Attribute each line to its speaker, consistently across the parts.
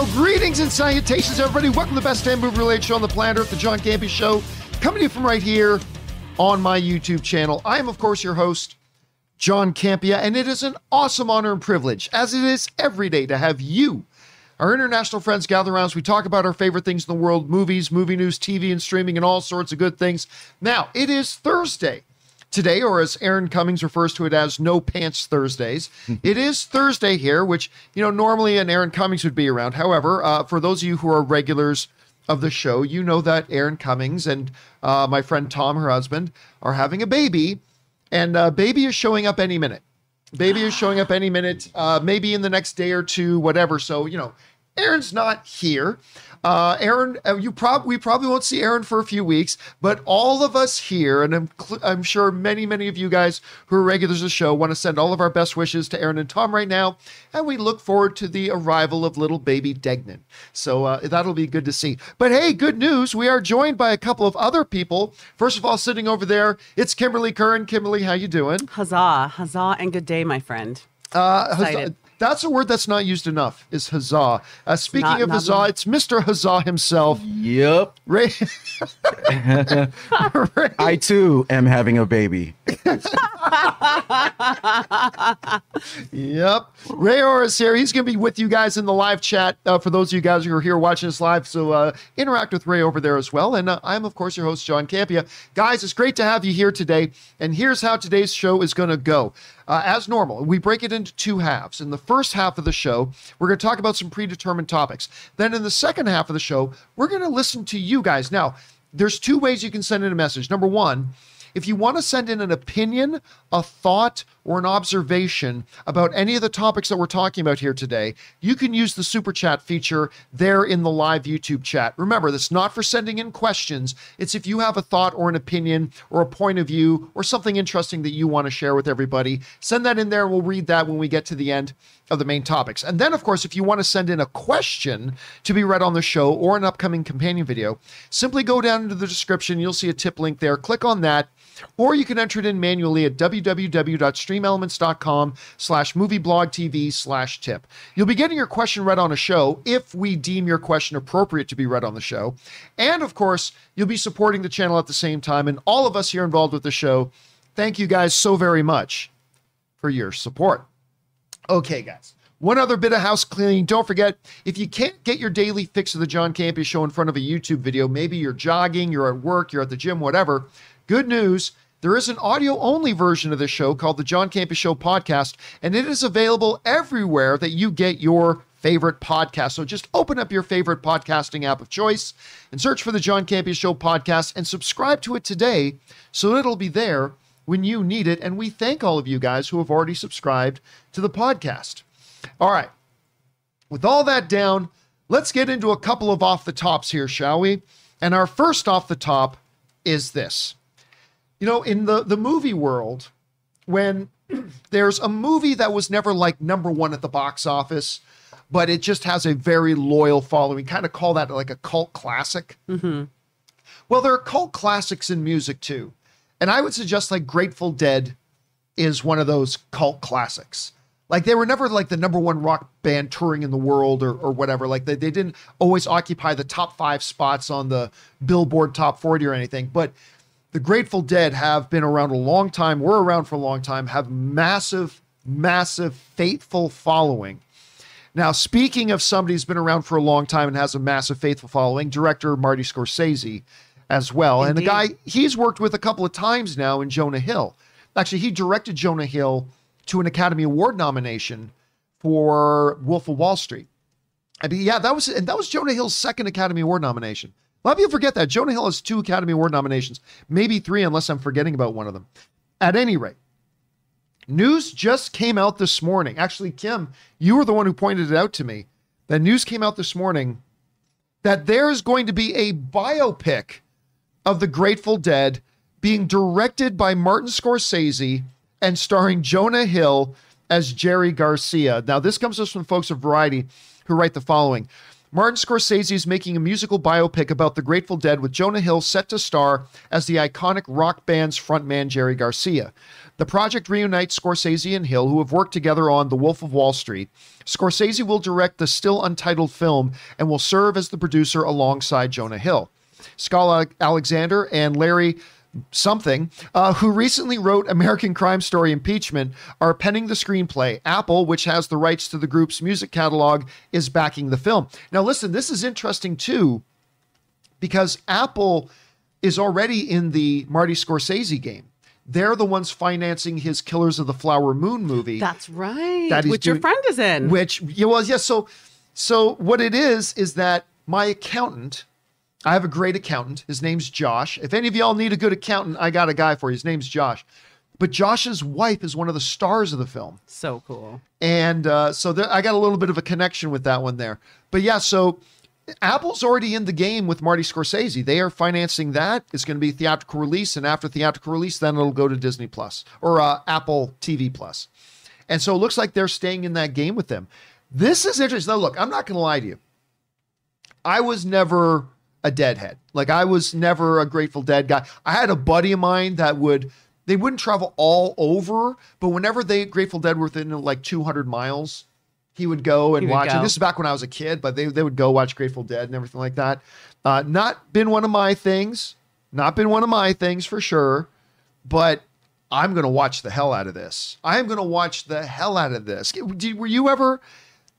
Speaker 1: Well, greetings and salutations, everybody. Welcome to the best damn movie related show on the planet Earth, the John Campea Show, coming to you from right here on my YouTube channel. I am, of course, your host, John Campea, and it is an awesome honor and privilege, as it is every day, to have you, our international friends, gather around as we talk about our favorite things in the world movies, movie news, TV, and streaming, and all sorts of good things. Now, it is Thursday today, or as Erin Cummings refers to it as No Pants Thursdays. it is Thursday here, which, you know, normally an Erin Cummings would be around. However, uh, for those of you who are regulars of the show, you know that Erin Cummings and uh, my friend Tom, her husband, are having a baby, and uh, baby is showing up any minute. Baby is showing up any minute, uh, maybe in the next day or two, whatever. So, you know, Erin's not here. Uh, Erin, uh, you prob we probably won't see Erin for a few weeks, but all of us here, and I'm, cl- I'm sure many, many of you guys who are regulars of the show want to send all of our best wishes to Erin and Tom right now, and we look forward to the arrival of little baby Degnan. So uh, that'll be good to see. But hey, good news, we are joined by a couple of other people. First of all, sitting over there, it's Kimberly Curran. Kimberly, how you doing?
Speaker 2: Huzzah, huzzah, and good day, my friend.
Speaker 1: Uh,
Speaker 2: Excited.
Speaker 1: Huzzah- that's a word that's not used enough. Is huzzah? Uh, speaking
Speaker 2: not-
Speaker 1: of
Speaker 2: not
Speaker 1: huzzah,
Speaker 2: enough.
Speaker 1: it's Mr. Huzzah himself,
Speaker 3: Yep.
Speaker 1: Ray. Ray.
Speaker 3: I too am having a baby.
Speaker 1: Yep. Ray Orr is here. He's going to be with you guys in the live chat uh, for those of you guys who are here watching us live. So uh, interact with Ray over there as well. And uh, I'm, of course, your host, John Campea. Guys, it's great to have you here today. And here's how today's show is going to go. Uh, as normal, we break it into two halves. In the first half of the show, we're going to talk about some predetermined topics. Then in the second half of the show, we're going to listen to you guys. Now, there's two ways you can send in a message. Number one, if you want to send in an opinion, a thought, or an observation about any of the topics that we're talking about here today, you can use the super chat feature there in the live YouTube chat. Remember, that's not for sending in questions. It's if you have a thought or an opinion or a point of view or something interesting that you want to share with everybody, send that in there we'll read that when we get to the end of the main topics. And then, of course, if you want to send in a question to be read on the show or an upcoming companion video, simply go down into the description. You'll see a tip link there. Click on that or you can enter it in manually at www.streamelements.com slash movieblogtv slash tip. You'll be getting your question read on a show if we deem your question appropriate to be read on the show. And of course, you'll be supporting the channel at the same time. And all of us here involved with the show, thank you guys so very much for your support. Okay, guys. One other bit of house cleaning. Don't forget, if you can't get your daily fix of the John Campea show in front of a YouTube video, maybe you're jogging, you're at work, you're at the gym, whatever. Good news. There is an audio only version of this show called the John Campea Show Podcast, and it is available everywhere that you get your favorite podcast. So just open up your favorite podcasting app of choice and search for the John Campea Show Podcast and subscribe to it today so it'll be there when you need it. And we thank all of you guys who have already subscribed to the podcast. All right. With all that down, let's get into a couple of off the tops here, shall we? And our first off the top is this. You know, in the, the movie world, when there's a movie that was never like number one at the box office, but it just has a very loyal following, kind of call that like a cult classic. Mm-hmm. Well, there are cult classics in music too. And I would suggest like Grateful Dead is one of those cult classics. Like they were never like the number one rock band touring in the world or, or whatever. Like they, they didn't always occupy the top five spots on the Billboard Top 40 or anything. But the Grateful Dead have been around a long time, were around for a long time, have massive, massive, faithful following. Now, speaking of somebody who's been around for a long time and has a massive faithful following, director Marty Scorsese as well. And the guy he's worked with a couple of times now in Jonah Hill. Actually, he directed Jonah Hill to an Academy Award nomination for Wolf of Wall Street. I mean, yeah, that was and that was Jonah Hill's second Academy Award nomination. A lot of people forget that Jonah Hill has two Academy Award nominations, maybe three, unless I'm forgetting about one of them. At any rate, news just came out this morning. Actually, Kim, you were the one who pointed it out to me. That news came out this morning that there's going to be a biopic of the Grateful Dead being directed by Martin Scorsese and starring Jonah Hill as Jerry Garcia. Now, this comes to us from folks of Variety who write the following. Martin Scorsese is making a musical biopic about the Grateful Dead with Jonah Hill set to star as the iconic rock band's frontman Jerry Garcia. The project reunites Scorsese and Hill, who have worked together on The Wolf of Wall Street. Scorsese will direct the still untitled film and will serve as the producer alongside Jonah Hill. Scott Alexander and Larry something, uh, who recently wrote American Crime Story Impeachment, are penning the screenplay. Apple, which has the rights to the group's music catalog, is backing the film. Now, listen, this is interesting too, because Apple is already in the Marty Scorsese game. They're the ones financing his Killers of the Flower Moon movie.
Speaker 2: That's right.
Speaker 1: That
Speaker 2: which your friend is in.
Speaker 1: Which yeah, well, yes. So, so what it is is that my accountant, I have a great accountant. His name's Josh. If any of y'all need a good accountant, I got a guy for you. His name's Josh. But Josh's wife is one of the stars of the film,
Speaker 2: so cool.
Speaker 1: and uh, so there, I got a little bit of a connection with that one there. But yeah, so Apple's already in the game with Marty Scorsese. They are financing that. It's going to be theatrical release, and after theatrical release, then it'll go to Disney Plus or uh, Apple TV Plus. And so it looks like they're staying in that game with them. This is interesting. Now, look, I'm not going to lie to you. I was never a deadhead. Like I was never a Grateful Dead guy. I had a buddy of mine that would they wouldn't travel all over, but whenever they Grateful Dead were within like 200 miles, he would go and
Speaker 2: would
Speaker 1: watch.
Speaker 2: go.
Speaker 1: And this is back when I was a kid, but they they would go watch Grateful Dead and everything like that. Uh, not been one of my things. Not been one of my things for sure, but I'm going to watch the hell out of this. I am going to watch the hell out of this. Did, were you ever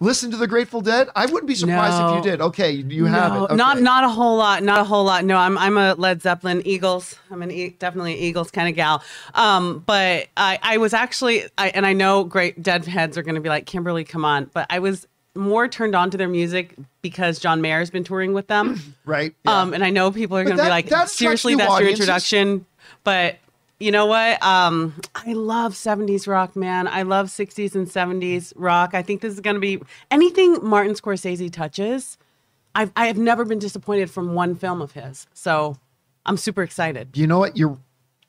Speaker 1: listen to the Grateful Dead? I wouldn't be surprised if you did. Okay, you, have
Speaker 2: No,
Speaker 1: it. Okay.
Speaker 2: Not not a whole lot. Not a whole lot. No, I'm I'm a Led Zeppelin Eagles. I'm an e- definitely Eagles kind of gal. Um, but I I was actually I and I know great Dead heads are going to be like Kimberly, come on. But I was more turned on to their music because John Mayer's been touring with them.
Speaker 1: right. Yeah.
Speaker 2: Um, and I know people are going to be like, seriously, that's your introduction. But you know what? Um, I love 70s rock, man. I love 60s and 70s rock. I think this is going to be anything Martin Scorsese touches. I've, I have never been disappointed from one film of his. So I'm super excited.
Speaker 1: you know what? You're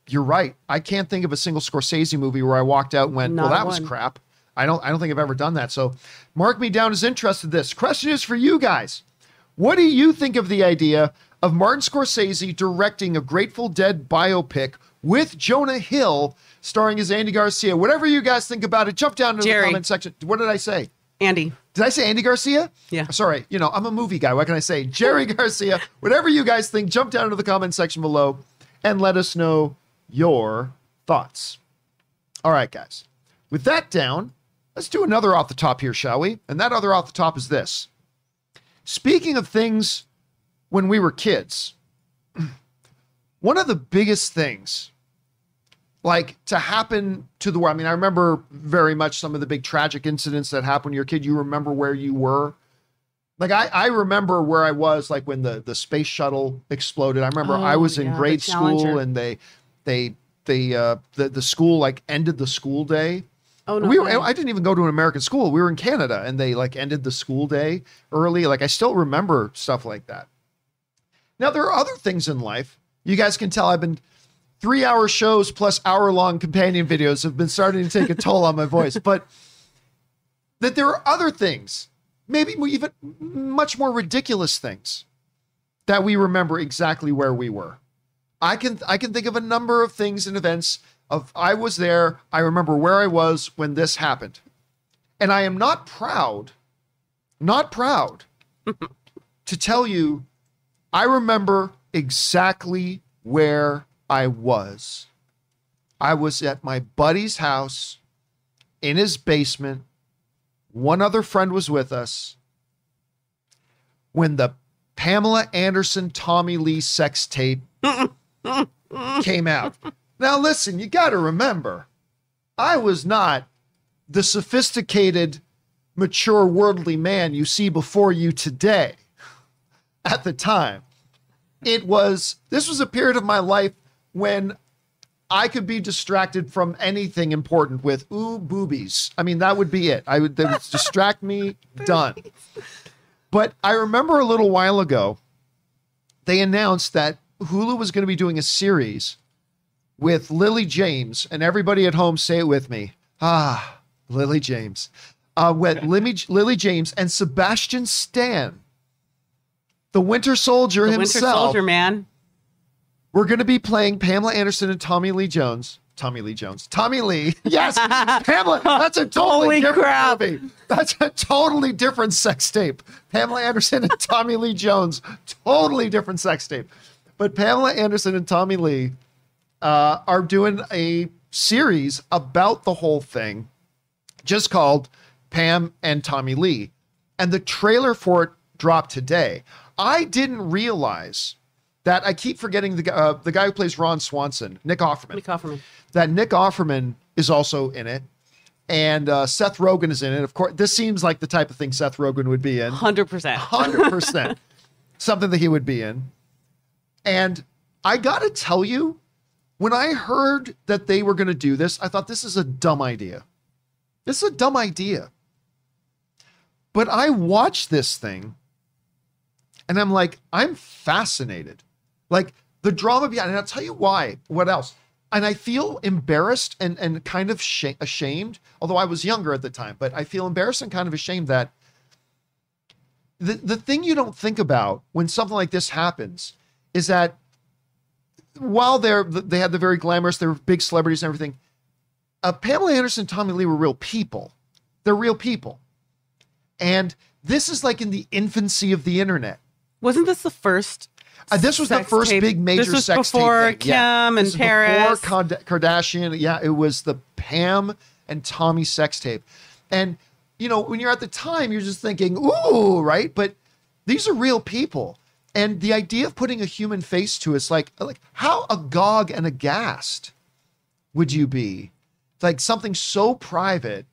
Speaker 1: you're right. I can't think of a single Scorsese movie where I walked out and went,
Speaker 2: Not
Speaker 1: "Well, that was crap." I don't I don't think I've ever done that. So, mark me down as interested. in This question is for you guys. What do you think of the idea of Martin Scorsese directing a Grateful Dead biopic with Jonah Hill starring as Andy Garcia? Whatever you guys think about it, jump down to the comment section. What did I say?
Speaker 2: Andy,
Speaker 1: Did I say Andy Garcia?
Speaker 2: Yeah.
Speaker 1: Sorry, you know, I'm a movie guy. What can I say? Jerry Garcia. Whatever you guys think, jump down into the comment section below and let us know your thoughts. All right, guys. With that down, let's do another off the top here, shall we? And that other off the top is this. Speaking of things when we were kids, one of the biggest things like to happen to the world. I mean, I remember very much some of the big tragic incidents that happened when you're a kid. You remember where you were. Like I, I remember where I was like when the, the space shuttle exploded. I remember I
Speaker 2: Oh,
Speaker 1: was in
Speaker 2: yeah, the
Speaker 1: grade school and they they they uh the, the school like ended the school day.
Speaker 2: Oh, no
Speaker 1: we were. I didn't even go to an American school. We were in Canada and they like ended the school day early. Like I still remember stuff like that. Now there are other things in life. You guys can tell I've been three hour shows plus hour long companion videos have been starting to take a toll on my voice, but that there are other things, maybe even much more ridiculous things that we remember exactly where we were. I can I can think of a number of things and events of I was there, I remember where I was when this happened. And I am not proud, not proud to tell you I remember exactly where I was. I was at my buddy's house in his basement. One other friend was with us when the Pamela Anderson Tommy Lee sex tape came out. Now, listen, you got to remember, I was not the sophisticated, mature, worldly man you see before you today at the time. It was, this was a period of my life when I could be distracted from anything important with ooh boobies. I mean, that would be it. I would, would distract me, done. But I remember a little while ago, they announced that Hulu was going to be doing a series with Lily James, and everybody at home say it with me. Ah, Lily James. Uh, with Lily, Lily James and Sebastian Stan the Winter Soldier
Speaker 2: The Winter
Speaker 1: himself.
Speaker 2: Soldier, man.
Speaker 1: We're going to be playing Pamela Anderson and Tommy Lee Jones. Tommy Lee Jones. Tommy Lee. Yes, Pamela. That's a totally
Speaker 2: Holy
Speaker 1: different
Speaker 2: crap.
Speaker 1: movie. That's a totally different sex tape. Pamela Anderson and Tommy Lee Jones. Totally different sex tape. But Pamela Anderson and Tommy Lee uh, are doing a series about the whole thing, just called Pam and Tommy Lee. And the trailer for it dropped today. I didn't realize that I keep forgetting the, uh, the guy who plays Ron Swanson, Nick Offerman
Speaker 2: Nick Offerman.
Speaker 1: that Nick Offerman is also in it, and uh, Seth Rogen is in it. Of course, this seems like the type of thing Seth Rogen would be in,
Speaker 2: 100%.
Speaker 1: hundred percent, something that he would be in. And I got to tell you, when I heard that they were going to do this, I thought this is a dumb idea. This is a dumb idea. But I watched this thing, and I'm like, I'm fascinated. Like the drama behind. And I'll tell you why. What else? And I feel embarrassed and, and kind of sha- ashamed, although I was younger at the time, but I feel embarrassed and kind of ashamed that the, the thing you don't think about when something like this happens is that while they're they had the very glamorous, they were big celebrities and everything. Uh, Pamela Anderson, and Tommy Lee were real people. They're real people, and this is like in the infancy of the internet.
Speaker 2: Wasn't this the first?
Speaker 1: Uh, this was the first
Speaker 2: tape?
Speaker 1: big major
Speaker 2: This was
Speaker 1: sex
Speaker 2: before
Speaker 1: tape thing.
Speaker 2: Kim
Speaker 1: This
Speaker 2: and
Speaker 1: is
Speaker 2: Paris.
Speaker 1: Before Kard- Kardashian. Yeah, it was the Pam and Tommy sex tape. And, you know, when you're at the time, you're just thinking, ooh, right? But these are real people. And the idea of putting a human face to it's like, like how agog and aghast would you be? Like something so private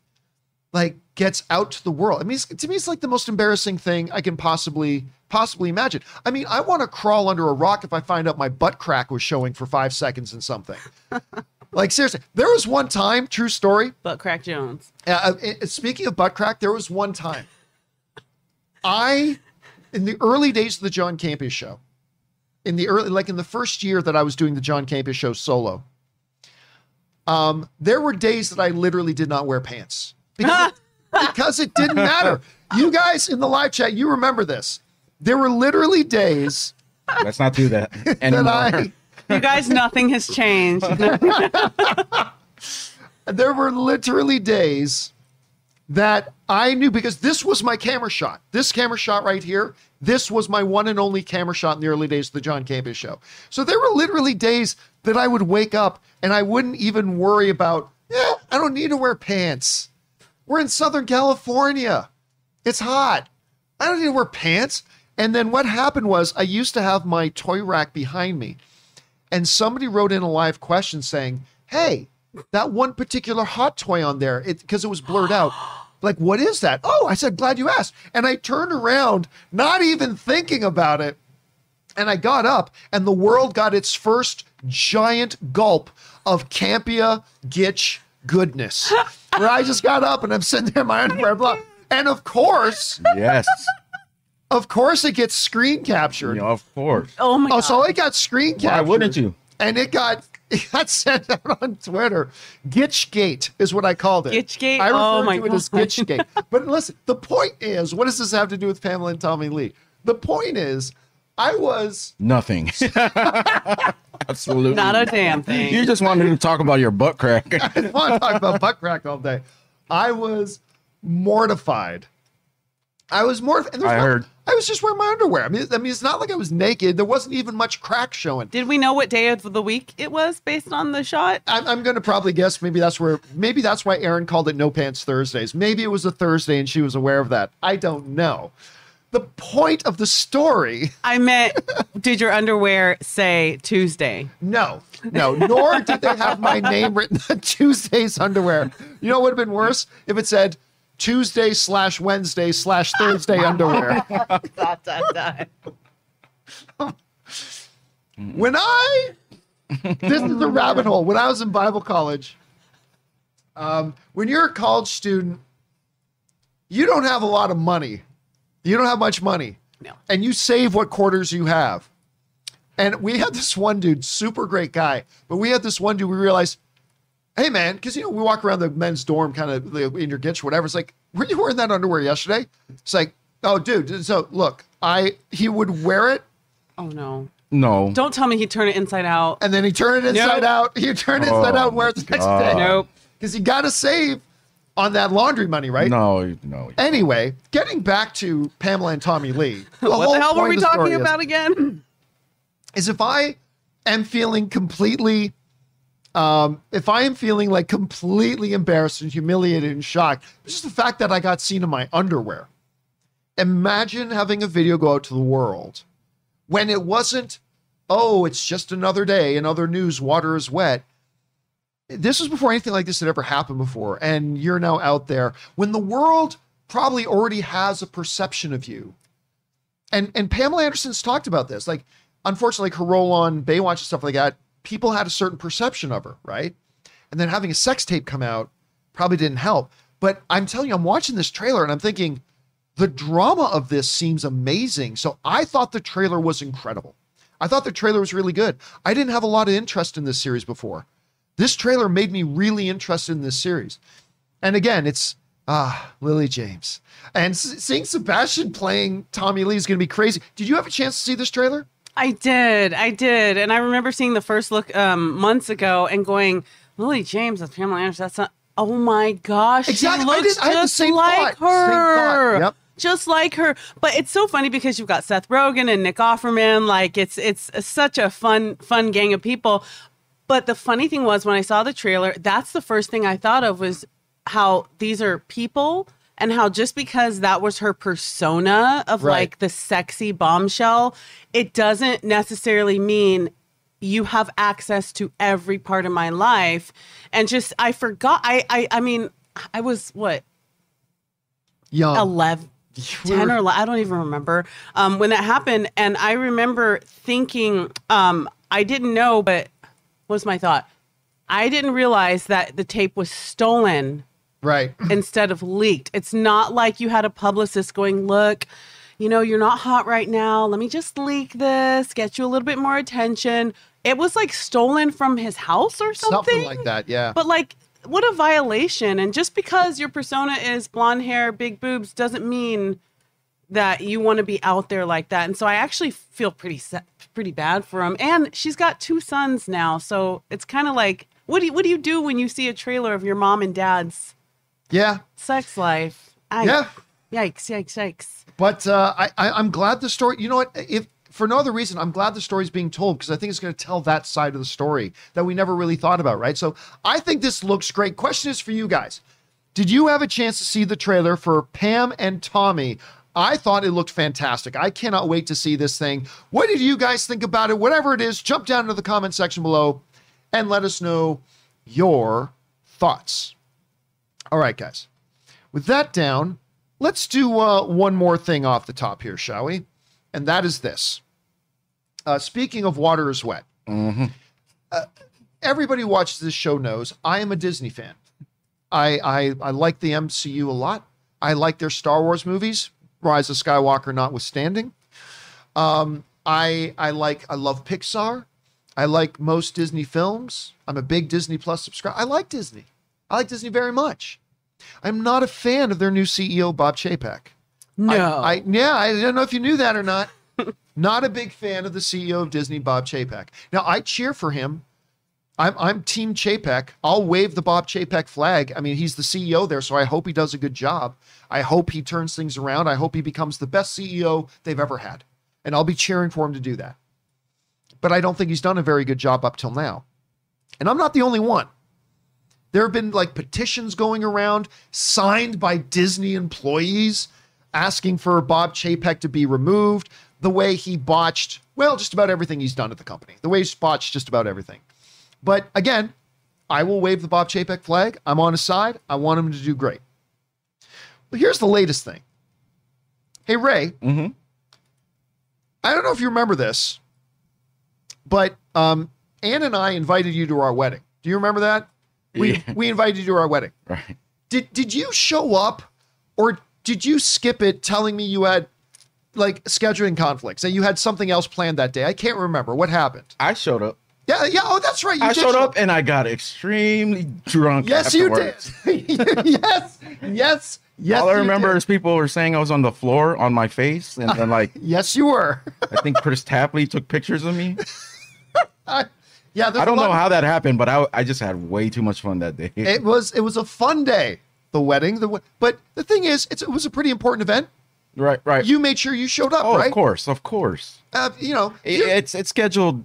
Speaker 1: like gets out to the world. I mean, to me, it's like the most embarrassing thing I can possibly possibly imagine. I mean, I want to crawl under a rock if I find out my butt crack was showing for five seconds in something. like seriously, there was one time, true story.
Speaker 2: Butt Crack Jones.
Speaker 1: Uh, uh, speaking of butt crack, there was one time. I, in the early days of the John Campea show, in the early, like in the first year that I was doing the John Campea show solo, um, there were days that I literally did not wear pants because, because it didn't matter. You guys in the live chat, you remember this. There were literally days
Speaker 3: Let's not do that
Speaker 1: that
Speaker 3: anymore.
Speaker 1: I,
Speaker 2: You guys, nothing has changed.
Speaker 1: there were literally days that I knew because this was my camera shot. This camera shot right here, this was my one and only camera shot in the early days of the John Campea show. So there were literally days that I would wake up and I wouldn't even worry about, yeah, I don't need to wear pants. We're in Southern California. It's hot. I don't need to wear pants. And then what happened was I used to have my toy rack behind me and somebody wrote in a live question saying, "Hey, that one particular hot toy on there, it because it was blurred out. Like, what is that? Oh, I said, glad you asked. And I turned around, not even thinking about it, and I got up, and the world got its first giant gulp of Campea Gitch goodness. Where I just got up and I'm sitting there in my underwear, blah. And of course,
Speaker 3: yes.
Speaker 1: of course, it gets screen captured.
Speaker 3: Yeah, of course.
Speaker 2: Oh my
Speaker 1: Oh,
Speaker 2: god.
Speaker 1: so it got screen captured.
Speaker 3: Why wouldn't you?
Speaker 1: And it got it got sent out on Twitter. Gitchgate is what I called it.
Speaker 2: Gitchgate?
Speaker 1: I refer
Speaker 2: Oh, my
Speaker 1: to it as Gitchgate. but listen, the point is, what does this have to do with Pamela and Tommy Lee? The point is, I was
Speaker 3: Nothing. Absolutely.
Speaker 2: Not a damn thing.
Speaker 3: You just wanted to talk about your butt crack.
Speaker 1: I didn't want to talk about butt crack all day. I was mortified. I was mortified.
Speaker 3: I
Speaker 1: no-
Speaker 3: heard.
Speaker 1: I was just wearing my underwear. I mean, I mean, it's not like I was naked. There wasn't even much crack showing.
Speaker 2: Did we know what day of the week it was based on the shot?
Speaker 1: I'm, I'm going to probably guess maybe that's where maybe that's why Erin called it No Pants Thursdays. Maybe it was a Thursday and she was aware of that. I don't know. The point of the story,
Speaker 2: I meant, did your underwear say Tuesday?
Speaker 1: no, no, nor did they have my name written on Tuesday's underwear. You know what would have been worse if it said Tuesday slash Wednesday slash Thursday underwear.
Speaker 2: dot, dot, dot.
Speaker 1: When I, this is a rabbit hole. When I was in Bible college, um, when you're a college student, you don't have a lot of money. You don't have much money.
Speaker 2: No.
Speaker 1: And you save what quarters you have. And we had this one dude, super great guy, but we had this one dude, we realized, hey man, because you know, we walk around the men's dorm kind of in your gitch, whatever. It's like, were you wearing that underwear yesterday? It's like, oh dude, so look, I he would wear it
Speaker 2: Oh no!
Speaker 3: No.
Speaker 2: Don't tell me he turned it inside out.
Speaker 1: and then he turned it inside
Speaker 2: Nope.
Speaker 1: out. He turn it oh inside
Speaker 3: Oh,
Speaker 1: out and wear it the next
Speaker 3: God.
Speaker 1: day.
Speaker 2: Nope.
Speaker 1: Because he got to save on that laundry money, right?
Speaker 3: No, no.
Speaker 1: Anyway, getting back to Pamela and Tommy Lee.
Speaker 2: what the hell were we
Speaker 1: of the story
Speaker 2: talking
Speaker 1: is-
Speaker 2: about again?
Speaker 1: is if I am feeling completely, um, if I am feeling like completely embarrassed and humiliated and shocked, just the fact that I got seen in my underwear. Imagine having a video go out to the world when it wasn't, oh, it's just another day, another news, water is wet. This was before anything like this had ever happened before. And you're now out there when the world probably already has a perception of you and and Pamela Anderson's talked about this. Like, unfortunately, like her role on Baywatch and stuff like that, people had a certain perception of her, right? And then having a sex tape come out probably didn't help. But I'm telling you, I'm watching this trailer and I'm thinking the drama of this seems amazing. So I thought the trailer was incredible. I thought the trailer was really good. I didn't have a lot of interest in this series before. This trailer made me really interested in this series. And again, it's ah Lily James, and seeing Sebastian playing Tommy Lee is going to be crazy. Did you have a chance to see this trailer?
Speaker 2: I did, I did, and I remember seeing the first look um, months ago and going, Lily James as Pamela Anderson. That's not. Oh my gosh,
Speaker 1: Exactly.
Speaker 2: she
Speaker 1: I
Speaker 2: looks
Speaker 1: did- I
Speaker 2: just like
Speaker 1: thought.
Speaker 2: her.
Speaker 1: Yep.
Speaker 2: Just like her, but it's so funny because you've got Seth Rogen and Nick Offerman. Like it's it's such a fun fun gang of people. But the funny thing was when I saw the trailer, that's the first thing I thought of was how these are people and how just because that was her persona of
Speaker 1: Right.
Speaker 2: like the sexy bombshell, it doesn't necessarily mean you have access to every part of my life. And just I forgot I I I mean, I was what
Speaker 1: Young.
Speaker 2: 11 10 or 11, I don't even remember um, when that happened. And I remember thinking, um, I didn't know, but was my thought? I didn't realize that the tape was stolen
Speaker 1: Right.
Speaker 2: instead of leaked. It's not like you had a publicist going, look, you know, you're not hot right now. Let me just leak this, get you a little bit more attention. It was like stolen from his house or something.
Speaker 1: Something like that. Yeah.
Speaker 2: But like, what a violation! And just because your persona is blonde hair, big boobs, doesn't mean that you want to be out there like that. And so I actually feel pretty pretty bad for him. And she's got two sons now, so it's kind of like, what do you what do you do when you see a trailer of your mom and dad's
Speaker 1: yeah.
Speaker 2: sex life? I,
Speaker 1: Yeah.
Speaker 2: Yikes! Yikes! Yikes!
Speaker 1: But uh, I, I, I'm glad the story. You know what? If for no other reason, I'm glad the story's being told because I think it's going to tell that side of the story that we never really thought about. Right. So I think this looks great. Question is for you guys: Did you have a chance to see the trailer for Pam and Tommy? I thought it looked fantastic. I cannot wait to see this thing. What did you guys think about it? Whatever it is, jump down into the comment section below and let us know your thoughts. All right, guys. With that down, let's do uh, one more thing off the top here, shall we? And that is this. Uh, speaking of water is wet, uh, everybody who watches this show knows I am a Disney fan. I, I I like the MCU a lot. I like their Star Wars movies, Rise of Skywalker notwithstanding. Um, I I like I love Pixar. I like most Disney films. I'm a big Disney Plus subscriber. I like Disney. I like Disney very much. I'm not a fan of their new CEO, Bob Chapek.
Speaker 2: No,
Speaker 1: I, I yeah, I don't know if you knew that or not. not a big fan of the CEO of Disney, Bob Chapek. Now I cheer for him. I'm I'm Team Chapek. I'll wave the Bob Chapek flag. I mean, he's the CEO there, so I hope he does a good job. I hope he turns things around. I hope he becomes the best CEO they've ever had, and I'll be cheering for him to do that. But I don't think he's done a very good job up till now, and I'm not the only one. There have been like petitions going around signed by Disney employees asking for Bob Chapek to be removed. The way he botched, well, just about everything he's done at the company. The way he's botched just about everything. But again, I will wave the Bob Chapek flag. I'm on his side. I want him to do great. But here's the latest thing. Hey, Ray.
Speaker 3: Mhm.
Speaker 1: I don't know if you remember this, but um, Ann and I invited you to our wedding. Do you remember that? We
Speaker 3: Yeah.
Speaker 1: we invited you to our wedding.
Speaker 3: Right.
Speaker 1: Did did you show up or did you skip it telling me you had like scheduling conflicts and you had something else planned that day? I can't remember what happened.
Speaker 3: I showed up.
Speaker 1: Yeah, yeah. Oh, that's right. You
Speaker 3: I showed
Speaker 1: show-
Speaker 3: up and I got extremely drunk.
Speaker 1: Yes, you did. yes, yes, Yes,
Speaker 3: All I remember
Speaker 1: did.
Speaker 3: is people were saying I was on the floor on my face, and then like
Speaker 1: Yes, you were.
Speaker 3: I think Chris Tapley took pictures of me.
Speaker 1: I- yeah,
Speaker 3: I don't know how that happened, but I I just had way too much fun that day.
Speaker 1: It was it was a fun day, the wedding. The but the thing is, it's, it was a pretty important event.
Speaker 3: right, right.
Speaker 1: You made sure you showed up,
Speaker 3: oh,
Speaker 1: right?
Speaker 3: of course, of course.
Speaker 1: Uh, you know,
Speaker 3: It- it's it's scheduled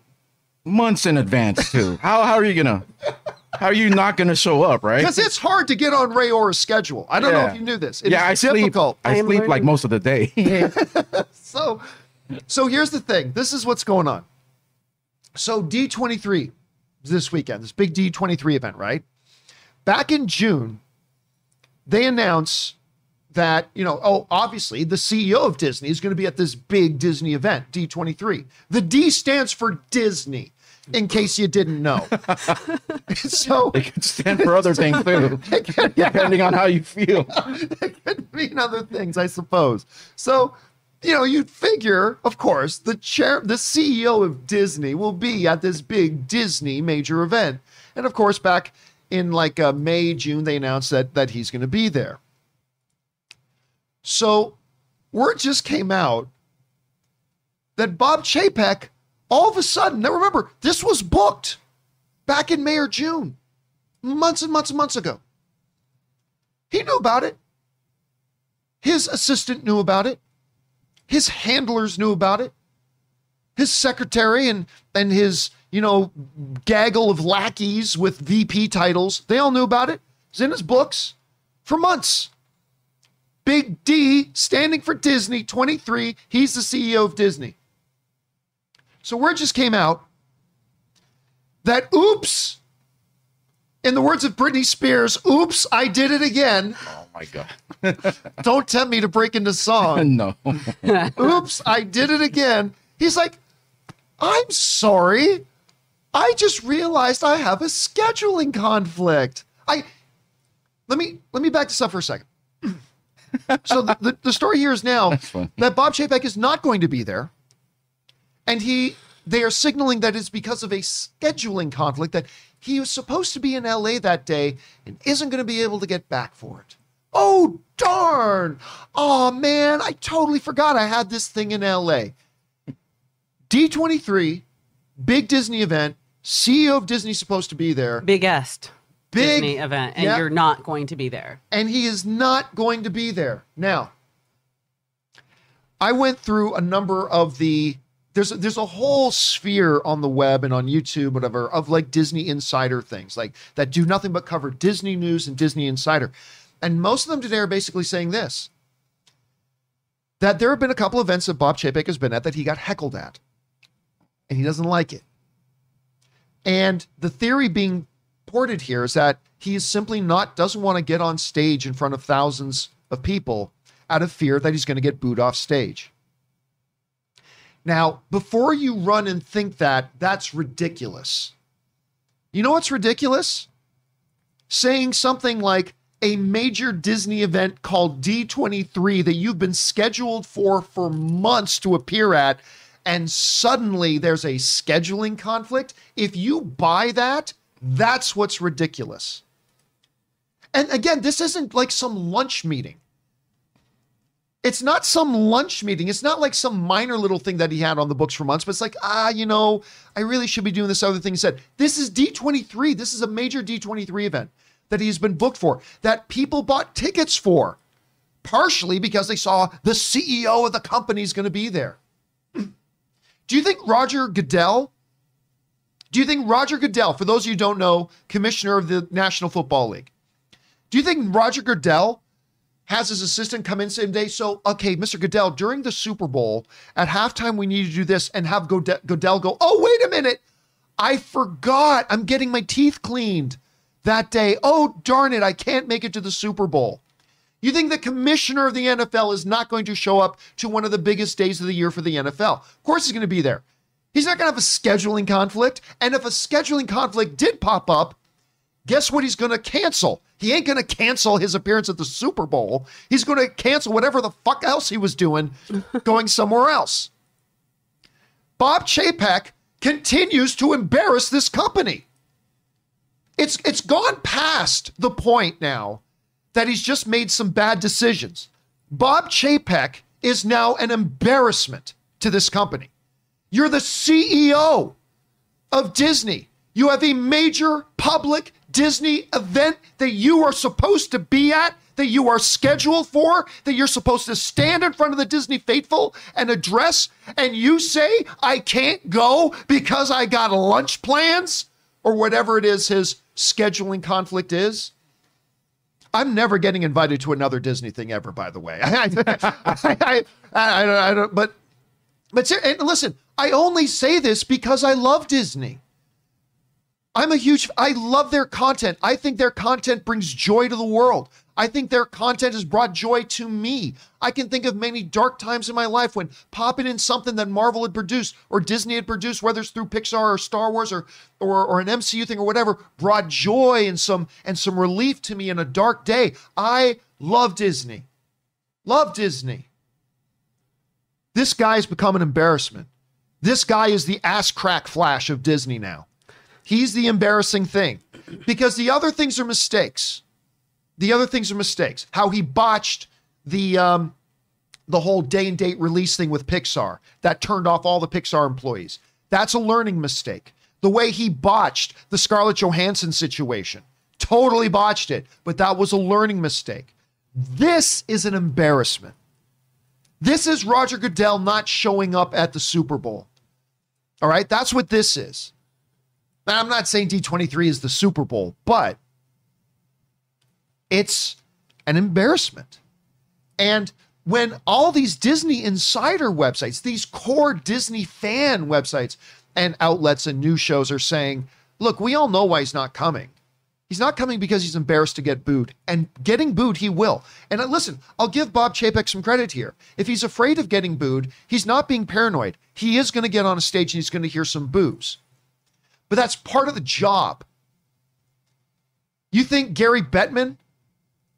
Speaker 3: months in advance too. how how are you gonna? How are you not gonna show up, right?
Speaker 1: because it's hard to get on Ray Ora's schedule. I don't know if you knew this. It
Speaker 3: yeah, I
Speaker 1: is
Speaker 3: sleep.
Speaker 1: difficult.
Speaker 3: I
Speaker 2: I am
Speaker 3: sleep like most of the day.
Speaker 1: So, so here's the thing. This is what's going on. So D23 this weekend, this big D23 event, right? Back in June, they announce that, you know, oh, obviously the CEO of Disney is going to be at this big Disney event, D23. The D stands for Disney, in case you didn't know. so
Speaker 3: It could stand for other things too, depending on how you feel.
Speaker 1: it could mean other things, I suppose. So, you know, you'd figure, of course, the chair, the CEO of Disney will be at this big Disney major event, and of course, back in like uh, May, June, they announced that that he's going to be there. So, word just came out that Bob Chapek, all of a sudden, now remember, this was booked back in May or June, months and months and months ago. He knew about it. His assistant knew about it. His handlers knew about it. His secretary and and his, you know, gaggle of lackeys with VP titles, they all knew about it. It's in his books for months. Big D standing for Disney 23. He's the CEO of Disney. So word just came out that oops, in the words of Britney Spears, oops, I did it again.
Speaker 3: Oh my god.
Speaker 1: Don't tempt me to break into song.
Speaker 3: no.
Speaker 1: Oops, I did it again. He's like, I'm sorry. I just realized I have a scheduling conflict. I let me let me back this up for a second. so the, the, the story here is now that Bob Chapek is not going to be there. And he they are signaling that it's because of a scheduling conflict that he was supposed to be in LA that day and isn't going to be able to get back for it. Oh darn. Oh man, I totally forgot I had this thing in LA. D23, big Disney event, CEO of Disney supposed to be there.
Speaker 2: Biggest
Speaker 1: Big-
Speaker 2: Disney event, and
Speaker 1: yeah.
Speaker 2: you're not going to be there.
Speaker 1: and he is not going to be there. Now, I went through a number of the there's there's a whole sphere on the web and on YouTube, whatever, of like Disney insider things, like that do nothing but cover Disney news and Disney insider. And most of them today are basically saying this that there have been a couple events that Bob Chapek has been at that he got heckled at, and he doesn't like it. And the theory being ported here is that he is simply not doesn't want to get on stage in front of thousands of people out of fear that he's going to get booed off stage. Now, before you run and think that, that's ridiculous. You know what's ridiculous? Saying something like a major Disney event called D23 that you've been scheduled for for months to appear at, and suddenly there's a scheduling conflict. If you buy that, that's what's ridiculous. And again, this isn't like some lunch meeting. It's not some lunch meeting. It's not like some minor little thing that he had on the books for months, but it's like, ah, you know, I really should be doing this other thing. He said, this is D23. This is a major D23 event that he's been booked for, that people bought tickets for, partially because they saw the CEO of the company is going to be there. Do you think Roger Goodell do you think Roger Goodell, for those of you who don't know, commissioner of the National Football League, do you think Roger Goodell has his assistant come in same day? So, okay, Mr. Goodell, during the Super Bowl at halftime, we need to do this and have Gode- Goodell go, oh, wait a minute. I forgot. I'm getting my teeth cleaned that day. Oh, darn it. I can't make it to the Super Bowl. You think the commissioner of the NFL is not going to show up to one of the biggest days of the year for the NFL? Of course, he's going to be there. He's not going to have a scheduling conflict. And if a scheduling conflict did pop up, guess what he's going to cancel? He ain't going to cancel his appearance at the Super Bowl. He's going to cancel whatever the fuck else he was doing going somewhere else. Bob Chapek continues to embarrass this company. It's it's gone past the point now that he's just made some bad decisions. Bob Chapek is now an embarrassment to this company. You're the CEO of Disney. You have a major public Disney event that you are supposed to be at, that you are scheduled for, that you're supposed to stand in front of the Disney faithful and address, and you say, I can't go because I got lunch plans or whatever it is his scheduling conflict is. I'm never getting invited to another Disney thing ever, by the way. I, I, I, I, don't, but, but listen, I only say this because I love Disney. I'm a huge, I love their content. I think their content brings joy to the world. I think their content has brought joy to me. I can think of many dark times in my life when popping in something that Marvel had produced or Disney had produced, whether it's through Pixar or Star Wars or, or, or an MCU thing or whatever, brought joy and some and some relief to me in a dark day. I love Disney. Love Disney. This guy has become an embarrassment. This guy is the ass crack flash of Disney now. He's the embarrassing thing because the other things are mistakes. The other things are mistakes. How he botched the um, the whole day and date release thing with Pixar that turned off all the Pixar employees. That's a learning mistake. The way he botched the Scarlett Johansson situation, totally botched it, but that was a learning mistake. This is an embarrassment. This is Roger Goodell not showing up at the Super Bowl. All right, that's what this is. Now, I'm not saying D23 is the Super Bowl, but it's an embarrassment. And when all these Disney insider websites, these core Disney fan websites and outlets and news shows are saying, look, we all know why he's not coming. He's not coming because he's embarrassed to get booed. And getting booed, he will. And uh, listen, I'll give Bob Chapek some credit here. If he's afraid of getting booed, he's not being paranoid. He is going to get on a stage and he's going to hear some boos. But that's part of the job. You think Gary Bettman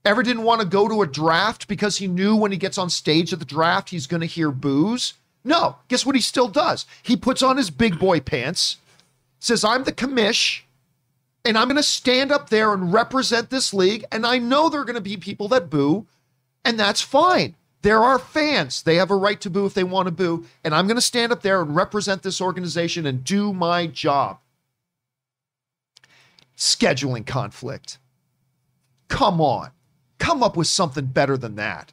Speaker 1: ever didn't want to go to a draft because he knew when he gets on stage at the draft, he's going to hear boos? No. Guess what he still does? He puts on his big boy pants, says, I'm the commish, and I'm going to stand up there and represent this league. And I know there are going to be people that boo, and that's fine. There are fans. They have a right to boo if they want to boo. And I'm going to stand up there and represent this organization and do my job. Scheduling conflict. Come on come up with something better than that.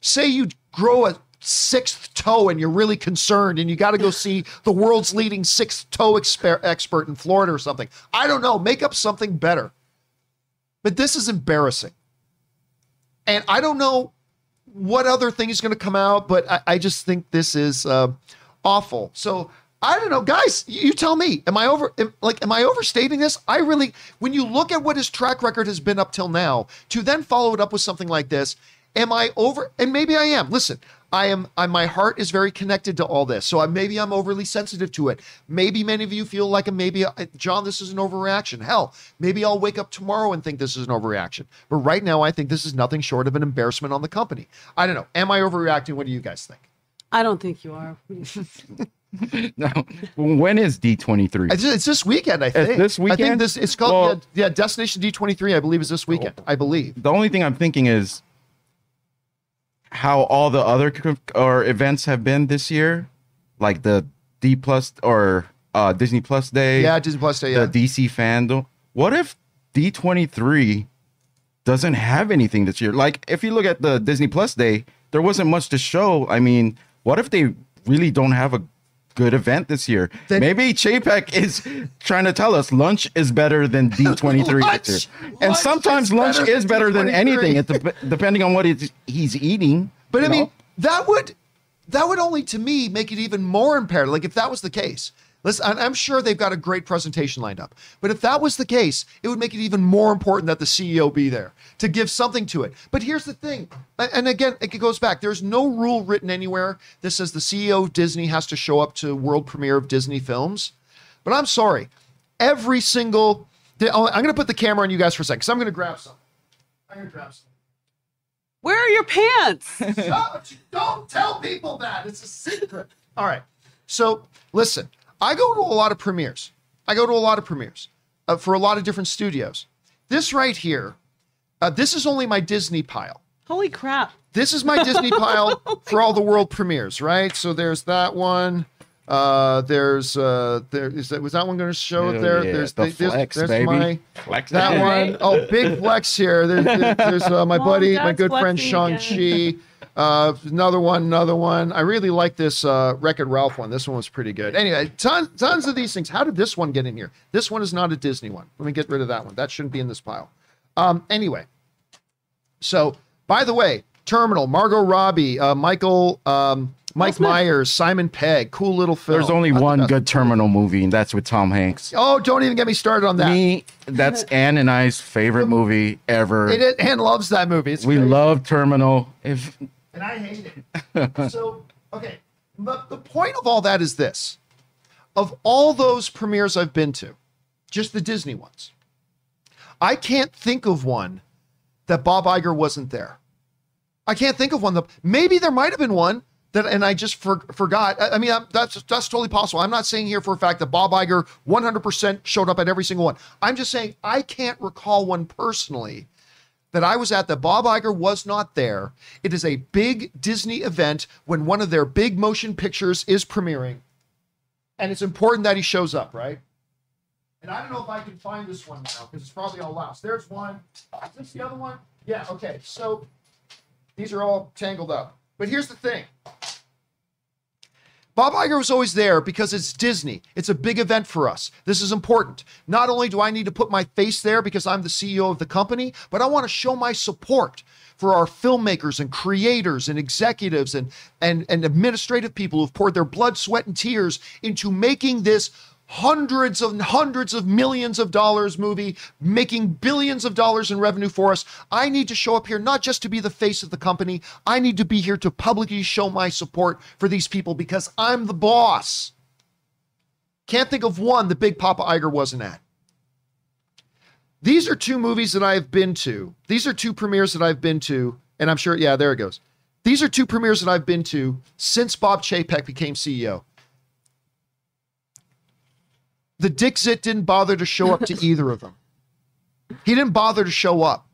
Speaker 1: Say you grow a sixth toe and you're really concerned and you got to go see the world's leading sixth toe exper- expert in Florida or something. I don't know. Make up something better. But this is embarrassing. And I don't know what other thing is going to come out, but I, I just think this is uh, awful. So I don't know, guys. You tell me. Am I over? Am, like, am I overstating this? I really, when you look at what his track record has been up till now, to then follow it up with something like this, am I over? And maybe I am. Listen, I am. I, my heart is very connected to all this, so I, maybe I'm overly sensitive to it. Maybe many of you feel like a maybe, uh, John, this is an overreaction. Hell, maybe I'll wake up tomorrow and think this is an overreaction. But right now, I think this is nothing short of an embarrassment on the company. I don't know. Am I overreacting? What do you guys think?
Speaker 2: I don't think you are.
Speaker 3: no. When is D23?
Speaker 1: It's, it's this weekend, I think.
Speaker 3: It's this weekend?
Speaker 1: I think this it's called well, yeah, yeah, Destination D23, I believe is this weekend. I believe.
Speaker 3: The only thing I'm thinking is how all the other or events have been this year, like the D plus or uh, Disney Plus Day.
Speaker 1: Yeah, Disney Plus Day. Yeah.
Speaker 3: The DC fandom. What if D23 doesn't have anything this year? Like, if you look at the Disney Plus Day, there wasn't much to show. I mean, what if they really don't have a good event this year. Then, Maybe Chapek is trying to tell us lunch is better than D23 lunch, this year. And sometimes lunch is better than, anything, it de- depending on what he's eating.
Speaker 1: But I know? mean, that would that would only to me make it even more imperative. Like if that was the case, Listen, I'm sure they've got a great presentation lined up. But if that was the case, it would make it even more important that the CEO be there to give something to it. But here's the thing, and again, it goes back. There's no rule written anywhere that says the CEO of Disney has to show up to world premiere of Disney films. But I'm sorry, every single. Oh, I'm going to put the camera on you guys for a second because I'm going to grab some. I'm going to grab some.
Speaker 2: Where are your pants?
Speaker 1: don't, don't tell people that. It's a secret. All right. So listen, I go to a lot of premieres. I go to a lot of premieres uh, for a lot of different studios. This right here, Uh, this is only my Disney pile.
Speaker 2: Holy crap.
Speaker 1: This is my Disney pile for all the world premieres, right? So there's that one. Uh, there's uh, there is that was that one going to show it
Speaker 3: Hell
Speaker 1: there?
Speaker 3: yeah,
Speaker 1: There's
Speaker 3: the
Speaker 1: the-
Speaker 3: flex,
Speaker 1: there's
Speaker 3: baby.
Speaker 1: my
Speaker 3: Flex
Speaker 1: that
Speaker 3: it.
Speaker 1: one. Oh, big flex here. There's, there's, there's, uh, my
Speaker 2: Mom,
Speaker 1: buddy, my
Speaker 2: Dad's
Speaker 1: good friend Shang
Speaker 2: flexing
Speaker 1: Chi. Uh, another one, another one. I really like this uh, Wreck-It Ralph one. This one was pretty good. Anyway, tons, tons of these things. How did this one get in here? This one is not a Disney one. Let me get rid of that one. That shouldn't be in this pile. Um, anyway, so by the way, Terminal, Margot Robbie, uh, Michael, um, Mike
Speaker 2: Smith.
Speaker 1: Myers, Simon Pegg, cool little film.
Speaker 3: There's only
Speaker 1: I
Speaker 3: one good terminal movie, and that's with Tom Hanks.
Speaker 1: Oh, don't even get me started on that.
Speaker 3: Me, that's Anne and I's favorite movie ever.
Speaker 1: It is, Anne loves that movie. It's
Speaker 3: we
Speaker 1: great.
Speaker 3: love Terminal. If
Speaker 1: and I hate it. so, okay, the, the point of all that is this: of all those premieres I've been to, just the Disney ones, I can't think of one that Bob Iger wasn't there. I can't think of one that maybe there might have been one that, and I just for, forgot. I, I mean, I'm- that's that's totally possible. I'm not saying here for a fact that Bob Iger 100% showed up at every single one. I'm just saying I can't recall one personally that I was at that Bob Iger was not there. It is a big Disney event when one of their big motion pictures is premiering. And it's important that he shows up, right? And I don't know if I can find this one now because it's probably all lost. There's one. Is this the other one? Yeah, okay. So these are all tangled up. But here's the thing. Bob Iger was always there because it's Disney. It's a big event for us. This is important. Not only do I need to put my face there because I'm the CEO of the company, but I want to show my support for our filmmakers and creators and executives and, and, and administrative people who've poured their blood, sweat, and tears into making this hundreds of hundreds of millions of dollars movie, making billions of dollars in revenue for us. I need to show up here not just to be the face of the company, I need to be here to publicly show my support for these people because I'm the boss. Can't think of one that Big Papa Iger wasn't at. These are two movies that I've been to. These are two premieres that I've been to, and I'm sure, yeah, there it goes. These are two premieres that I've been to since Bob Chapek became CEO. The Dixit didn't bother to show up to either of them. He didn't bother to show up.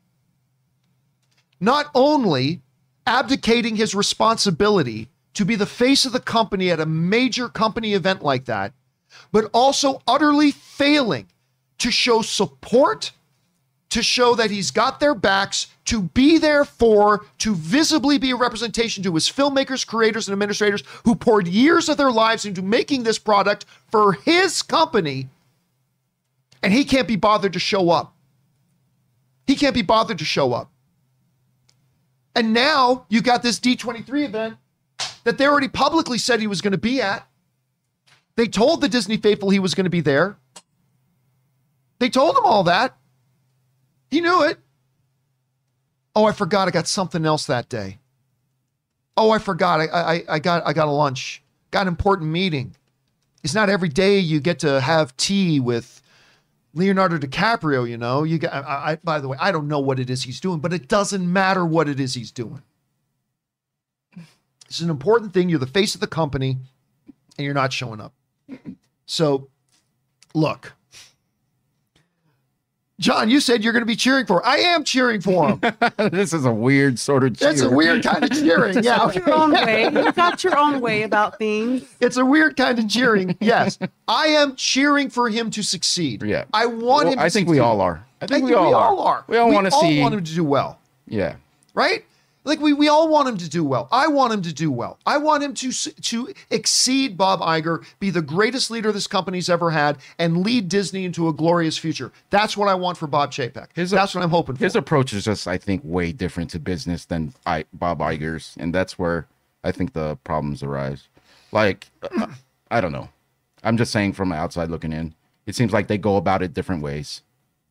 Speaker 1: Not only abdicating his responsibility to be the face of the company at a major company event like that, but also utterly failing to show support, to show that he's got their backs, to be there for, to visibly be a representation to his filmmakers, creators, and administrators who poured years of their lives into making this product for his company, and he can't be bothered to show up. He can't be bothered to show up. And now you got this D23 event that they already publicly said he was going to be at. They told the Disney faithful he was going to be there. They told him all that. He knew it. Oh, I forgot I got something else that day. Oh, I forgot. I, I, I got I got a lunch. Got an important meeting. It's not every day you get to have tea with Leonardo DiCaprio, you know. You got I, I by the way, I don't know what it is he's doing, but it doesn't matter what it is he's doing. It's an important thing. You're the face of the company and you're not showing up. So, look. John, you said you're going to be cheering for. I am cheering for him.
Speaker 3: this is a weird sort of. Cheering.
Speaker 1: That's a weird kind of cheering. Yeah, okay.
Speaker 2: Your own way. You've got your own way about things.
Speaker 1: It's a weird kind of cheering. Yes, I am cheering for him to succeed.
Speaker 3: Yeah.
Speaker 1: I want
Speaker 3: Well,
Speaker 1: him. To
Speaker 3: I think we all are. I
Speaker 1: I
Speaker 3: think we all are. We all want to see.
Speaker 1: want him to do well,
Speaker 3: Yeah.
Speaker 1: right? Like we, we all want him to do well. I want him to do well. I want him to to exceed Bob Iger, be the greatest leader this company's ever had, and lead Disney into a glorious future. That's what I want for Bob Chapek.
Speaker 3: His-
Speaker 1: That's what I'm hoping for.
Speaker 3: His approach is just, I think, way different to business than I, Bob Iger's, and that's where I think the problems arise. Like, uh, I don't know. I'm just saying from outside looking in, it seems like they go about it different ways.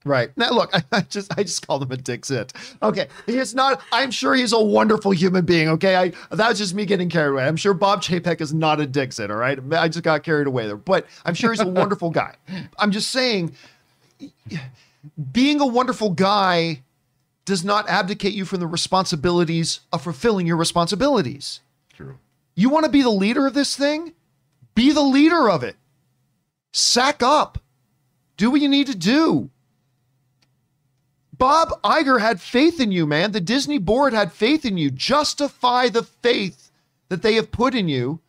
Speaker 1: Right. Now look, I, I just I just called him a dick zit. Okay. He is not I'm sure he's a wonderful human being. Okay. I that was just me getting carried away. I'm sure Bob Chapek is not a dick zit, all right? I just got carried away there. But I'm sure he's a wonderful guy. I'm just saying being a wonderful guy does not abdicate you from the responsibilities of fulfilling your responsibilities.
Speaker 3: True.
Speaker 1: You want to be the leader of this thing? Be the leader of it. Sack up. Do what you need to do. Bob Iger had faith in you, man. The Disney board had faith in you. Justify the faith that they have put in you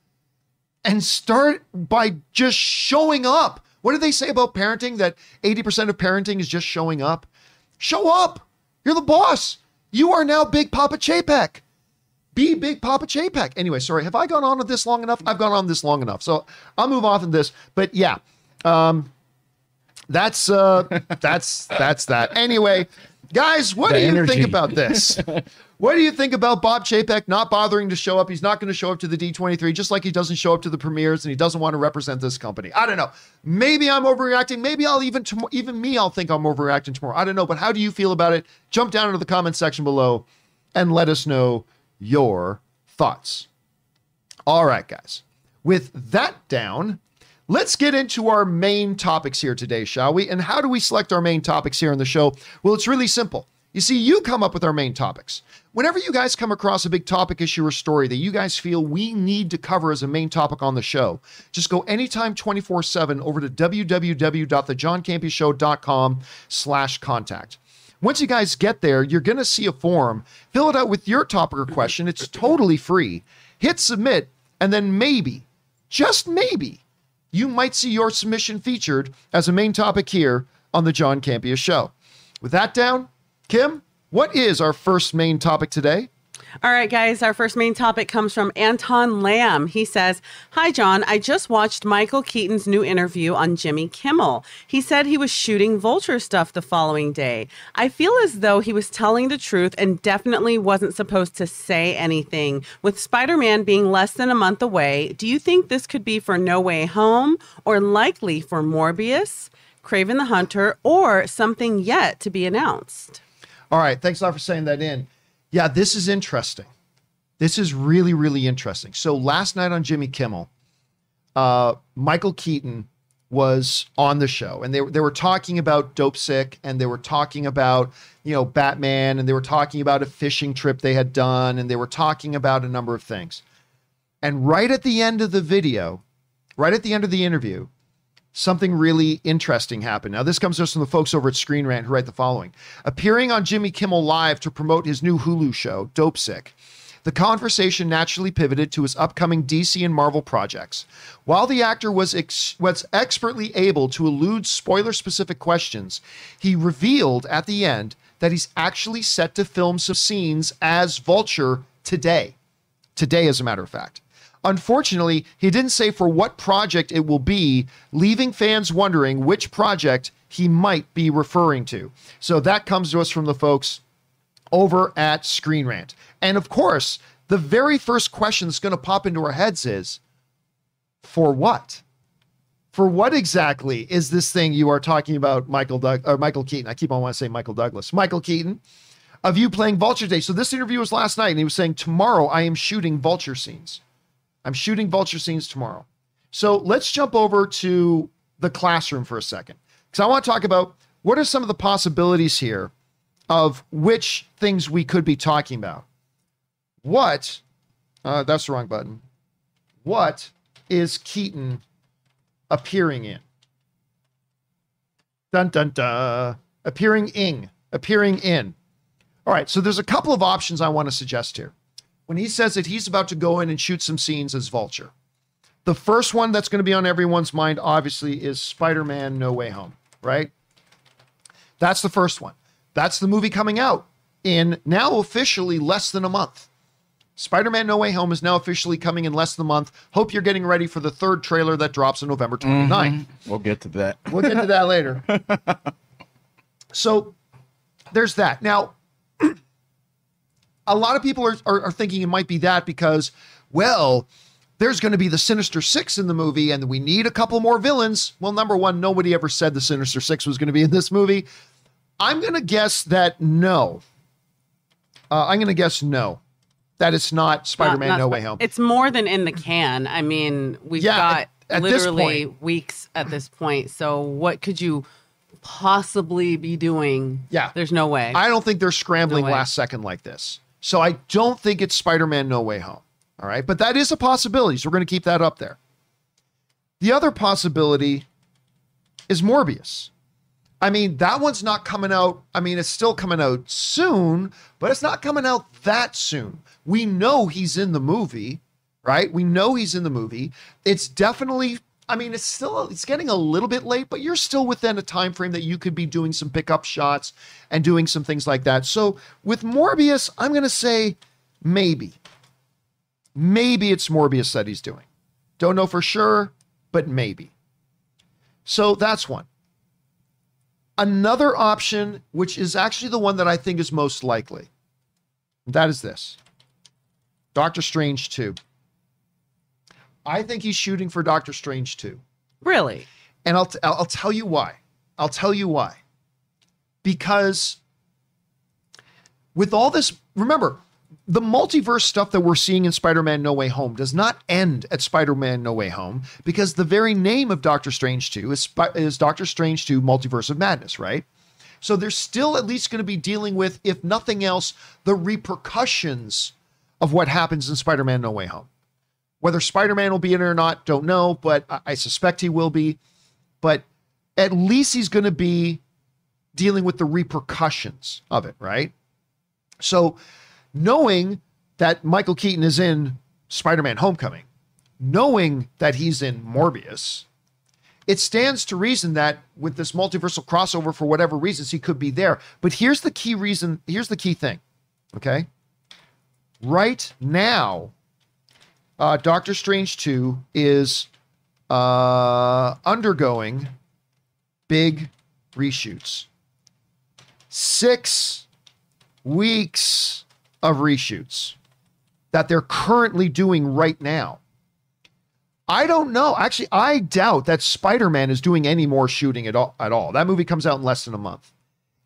Speaker 1: and start by just showing up. What do they say about parenting? That 80% of parenting is just showing up? Show up. You're the boss. You are now Big Papa Chapek. Be Big Papa Chapek. Anyway, sorry. Have I gone on with this long enough? I've gone on this long enough. So I'll move off of this. But yeah, um, that's uh, that's that's that. Anyway, guys, what
Speaker 3: The
Speaker 1: do you
Speaker 3: energy.
Speaker 1: think about this? what do you think about Bob Chapek not bothering to show up? He's not going to show up to the D23, just like he doesn't show up to the premieres, and he doesn't want to represent this company. I don't know. Maybe I'm overreacting. Maybe I'll even tom- even me, I'll think I'm overreacting tomorrow. I don't know. But how do you feel about it? Jump down into the comment section below and let us know your thoughts. All right, guys. With that down, let's get into our main topics here today, shall we? And how do we select our main topics here on the show? Well, it's really simple. You see, you come up with our main topics. Whenever you guys come across a big topic, issue, or story that you guys feel we need to cover as a main topic on the show, just go anytime 24-7 over to www.thejohncampeashow.com slash contact. Once you guys get there, you're going to see a form. Fill it out with your topic or question. It's totally free. Hit submit, and then maybe, just maybe, you might see your submission featured as a main topic here on the John Campea Show. With that down, Kim, what is our first main topic today?
Speaker 2: All right, guys, our first main topic comes from Anton Lamb. He says, Hi, John. I just watched Michael Keaton's new interview on Jimmy Kimmel. He said he was shooting vulture stuff the following day. I feel as though he was telling the truth and definitely wasn't supposed to say anything. With Spider Man being less than a month away, do you think this could be for No Way Home or likely for Morbius, Kraven the Hunter, or something yet to be announced?
Speaker 1: All right, thanks a lot for saying that in. Yeah, this is interesting. This is really, really interesting. So last night on Jimmy Kimmel, uh, Michael Keaton was on the show, and they they were talking about Dopesick, and they were talking about you know Batman, and they were talking about a fishing trip they had done, and they were talking about a number of things. And right at the end of the video, right at the end of the interview, something really interesting happened. Now, this comes us from the folks over at Screen Rant who write the following Appearing on Jimmy Kimmel Live to promote his new Hulu show, Dopesick, the conversation naturally pivoted to his upcoming DC and Marvel projects. While the actor was, ex- was expertly able to elude spoiler specific questions, he revealed at the end that he's actually set to film some scenes as Vulture today. Today, as a matter of fact. Unfortunately, he didn't say for what project it will be, leaving fans wondering which project he might be referring to. So that comes to us from the folks over at Screen Rant. And of course, the very first question that's going to pop into our heads is for what? For what exactly is this thing you are talking about, Michael Doug or Michael Keaton? I keep on wanting to say Michael Douglas. Michael Keaton of you playing Vulture Day. So this interview was last night, and he was saying, Tomorrow I am shooting vulture scenes. I'm shooting vulture scenes tomorrow. So let's jump over to the classroom for a second. Because I want to talk about what are some of the possibilities here of which things we could be talking about. What, uh, that's the wrong button. What is Keaton appearing in? Dun dun dun. Appearing in. Appearing in. All right, so there's a couple of options I want to suggest here. When he says that he's about to go in and shoot some scenes as Vulture, the first one that's going to be on everyone's mind, obviously, is Spider Man No Way Home, right? That's the first one. That's the movie coming out in now officially less than a month. Spider Man No Way Home is now officially coming in less than a month. Hope you're getting ready for the third trailer that drops on November 29th. Mm-hmm.
Speaker 3: We'll get to that.
Speaker 1: We'll get to that later. so there's that. Now, a lot of people are, are, are thinking it might be that because, well, there's going to be the Sinister Six in the movie and we need a couple more villains. Well, number one, nobody ever said the Sinister Six was going to be in this movie. I'm going to guess that no. Uh, I'm going to guess no. That it's not Spider Man
Speaker 2: Not-
Speaker 1: No Way Home.
Speaker 2: It's more than in the can. I mean, we've
Speaker 1: Yeah,
Speaker 2: got
Speaker 1: at- at this
Speaker 2: literally
Speaker 1: point.
Speaker 2: weeks at this point. So what could you possibly be doing?
Speaker 1: Yeah.
Speaker 2: There's no way.
Speaker 1: I don't think they're scrambling
Speaker 2: No
Speaker 1: last second like this. So I don't think it's Spider Man No Way Home. All right. But that is a possibility. So we're going to keep that up there. The other possibility is Morbius. I mean, that one's not coming out. I mean, it's still coming out soon, but it's not coming out that soon. We know he's in the movie, right? We know he's in the movie. It's definitely I mean, it's still it's getting a little bit late, but you're still within a time frame that you could be doing some pickup shots and doing some things like that. So with Morbius, I'm going to say maybe. Maybe it's Morbius that he's doing. Don't know for sure, but maybe. So that's one. Another option, which is actually the one that I think is most likely, that is this Doctor Strange 2. I think he's shooting for Doctor Strange too.
Speaker 2: Really?
Speaker 1: And I'll, t- I'll tell you why. I'll tell you why. Because with all this, remember, the multiverse stuff that we're seeing in Spider Man No Way Home does not end at Spider Man No Way Home because the very name of Doctor Strange 2 is, is Doctor Strange 2 Multiverse of Madness, right? So they're still at least going to be dealing with, if nothing else, the repercussions of what happens in Spider Man No Way Home. Whether Spider Man will be in it or not, don't know, but I suspect he will be. But at least he's going to be dealing with the repercussions of it, right? So, knowing that Michael Keaton is in Spider Man Homecoming, knowing that he's in Morbius, it stands to reason that with this multiversal crossover, for whatever reasons, he could be there. But here's the key reason here's the key thing, okay? Right now, uh, Doctor Strange 2 is uh, undergoing big reshoots. Six weeks of reshoots that they're currently doing right now. I don't know. Actually, I doubt that Spider Man is doing any more shooting at all, at all. That movie comes out in less than a month.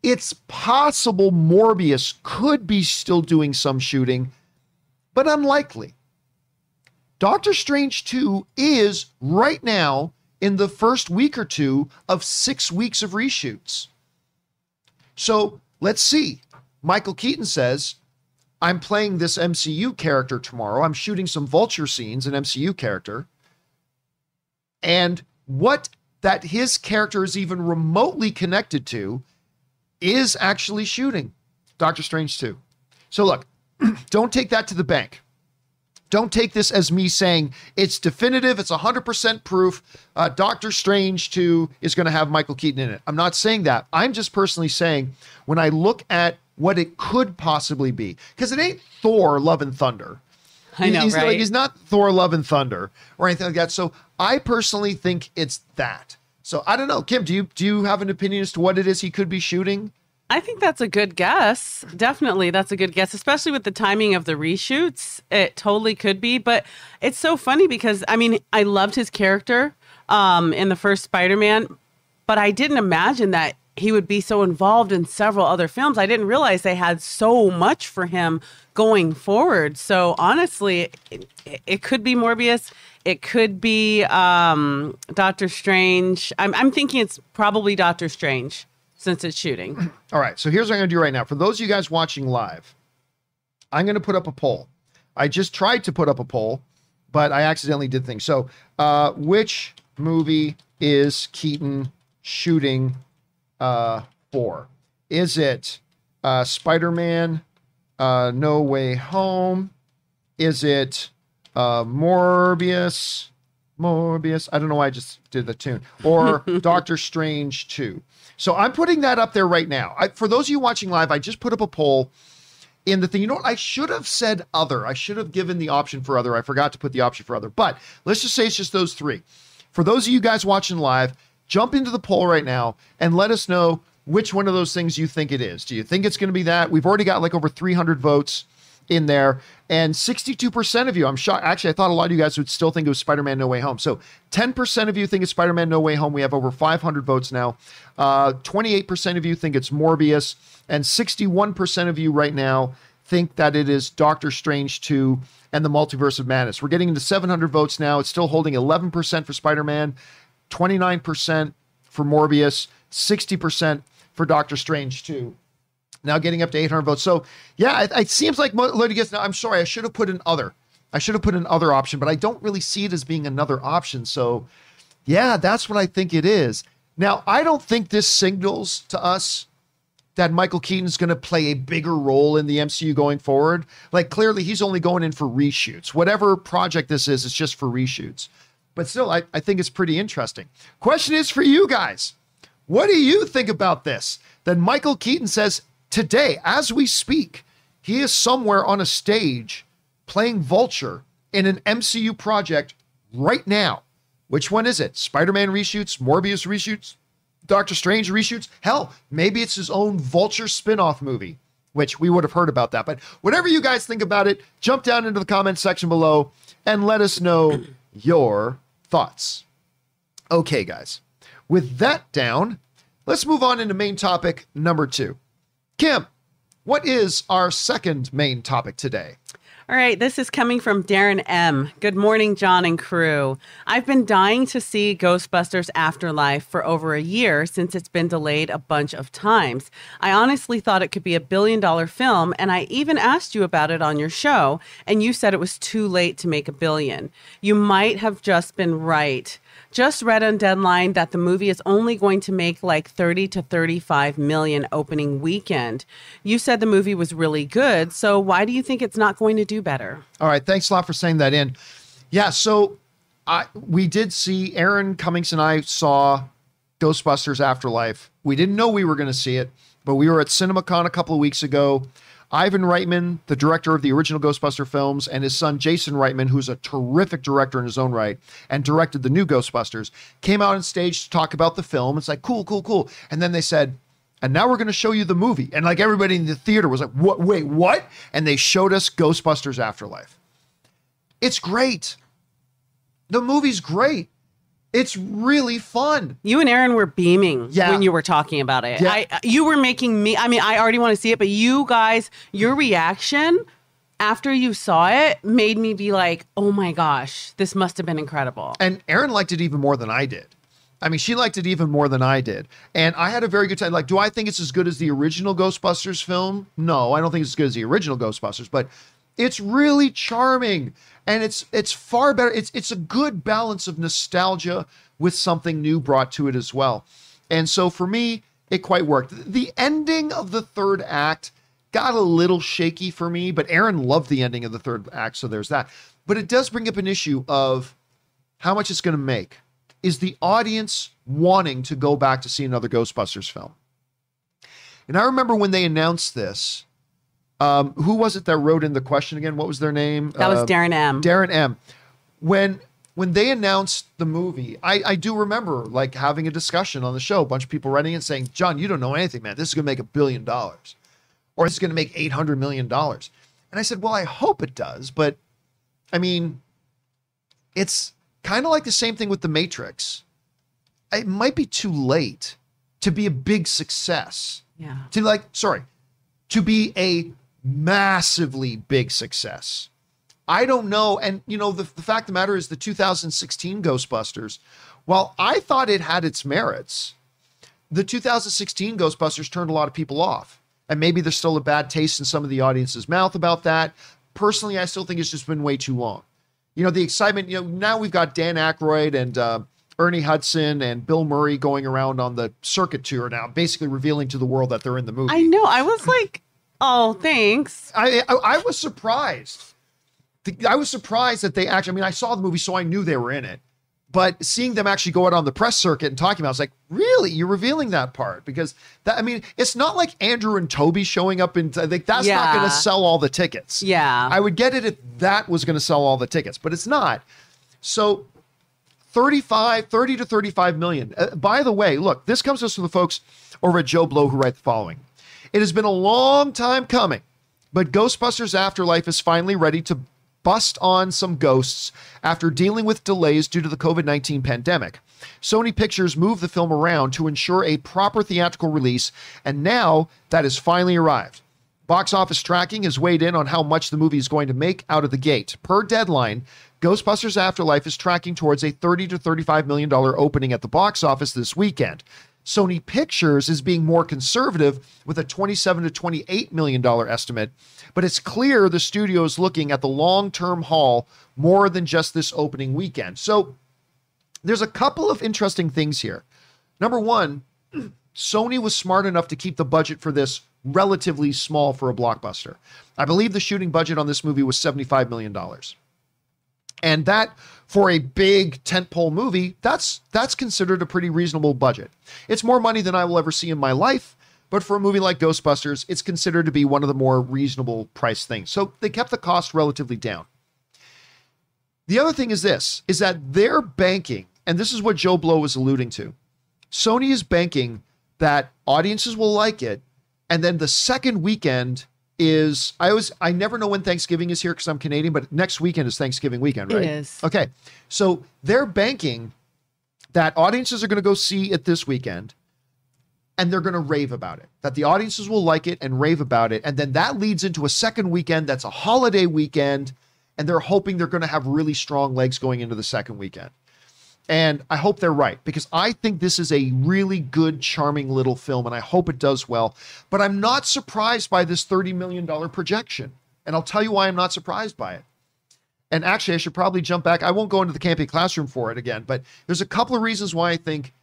Speaker 1: It's possible Morbius could be still doing some shooting, but unlikely. Doctor Strange 2 is right now in the first week or two of six weeks of reshoots. So let's see. Michael Keaton says, I'm playing this MCU character tomorrow. I'm shooting some vulture scenes, an MCU character. And what that his character is even remotely connected to is actually shooting Doctor Strange 2. So look, don't take that to the bank. Don't take this as me saying it's definitive, it's 100% proof. Uh, Doctor Strange 2 is going to have Michael Keaton in it. I'm not saying that. I'm just personally saying when I look at what it could possibly be, because it ain't Thor Love and Thunder.
Speaker 2: I know,
Speaker 1: he's,
Speaker 2: right?
Speaker 1: Like, he's not Thor Love and Thunder or anything like that. So I personally think it's that. So I don't know, Kim. Do you do you have an opinion as to what it is he could be shooting?
Speaker 2: I think that's a good guess. Definitely, that's a good guess, especially with the timing of the reshoots. It totally could be, but it's so funny because I mean, I loved his character um, in the first Spider-Man, but I didn't imagine that he would be so involved in several other films. I didn't realize they had so much for him going forward. So honestly, it, it could be Morbius. It could be um, Doctor Strange. I'm, I'm thinking it's probably Doctor Strange since it's shooting.
Speaker 1: All right. So here's what I'm going to do right now. For those of you guys watching live, I'm going to put up a poll. I just tried to put up a poll, but I accidentally did things. So, uh, which movie is Keaton shooting uh, for? Is it uh, Spider Man uh, No Way Home? Is it uh, Morbius? Morbius. I don't know why I just did the tune. Or Doctor Strange 2. So I'm putting that up there right now. I, for those of you watching live, I just put up a poll in the thing. You know what? I should have said other. I should have given the option for other. I forgot to put the option for other. But let's just say it's just those three. For those of you guys watching live, jump into the poll right now and let us know which one of those things you think it is. Do you think it's going to be that? We've already got like over 300 votes in there. And 62% of you, I'm shocked. Actually, I thought a lot of you guys would still think it was Spider Man No Way Home. So 10% of you think it's Spider Man No Way Home. We have over 500 votes now. Uh, 28% of you think it's Morbius. And 61% of you right now think that it is Doctor Strange 2 and the Multiverse of Madness. We're getting into 700 votes now. It's still holding 11% for Spider Man, 29% for Morbius, 60% for Doctor Strange 2 now getting up to 800 votes. So yeah, it, it seems like Lodi gets. Now I'm sorry, I should have put an other. I should have put an other option, but I don't really see it as being another option. So yeah, that's what I think it is. Now, I don't think this signals to us that Michael Keaton's going to play a bigger role in the MCU going forward. Like, clearly, he's only going in for reshoots. Whatever project this is, it's just for reshoots. But still, I, I think it's pretty interesting. Question is for you guys What do you think about this? That Michael Keaton says today, as we speak, he is somewhere on a stage playing Vulture in an MCU project right now. Which one is it? Spider Man reshoots, Morbius reshoots, Doctor Strange reshoots? Hell, maybe it's his own Vulture spin off movie, which we would have heard about that. But whatever you guys think about it, jump down into the comments section below and let us know your thoughts. Okay, guys, with that down, let's move on into main topic number two. Kim, what is our second main topic today?
Speaker 2: All right, this is coming from Darren M. Good morning, John and crew. I've been dying to see Ghostbusters Afterlife for over a year since it's been delayed a bunch of times. I honestly thought it could be a billion dollar film, and I even asked you about it on your show, and you said it was too late to make a billion. You might have just been right just read on Deadline that the movie is only going to make like 30 to 35 million opening weekend. You said the movie was really good, so why do you think it's not going to do better?
Speaker 1: All right, thanks a lot for saying that in. Yeah, so I we did see Erin Cummings and I saw Ghostbusters Afterlife. We didn't know we were going to see it, but we were at CinemaCon a couple of weeks ago. Ivan Reitman, the director of the original Ghostbuster films, and his son Jason Reitman, who's a terrific director in his own right and directed the new Ghostbusters, came out on stage to talk about the film. It's like, cool, cool, cool. And then they said, and now we're going to show you the movie. And like everybody in the theater was like, what, wait, what? And they showed us Ghostbusters Afterlife. It's great. The movie's great. It's really fun.
Speaker 2: You and Erin were beaming
Speaker 1: Yeah.
Speaker 2: when you were talking about it.
Speaker 1: Yeah.
Speaker 2: I you were making me I mean, I already want to see it, but you guys, your reaction after you saw it made me be like, "Oh my gosh, this must have been incredible."
Speaker 1: And Erin liked it even more than I did. I mean, she liked it even more than I did. And I had a very good time. Like, do I think it's as good as the original Ghostbusters film? No, I don't think it's as good as the original Ghostbusters, but it's really charming. And it's it's far better. It's it's a good balance of nostalgia with something new brought to it as well. And so for me, it quite worked. The ending of the third act got a little shaky for me, but Erin loved the ending of the third act, so there's that. But it does bring up an issue of how much it's going to make. Is the audience wanting to go back to see another Ghostbusters film? And I remember when they announced this, um, who was it that wrote in the question again? What was their name?
Speaker 2: That was
Speaker 1: Uh,
Speaker 2: Darren M.
Speaker 1: Darren M. When when they announced the movie, I, I do remember like having a discussion on the show, a bunch of people writing and saying, John, you don't know anything, man. This is gonna make a billion dollars. Or this is gonna make eight hundred million dollars. And I said, Well, I hope it does, but I mean, it's kind of like the same thing with the Matrix. It might be too late to be a big success
Speaker 2: yeah.
Speaker 1: to like sorry to be a massively big success. I don't know and you know the, the fact of the matter is the 2016 ghostbusters while i thought it had its merits the 2016 ghostbusters turned a lot of people off. And maybe there's still a bad taste in some of the audience's mouth about that. Personally i still think it's just been way too long. You know the excitement you know now we've got dan Aykroyd and uh, ernie hudson and bill murray going around on the circuit tour now basically revealing to the world that they're in the movie.
Speaker 2: I know. I was like, "Oh, thanks."
Speaker 1: I, I I was surprised. I was surprised that they actually. I mean, I saw the movie, so I knew they were in it. But seeing them actually go out on the press circuit and talking about, it, I was like, really? You're revealing that part because that. I mean, it's not like Andrew and Toby showing up in. Like that's not going to sell all the tickets.
Speaker 2: Yeah.
Speaker 1: I would get it if that was going to sell all the tickets, but it's not. So 35, 30 to 35 million. Uh, by the way, look, this comes to us from the folks over at JoBlo who write the following. It has been a long time coming, but Ghostbusters Afterlife is finally ready to bust on some ghosts after dealing with delays due to the COVID 19 pandemic. Sony Pictures moved the film around to ensure a proper theatrical release, and now that has finally arrived. Box office tracking has weighed in on how much the movie is going to make out of the gate. Per deadline, Ghostbusters Afterlife is tracking towards a 30 to 35 million dollar opening at the box office this weekend. Sony Pictures is being more conservative with a 27 to 28 million dollar estimate, but it's clear the studio is looking at the long-term haul more than just this opening weekend. So there's a couple of interesting things here. Number one, Sony was smart enough to keep the budget for this relatively small for a blockbuster. I believe the shooting budget on this movie was $75 million. And that for a big tentpole movie, that's that's considered a pretty reasonable budget. It's more money than I will ever see in my life, but for a movie like Ghostbusters, it's considered to be one of the more reasonable price things. So they kept the cost relatively down. The other thing is this is that they're banking, and this is what JoBlo was alluding to. Sony is banking that audiences will like it, and then the second weekend is I always I never know when Thanksgiving is here because I'm Canadian, but next weekend is Thanksgiving weekend, right?
Speaker 2: It is.
Speaker 1: Okay. So they're banking that audiences are going to go see it this weekend and they're going to rave about it. That the audiences will like it and rave about it. And then that leads into a second weekend that's a holiday weekend and they're hoping they're going to have really strong legs going into the second weekend. And I hope they're right because I think this is a really good, charming little film, and I hope it does well. But I'm not surprised by this $30 million projection. And I'll tell you why I'm not surprised by it. And actually, I should probably jump back. I won't go into the Campea classroom for it again, but there's a couple of reasons why I think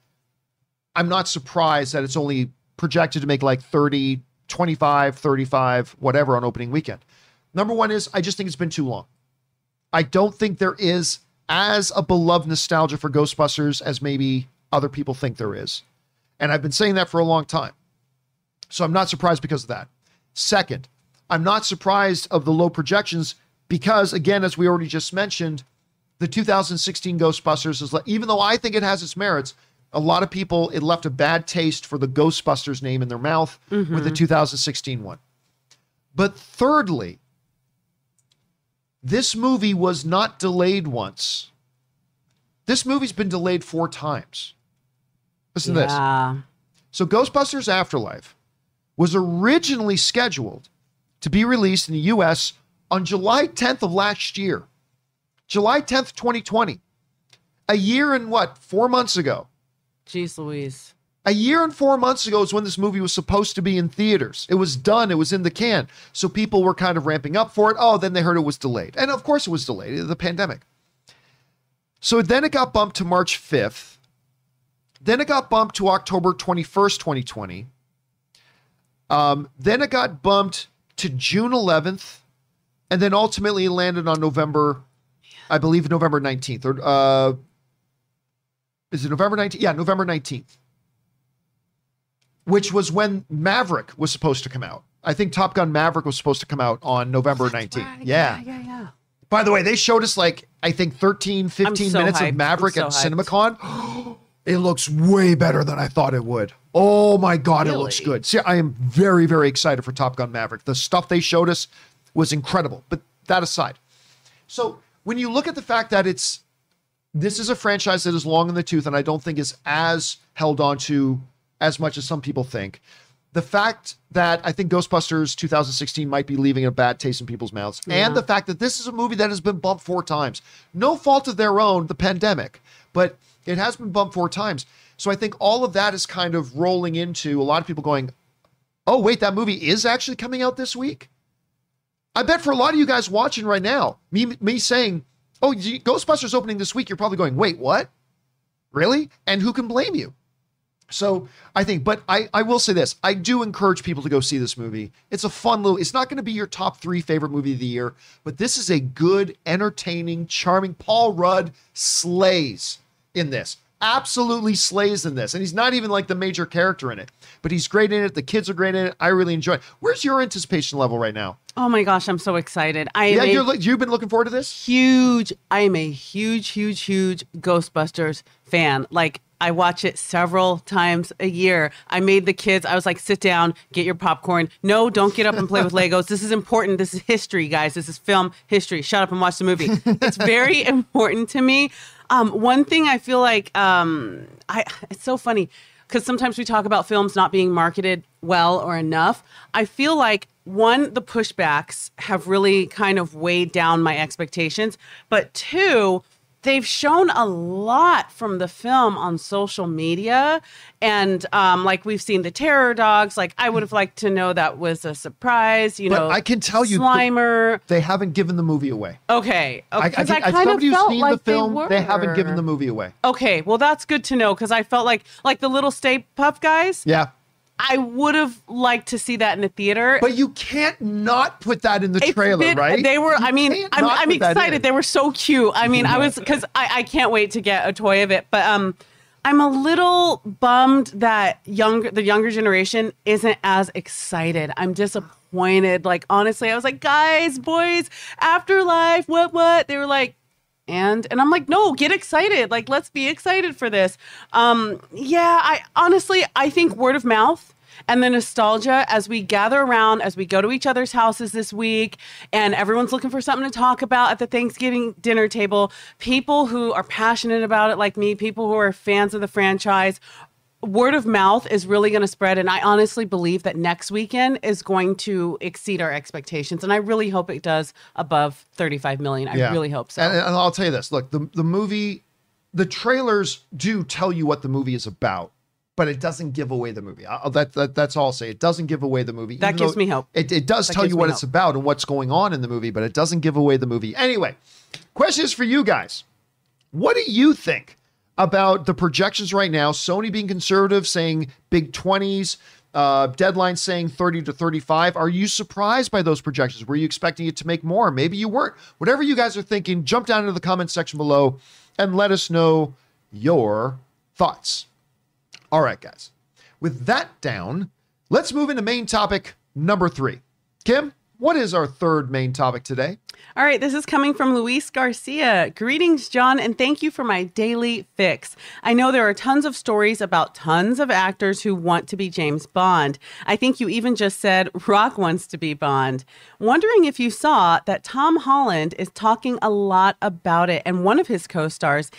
Speaker 1: I'm not surprised that it's only projected to make like 30, 25, 35, whatever on opening weekend. Number one is I just think it's been too long. I don't think there is as a beloved nostalgia for Ghostbusters as maybe other people think there is. And I've been saying that for a long time. So I'm not surprised because of that. Second, I'm not surprised of the low projections because, again, as we already just mentioned, the 2016 Ghostbusters is, even though I think it has its merits, a lot of people, it left a bad taste for the Ghostbusters name in their mouth mm-hmm. with the 2016 one. But thirdly, this movie was not delayed once. This movie's been delayed four times. Listen yeah. to this. So, Ghostbusters Afterlife was originally scheduled to be released in the US on July 10th of last year. July 10th, 2020. A year and what? Four months ago.
Speaker 2: Jeez Louise.
Speaker 1: A year and four months ago is when this movie was supposed to be in theaters. It was done, it was in the can. So people were kind of ramping up for it. Oh, then they heard it was delayed. And of course it was delayed, the pandemic. So then it got bumped to March 5th. Then it got bumped to October 21st, 2020. Um, then it got bumped to June 11th. And then ultimately landed on November, I believe November 19th. Or uh, is it November 19th? Yeah, November 19th which was when Maverick was supposed to come out. I think Top Gun Maverick was supposed to come out on November 19th. Right. Yeah. yeah. Yeah, yeah, By the way, they showed us like, I think 13, 15 so minutes hyped. of Maverick so at hyped. CinemaCon. it looks way better than I thought it would. Oh my God, really? it looks good. See, I am very, very excited for Top Gun Maverick. The stuff they showed us was incredible. But that aside, so when you look at the fact that it's this is a franchise that is long in the tooth and I don't think is as held on to as much as some people think. The fact that I think Ghostbusters 2016 might be leaving a bad taste in people's mouths, yeah. and the fact that this is a movie that has been bumped four times. No fault of their own, the pandemic, but it has been bumped four times. So I think all of that is kind of rolling into a lot of people going, oh, wait, that movie is actually coming out this week? I bet for a lot of you guys watching right now, me, me saying, oh, Ghostbusters opening this week, you're probably going, wait, what? Really? And who can blame you? So I think, but I, I will say this. I do encourage people to go see this movie. It's a fun little, it's not going to be your top three favorite movie of the year, but this is a good, entertaining, charming. Paul Rudd slays in this. Absolutely slays in this. And he's not even like the major character in it, but he's great in it. The kids are great in it. I really enjoy it. Where's your anticipation level right now?
Speaker 2: Oh my gosh, I'm so excited. I
Speaker 1: yeah, you're, you've been looking forward to this?
Speaker 2: Huge. I am a huge, huge, huge Ghostbusters fan. Like, I watch it several times a year. I made the kids, I was like, sit down, get your popcorn. No, don't get up and play with Legos. This is important. This is history, guys. This is film history. Shut up and watch the movie. It's very important to me. Um, one thing I feel like um, I it's so funny because sometimes we talk about films not being marketed well or enough. I feel like one, the pushbacks have really kind of weighed down my expectations, but two, they've shown a lot from the film on social media and um, like we've seen the terror dogs like i would have liked to know that was a surprise you
Speaker 1: But
Speaker 2: know
Speaker 1: I can tell you-
Speaker 2: slimer
Speaker 1: They haven't given the movie away.
Speaker 2: okay
Speaker 1: I, I,
Speaker 2: I,
Speaker 1: think- as
Speaker 2: kind of felt
Speaker 1: seen
Speaker 2: like
Speaker 1: the film,
Speaker 2: they,
Speaker 1: they haven't given the movie away.
Speaker 2: okay well that's good to know because i felt like like the little Stay Puft guys
Speaker 1: Yeah.
Speaker 2: I would have liked to see that in the theater
Speaker 1: But you can't not put that in the
Speaker 2: It's
Speaker 1: trailer,
Speaker 2: been-
Speaker 1: right?
Speaker 2: They were.
Speaker 1: You
Speaker 2: I mean, I'm, I'm
Speaker 1: put that in.
Speaker 2: excited. They were so cute. I mean, I was because I, I can't wait to get a toy of it. But um, I'm a little bummed that younger the younger generation isn't as excited. I'm disappointed. Like honestly, I was like, guys, boys, afterlife, what, what? They were like. And and I'm like, no, get excited. Like, let's be excited for this. Um, yeah, I honestly I think word of mouth and the nostalgia as we gather around, as we go to each other's houses this week, and everyone's looking for something to talk about at the Thanksgiving dinner table. People who are passionate about it, like me, people who are fans of the franchise, word of mouth is really going to spread. And I honestly believe that next weekend is going to exceed our expectations. And I really hope it does above 35 million. I really hope so.
Speaker 1: And, and I'll tell you this: look, the the movie, the trailers do tell you what the movie is about, but it doesn't give away the movie. i that, that that's all I'll say. It doesn't give away the movie.
Speaker 2: That gives me hope.
Speaker 1: It, it does
Speaker 2: That
Speaker 1: tell you what it's about and what's going on in the movie, but it doesn't give away the movie. Anyway, question is for you guys: What do you think about the projections right now? Sony being conservative, saying big twenties. Uh, deadline saying 30 to 35. Are you surprised by those projections? Were you expecting it to make more? Maybe you weren't. Whatever you guys are thinking, jump down into the comment section below and let us know your thoughts. All right, guys. With that down, let's move into main topic number three. Kim, what is our third main topic today?
Speaker 2: All right, this is coming from Luis Garcia. Greetings, John, and thank you for my daily fix. I know there are tons of stories about tons of actors who want to be James Bond. I think you even just said Rock wants to be Bond. Wondering if you saw that Tom Holland is talking a lot about it, and one of his co stars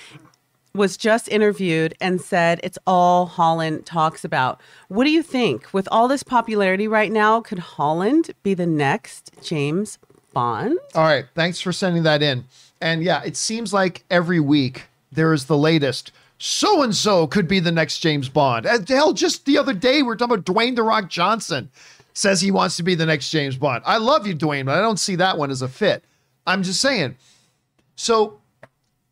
Speaker 2: was just interviewed and said it's all Holland talks about. What do you think? With all this popularity right now, could Holland be the next James Bond?
Speaker 1: All right, thanks for sending that in. And yeah, it seems like every week there is the latest. So and so could be the next James Bond. And hell, just the other day we were talking about Dwayne the Rock Johnson says he wants to be the next James Bond. I love you, Dwayne, but I don't see that one as a fit. I'm just saying. So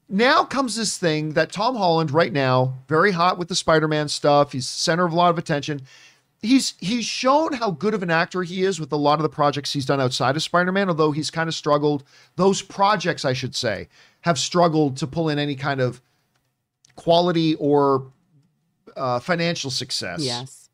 Speaker 1: now comes this thing that Tom Holland right now, very hot with the Spider-Man stuff. He's center of a lot of attention. He's he's shown how good of an actor he is with a lot of the projects he's done outside of Spider-Man, although he's kind of struggled. Those projects, I should say, have struggled to pull in any kind of quality or uh, financial success
Speaker 2: Yes.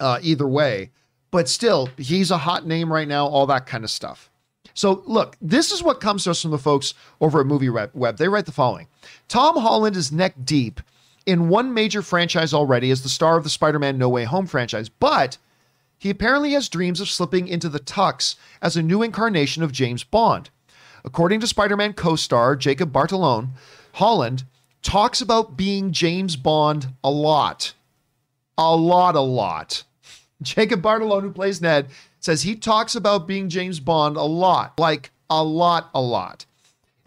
Speaker 1: uh, either way. But still, he's a hot name right now, all that kind of stuff. So, look, this is what comes to us from the folks over at Movie Web. They write the following Tom Holland is neck deep in one major franchise already as the star of the Spider Man No Way Home franchise, but he apparently has dreams of slipping into the tux as a new incarnation of James Bond. According to Spider Man co star Jacob Batalon, Holland talks about being James Bond a lot. A lot, a lot. Jacob Batalon, who plays Ned, says he talks about being James Bond a lot, like a lot, a lot.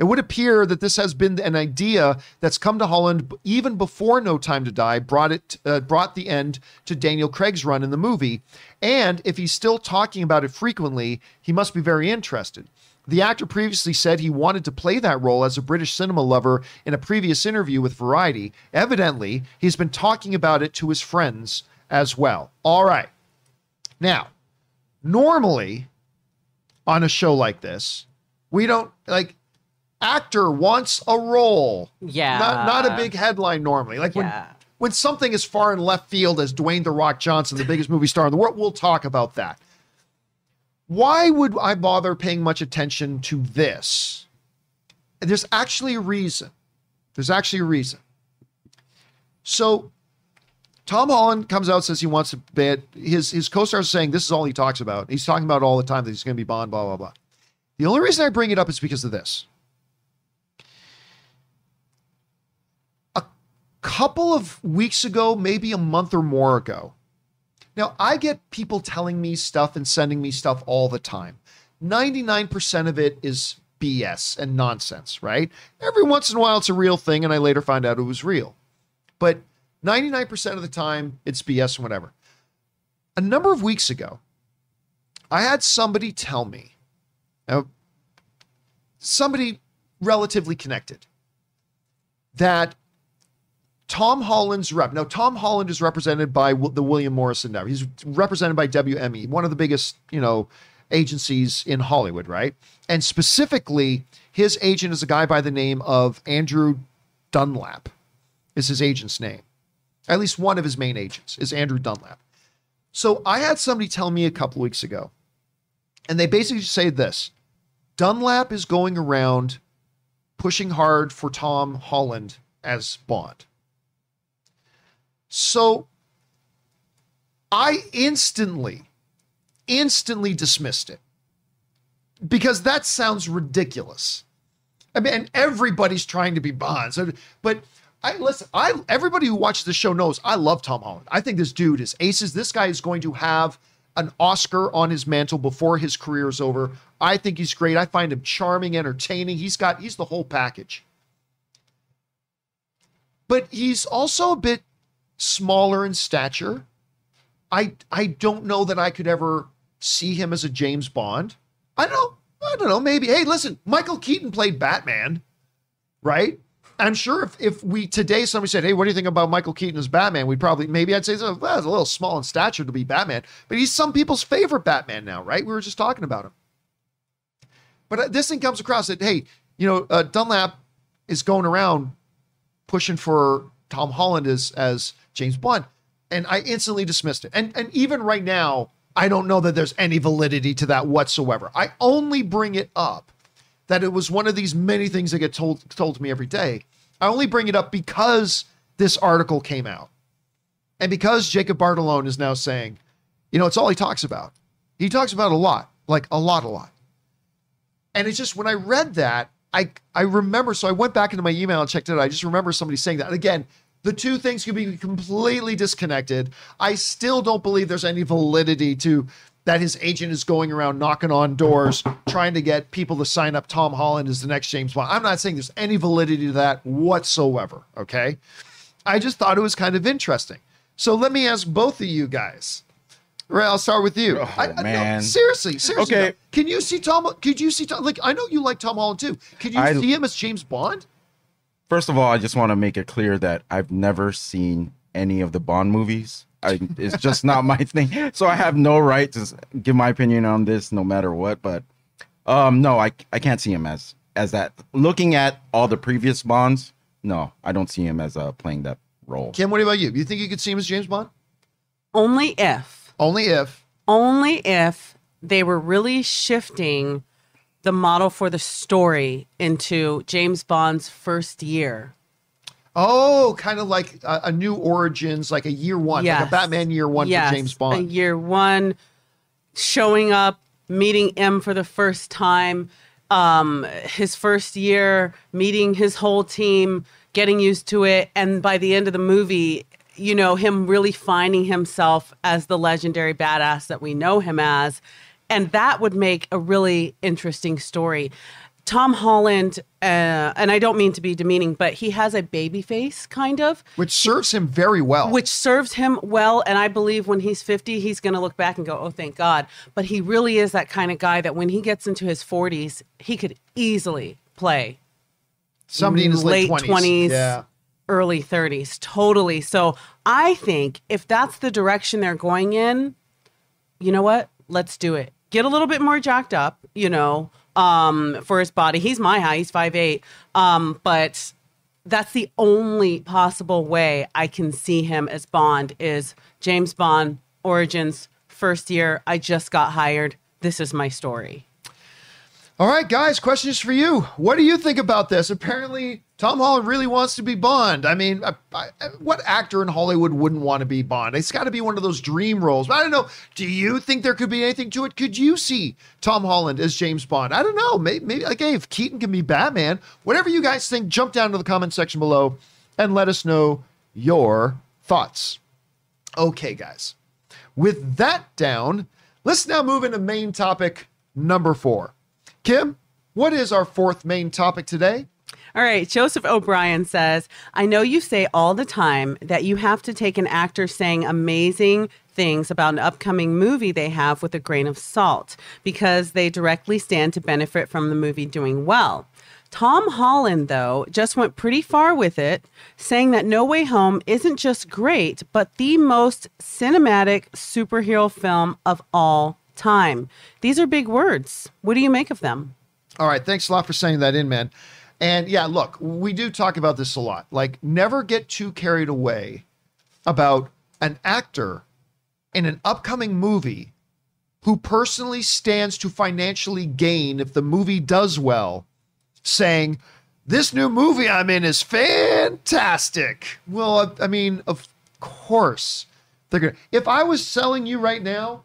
Speaker 1: It would appear that this has been an idea that's come to Holland even before No Time to Die brought it uh, brought the end to Daniel Craig's run in the movie. And if he's still talking about it frequently, he must be very interested. The actor previously said he wanted to play that role as a British cinema lover in a previous interview with Variety. Evidently, he's been talking about it to his friends as well. All right. Now, normally on a show like this, we don't like actor wants a role.
Speaker 2: Yeah.
Speaker 1: Not not a big headline normally. Like when
Speaker 2: Yeah.
Speaker 1: when something is far in left field as Dwayne the Rock Johnson, the biggest movie star in the world, we'll talk about that. Why would I bother paying much attention to this? There's actually a reason. There's actually a reason. So Tom Holland comes out says he wants to bet his his co-stars saying this is all he talks about. He's talking about all the time that he's going to be Bond, blah blah blah. The only reason I bring it up is because of this. A couple of weeks ago, maybe a month or more ago. Now I get people telling me stuff and sending me stuff all the time. 99% of it is BS and nonsense, right? Every once in a while, it's a real thing, and I later find out it was real. But 99% of the time, it's BS and whatever. A number of weeks ago, I had somebody tell me, now, somebody relatively connected, that Tom Holland's rep. Now, Tom Holland is represented by the William Morrison Network. He's represented by WME, one of the biggest, you know, agencies in Hollywood, right? And specifically, his agent is a guy by the name of Andrew Dunlap, is his agent's name. At least one of his main agents is Andrew Dunlap. So I had somebody tell me a couple weeks ago, and they basically say this Dunlap is going around pushing hard for Tom Holland as Bond. So I instantly instantly dismissed it because that sounds ridiculous. I mean, everybody's trying to be Bond. So, but I listen. I everybody who watches the show knows I love Tom Holland. I think this dude is aces. This guy is going to have an Oscar on his mantle before his career is over. I think he's great. I find him charming, entertaining. He's got he's the whole package. But he's also a bit smaller in stature. I I don't know that I could ever see him as a James Bond. I don't know. I don't know, maybe. Hey, listen, Michael Keaton played Batman, right? I'm sure if, if we today somebody said, Hey, what do you think about Michael Keaton as Batman? We'd probably maybe I'd say well, it's a little small in stature to be Batman, but he's some people's favorite Batman now, right? We were just talking about him. But uh, this thing comes across that, hey, you know, uh, Dunlap is going around pushing for Tom Holland as as James Bond, and I instantly dismissed it. And and even right now, I don't know that there's any validity to that whatsoever. I only bring it up that it was one of these many things that get told told to me every day. I only bring it up because this article came out. And because Jacob Batalon is now saying, you know, it's all he talks about. He talks about a lot, like a lot, a lot. And it's just when I read that, I I remember. So I went back into my email and checked it out. I just remember somebody saying that. And again, the two things could be completely disconnected. I still don't believe there's any validity to that his agent is going around knocking on doors trying to get people to sign up Tom Holland as the next James Bond. I'm not saying there's any validity to that whatsoever. Okay. I just thought it was kind of interesting. So let me ask both of you guys. Right, I'll start with you.
Speaker 3: Oh,
Speaker 1: I,
Speaker 3: man.
Speaker 1: no, seriously, seriously.
Speaker 3: Okay.
Speaker 1: no. Can you see Tom? Could you see Tom? Like, I know you like Tom Holland too. Could you
Speaker 3: I-
Speaker 1: see him as James Bond?
Speaker 3: First of all, I just want to make it clear that I've never seen any of the Bond movies. I, it's just not my thing. So I have no right to give my opinion on this, no matter what. But um, no, I I can't see him as as that. Looking at all the previous Bonds, no, I don't see him as uh, playing that role.
Speaker 1: Kim, what about you? You think you could see him as James Bond?
Speaker 2: Only if,
Speaker 1: Only if.
Speaker 2: only if they were really shifting the model for the story into James Bond's first year.
Speaker 1: Oh, kind of like a, a new origins, like a year one, like a Batman year one
Speaker 2: Yes,
Speaker 1: for James Bond.
Speaker 2: a year one, showing up, meeting M for the first time, um, his first year, meeting his whole team, getting used to it, and by the end of the movie, you know, him really finding himself as the legendary badass that we know him as. And that would make a really interesting story. Tom Holland, uh, and I don't mean to be demeaning, but he has a baby face, kind of
Speaker 1: which serves him very well.
Speaker 2: which serves him well. And I believe when he's 50, he's going to look back and go, oh, thank God. But he really is that kind of guy that when he gets into his 40s, he could easily play
Speaker 1: somebody in his late
Speaker 2: late
Speaker 1: 20s.
Speaker 2: 20s,
Speaker 1: Yeah.
Speaker 2: early 30s. Totally. So I think if that's the direction they're going in, you know what? Let's do it. Get a little bit more jacked up, you know, um, for his body. He's my height. He's 5'8". Um, but that's the only possible way I can see him as Bond is James Bond Origins first year. I just got hired. This is my story.
Speaker 1: All right, guys, questions for you. What do you think about this? Apparently, Tom Holland really wants to be Bond. I mean, I, I, what actor in Hollywood wouldn't want to be Bond? It's got to be one of those dream roles. But I don't know. Do you think there could be anything to it? Could you see Tom Holland as James Bond? I don't know. Maybe, maybe like, hey, if Keaton can be Batman, whatever you guys think, jump down to the comment section below and let us know your thoughts. Okay, guys. With that down, let's now move into main topic number four. Kim, What is our fourth main topic today?
Speaker 2: All right, Joseph O'Brien says, I know you say all the time that you have to take an actor saying amazing things about an upcoming movie they have with a grain of salt because they directly stand to benefit from the movie doing well. Tom Holland, though, just went pretty far with it, saying that No Way Home isn't just great, but the most cinematic superhero film of all time. These are big words. What do you make of them?
Speaker 1: All right, thanks a lot for saying that in, man. And yeah, look, we do talk about this a lot. Like, never get too carried away about an actor in an upcoming movie who personally stands to financially gain if the movie does well, saying, This new movie I'm in is fantastic. Well, I mean, of course they're gonna. If I was selling you right now,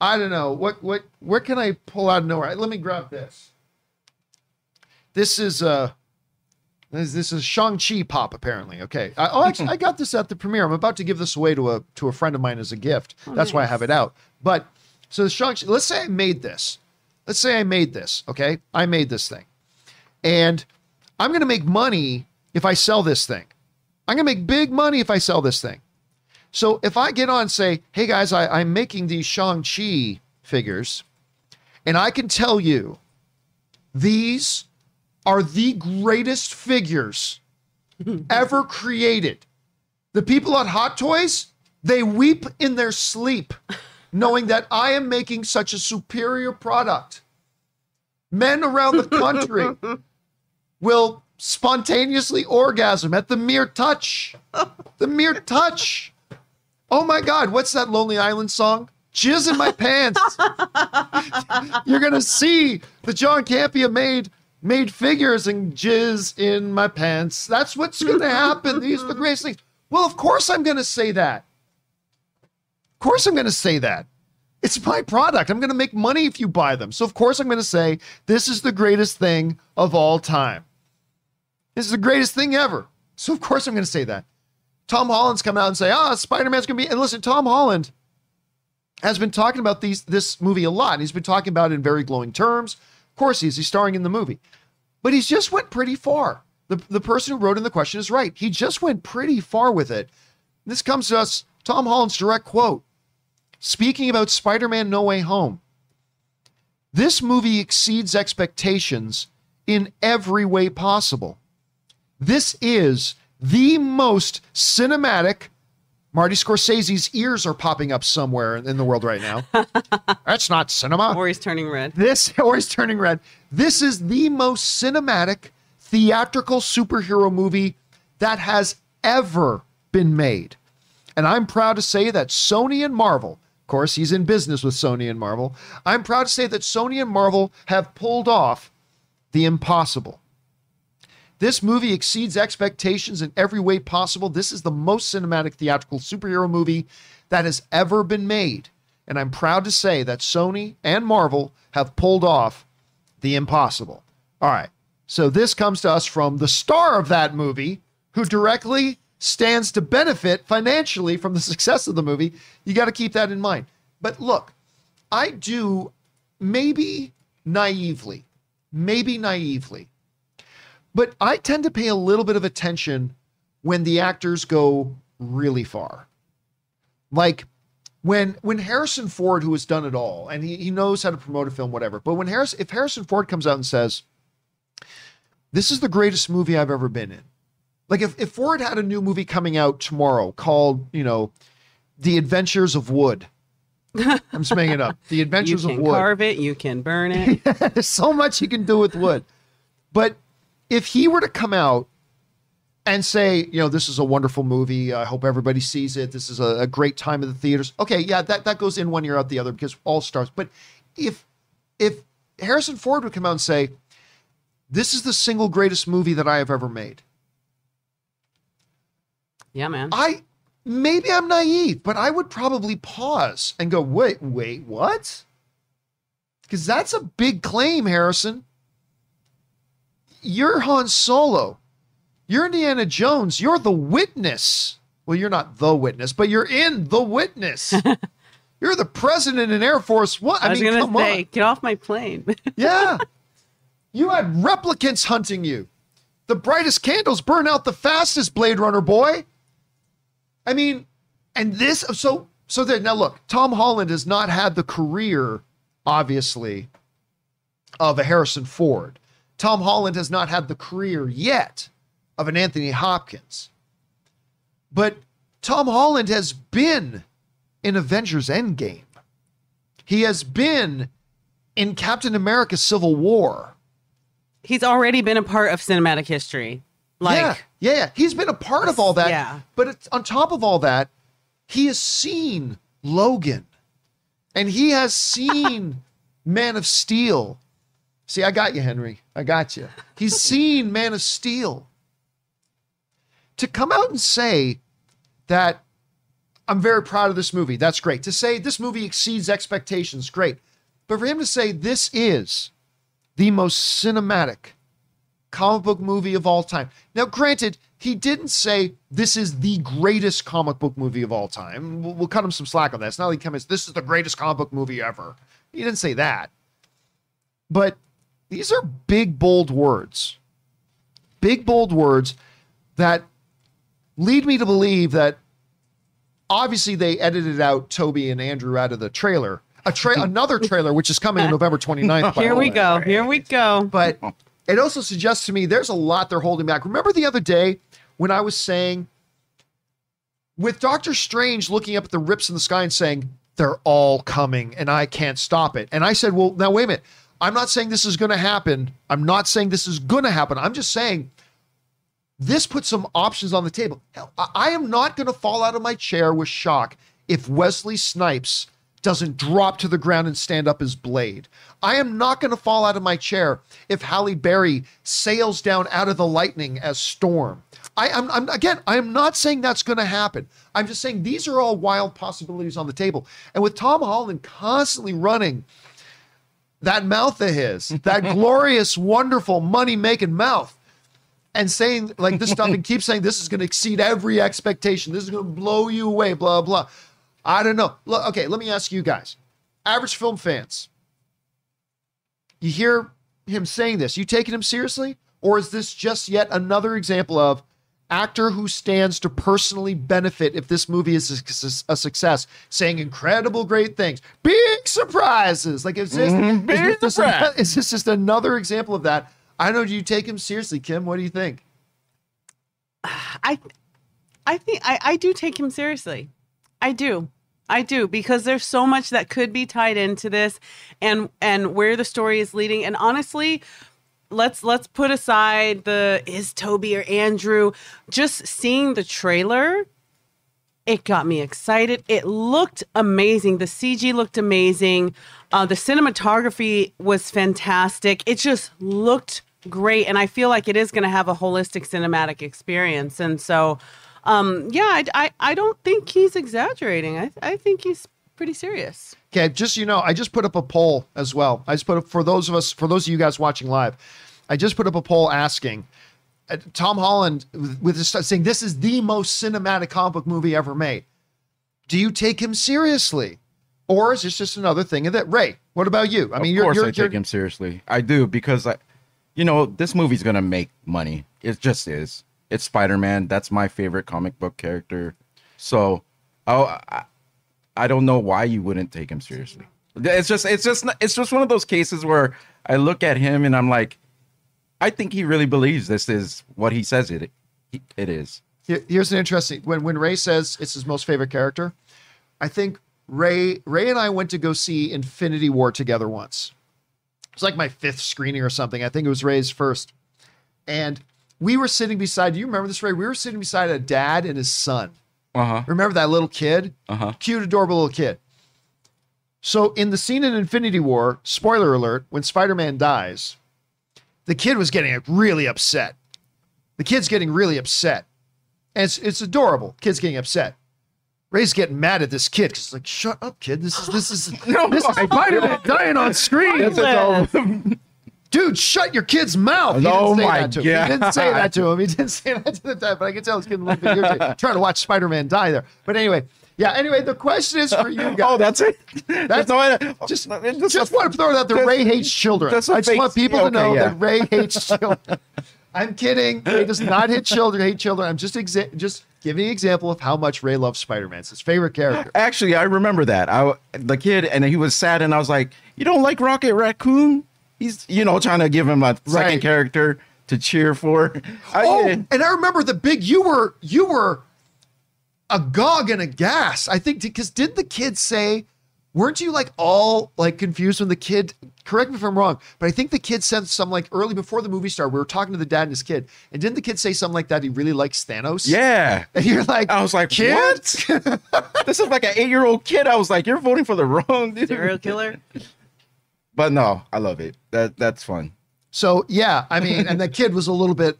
Speaker 1: I don't know what what where can I pull out of nowhere? Let me grab this. This is a this, this is Shang Chi pop apparently. Okay. I, oh, actually, I got this at the premiere. I'm about to give this away to a to a friend of mine as a gift. Oh, That's why I have it out. But so the Shang Chi. Let's say I made this. Let's say I made this. Okay, I made this thing, and I'm going to make money if I sell this thing. I'm going to make big money if I sell this thing. So if I get on and say, "Hey guys, I, I'm making these Shang Chi figures," and I can tell you, these are the greatest figures ever created. The people at Hot Toys, they weep in their sleep knowing that I am making such a superior product. Men around the country will spontaneously orgasm at the mere touch. The mere touch. Oh my God, what's that Lonely Island song? Jizz in my pants. You're going to see the John Campea made made figures and jizz in my pants. That's what's going to happen. These are the greatest things. Well, of course I'm going to say that. Of course I'm going to say that. It's my product. I'm going to make money if you buy them. So of course I'm going to say this is the greatest thing of all time. This is the greatest thing ever. So of course I'm going to say that. Tom Holland's come out and say, "Ah, oh, Spider-Man's going to be." And listen, Tom Holland has been talking about these this movie a lot. He's been talking about it in very glowing terms. Of course, he is. He's starring in the movie. But he's just went pretty far. The, the person who wrote in the question is right. He just went pretty far with it. This comes to us, Tom Holland's direct quote. Speaking about Spider Man No Way Home, this movie exceeds expectations in every way possible. This is the most cinematic. Marty Scorsese's ears are popping up somewhere in the world right now. That's not cinema.
Speaker 2: Or he's turning red.
Speaker 1: This, or he's turning red. This is the most cinematic theatrical superhero movie that has ever been made. And I'm proud to say that Sony and Marvel, of course, he's in business with Sony and Marvel. I'm proud to say that Sony and Marvel have pulled off the impossible. This movie exceeds expectations in every way possible. This is the most cinematic theatrical superhero movie that has ever been made. And I'm proud to say that Sony and Marvel have pulled off the impossible. All right. So this comes to us from the star of that movie, who directly stands to benefit financially from the success of the movie. You got to keep that in mind. But look, I do maybe naively, maybe naively, but I tend to pay a little bit of attention when the actors go really far. Like when when Harrison Ford, who has done it all, and he, he knows how to promote a film, whatever. But when Harris, if Harrison Ford comes out and says, This is the greatest movie I've ever been in. Like if, if Ford had a new movie coming out tomorrow called, you know, The Adventures of Wood. I'm just making it up. The Adventures of Wood.
Speaker 2: you can carve it, you can burn it.
Speaker 1: There's so much you can do with wood. But if he were to come out and say, you know, this is a wonderful movie. I hope everybody sees it. This is a, a great time at the theaters. Okay, yeah, that, that goes in one year out the other because all stars. But if if Harrison Ford would come out and say, this is the single greatest movie that I have ever made.
Speaker 2: yeah, man.
Speaker 1: I maybe I'm naive, but I would probably pause and go, wait, wait, what? Because that's a big claim, Harrison. You're Han Solo. You're Indiana Jones. You're the witness. Well, you're not the witness, but you're in the witness. you're the president in Air Force One. I,
Speaker 2: I was
Speaker 1: mean, come
Speaker 2: say,
Speaker 1: on.
Speaker 2: get off my plane.
Speaker 1: Yeah. You had replicants hunting you. The brightest candles burn out the fastest, Blade Runner boy. I mean, and this so so that now look, Tom Holland has not had the career, obviously, of a Harrison Ford. Tom Holland has not had the career yet of an Anthony Hopkins. But Tom Holland has been in Avengers Endgame. He has been in Captain America Civil War.
Speaker 2: He's already been a part of cinematic history. Like,
Speaker 1: yeah, yeah. He's been a part of all that.
Speaker 2: Yeah.
Speaker 1: But it's, on top of all that, he has seen Logan and he has seen Man of Steel. See, I got you, Henry. I got you. He's seen Man of Steel. To come out and say that I'm very proud of this movie, that's great. To say this movie exceeds expectations, great. But for him to say this is the most cinematic comic book movie of all time. Now, granted, he didn't say this is the greatest comic book movie of all time. We'll, we'll cut him some slack on that. It's not like he comes, this is the greatest comic book movie ever. He didn't say that. But these are big, bold words. Big, bold words that lead me to believe that obviously they edited out Toby and Andrew out of the trailer. A tra- another trailer, which is coming on November 29th. by
Speaker 2: here we go. Here we go.
Speaker 1: But it also suggests to me there's a lot they're holding back. Remember the other day when I was saying, with Doctor Strange looking up at the rips in the sky and saying, they're all coming and I can't stop it. And I said, well, now wait a minute. I'm not saying this is going to happen. I'm not saying this is going to happen. I'm just saying this puts some options on the table. Hell, I am not going to fall out of my chair with shock if Wesley Snipes doesn't drop to the ground and stand up his Blade. I am not going to fall out of my chair if Halle Berry sails down out of the lightning as Storm. I, am I'm, again, I am not saying that's going to happen. I'm just saying these are all wild possibilities on the table. And with Tom Holland constantly running that mouth of his, that glorious, wonderful, money making mouth, and saying like this stuff and keep saying this is going to exceed every expectation. This is going to blow you away, blah, blah. I don't know. Look, okay, let me ask you guys, average film fans, you hear him saying this, you taking him seriously? Or is this just yet another example of actor who stands to personally benefit if this movie is a, a success, saying incredible, great things, big surprises? Like, is this,
Speaker 3: Mhm,
Speaker 1: is, this
Speaker 3: surprise.
Speaker 1: is this just another example of that? I don't know. Do you take him seriously, Kim? What do you think?
Speaker 2: I I think I, I do take him seriously. I do. I do because there's so much that could be tied into this and and where the story is leading and honestly let's let's put aside the is Toby or Andrew just seeing the trailer it got me excited. It looked amazing. The CG looked amazing. Uh, the cinematography was fantastic. It just looked great. And I feel like it is going to have a holistic cinematic experience. And so, um, yeah, I, I, I don't think he's exaggerating. I, I think he's pretty serious.
Speaker 1: Okay, just you know, I just put up a poll as well. I just put up for those of us, for those of you guys watching live, I just put up a poll asking uh, Tom Holland with, with this saying this is the most cinematic comic book movie ever made. Do you take him seriously, or is this just another thing? And that Ray, what about you? I mean,
Speaker 3: of
Speaker 1: you're,
Speaker 3: course
Speaker 1: you're,
Speaker 3: I
Speaker 1: you're
Speaker 3: take him seriously. I do because I, you know, this movie's gonna make money. It just is. It's Spider Man. That's my favorite comic book character. So, oh, I, I don't know why you wouldn't take him seriously. It's just, it's just, it's just one of those cases where I look at him and I'm like, I think he really believes this is what he says it, it is.
Speaker 1: Here's an interesting when when Ray says it's his most favorite character. I think Ray Ray and I went to go see Infinity War together once. It was like my fifth screening or something. I think it was Ray's first, and we were sitting beside. Do you remember this, Ray? We were sitting beside a dad and his son.
Speaker 3: Uh huh.
Speaker 1: Remember that little kid?
Speaker 3: Uh huh.
Speaker 1: Cute, adorable little kid. So in the scene in Infinity War, spoiler alert, when Spider-Man dies, the kid was getting really upset. The kid's getting really upset. And it's it's adorable. Kid's getting upset. Ray's getting mad at this kid because it's like, shut up, kid. This is this is
Speaker 3: No,
Speaker 1: this is
Speaker 3: I-
Speaker 1: Spider-Man dying on screen.
Speaker 3: That's all.
Speaker 1: Dude, shut your kid's mouth. He oh didn't
Speaker 3: Oh
Speaker 1: say
Speaker 3: my
Speaker 1: that to him. He didn't say that to him. He didn't say that to the dad, but I can tell he's getting a little bit irritated. Trying to watch Spider-Man die there. But anyway, Yeah. Anyway, the question is for you guys.
Speaker 3: Oh, that's it.
Speaker 1: That's-
Speaker 3: no,
Speaker 1: just, oh,
Speaker 3: it's
Speaker 1: just,
Speaker 3: just a-
Speaker 1: want to throw it out there. Ray hates children. I just
Speaker 3: fake-
Speaker 1: want people to
Speaker 3: okay,
Speaker 1: know
Speaker 3: yeah.
Speaker 1: that Ray hates children. I'm kidding. Ray does not hit children. Hate children. I'm just exa- just giving an example of how much Ray loves Spider-Man. It's his favorite character.
Speaker 3: Actually, I remember that. I the kid and he was sad, and I was like, "You don't like Rocket Raccoon?" He's you know trying to give him a second
Speaker 1: Right.
Speaker 3: character to cheer for. I,
Speaker 1: Oh, and I remember the big. You were you were agog and aghast. I think because did the kid say? Weren't you like all like confused when the kid? Correct me if I'm wrong, but I think the kid said something like early before the movie started. We were talking to the dad and his kid, and didn't the kid say something like that? He really likes Thanos.
Speaker 3: yeah.
Speaker 1: And you're like,
Speaker 3: I was like,
Speaker 1: kid?
Speaker 3: what? this is like an eight-year-old kid. I was like, you're voting for the wrong dude.
Speaker 2: Serial killer.
Speaker 3: But no, I love it. That that's fun.
Speaker 1: So yeah, I mean, and the kid was a little bit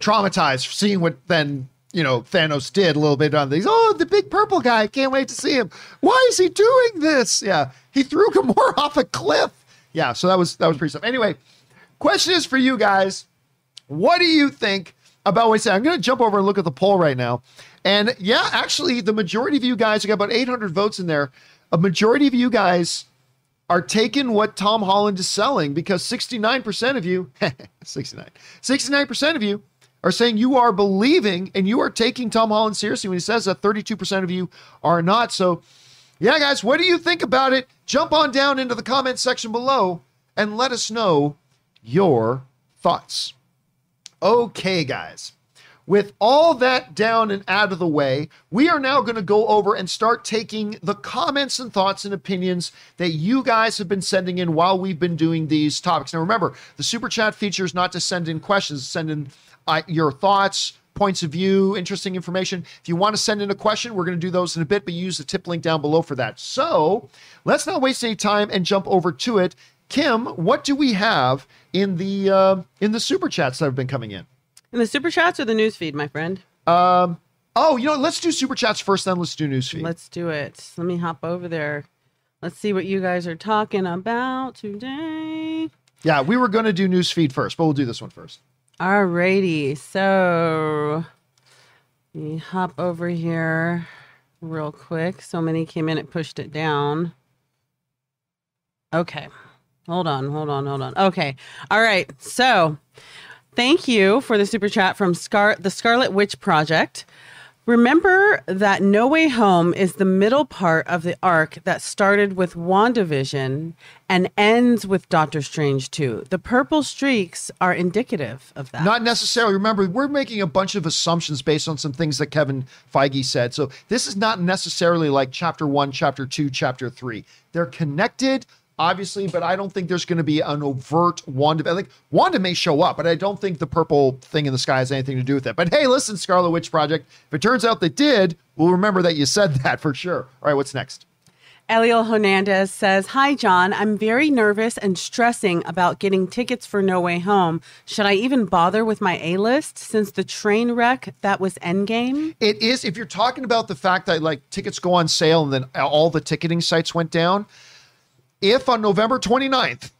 Speaker 1: traumatized seeing what then you know Thanos did a little bit on these. Oh, the big purple guy! Can't wait to see him. Why is he doing this? Yeah, he threw Gamora off a cliff. Yeah, so that was that was pretty stuff. Anyway, question is for you guys: What do you think about what I said? I'm going to jump over and look at the poll right now, and yeah, actually, the majority of you guys, I got about 800 votes in there. A majority of you guys are taking what Tom Holland is selling because 69% of you, 69, 69% of you are saying you are believing and you are taking Tom Holland seriously when he says that 32% of you are not. So, yeah, guys, what do you think about it? Jump on down into the comment section below and let us know your thoughts. Okay, guys. With all that down and out of the way, we are now going to go over and start taking the comments and thoughts and opinions that you guys have been sending in while we've been doing these topics. Now, remember, the super chat feature is not to send in questions, send in uh, your thoughts, points of view, interesting information. If you want to send in a question, we're going to do those in a bit, but use the tip link down below for that. So let's not waste any time and jump over to it. Kim, what do we have in the uh, in the super chats that have been coming in?
Speaker 2: In the super chats or the news feed, my friend?
Speaker 1: Oh, you know, let's do super chats first, then let's do newsfeed.
Speaker 2: Let's do it. Let me hop over there. Let's see what you guys are talking about today.
Speaker 1: yeah, we were going to do newsfeed first, but we'll do this one first.
Speaker 2: Alrighty, so let me hop over here real quick. So many came in, it pushed it down. Okay, hold on, hold on, hold on. Okay, all right. So, thank you for the super chat from Scar, the Scarlet Witch Project. Remember that No Way Home is the middle part of the arc that started with WandaVision and ends with Doctor Strange 2. The purple streaks are indicative of that.
Speaker 1: Not necessarily. Remember, we're making a bunch of assumptions based on some things that Kevin Feige said. So this is not necessarily like chapter one, chapter two, chapter three. They're connected, obviously, but I don't think there's going to be an overt Wanda. Like Wanda may show up, but I don't think the purple thing in the sky has anything to do with it. But hey, listen, Scarlet Witch Project. If it turns out they did, we'll remember that you said that for sure. All right, what's next?
Speaker 2: Eliel Hernandez says, Hi, John. I'm very nervous and stressing about getting tickets for No Way Home. Should I even bother with my A list since the train wreck that was Endgame?
Speaker 1: It is if you're talking about the fact that like tickets go on sale and then all the ticketing sites went down. If on November 29th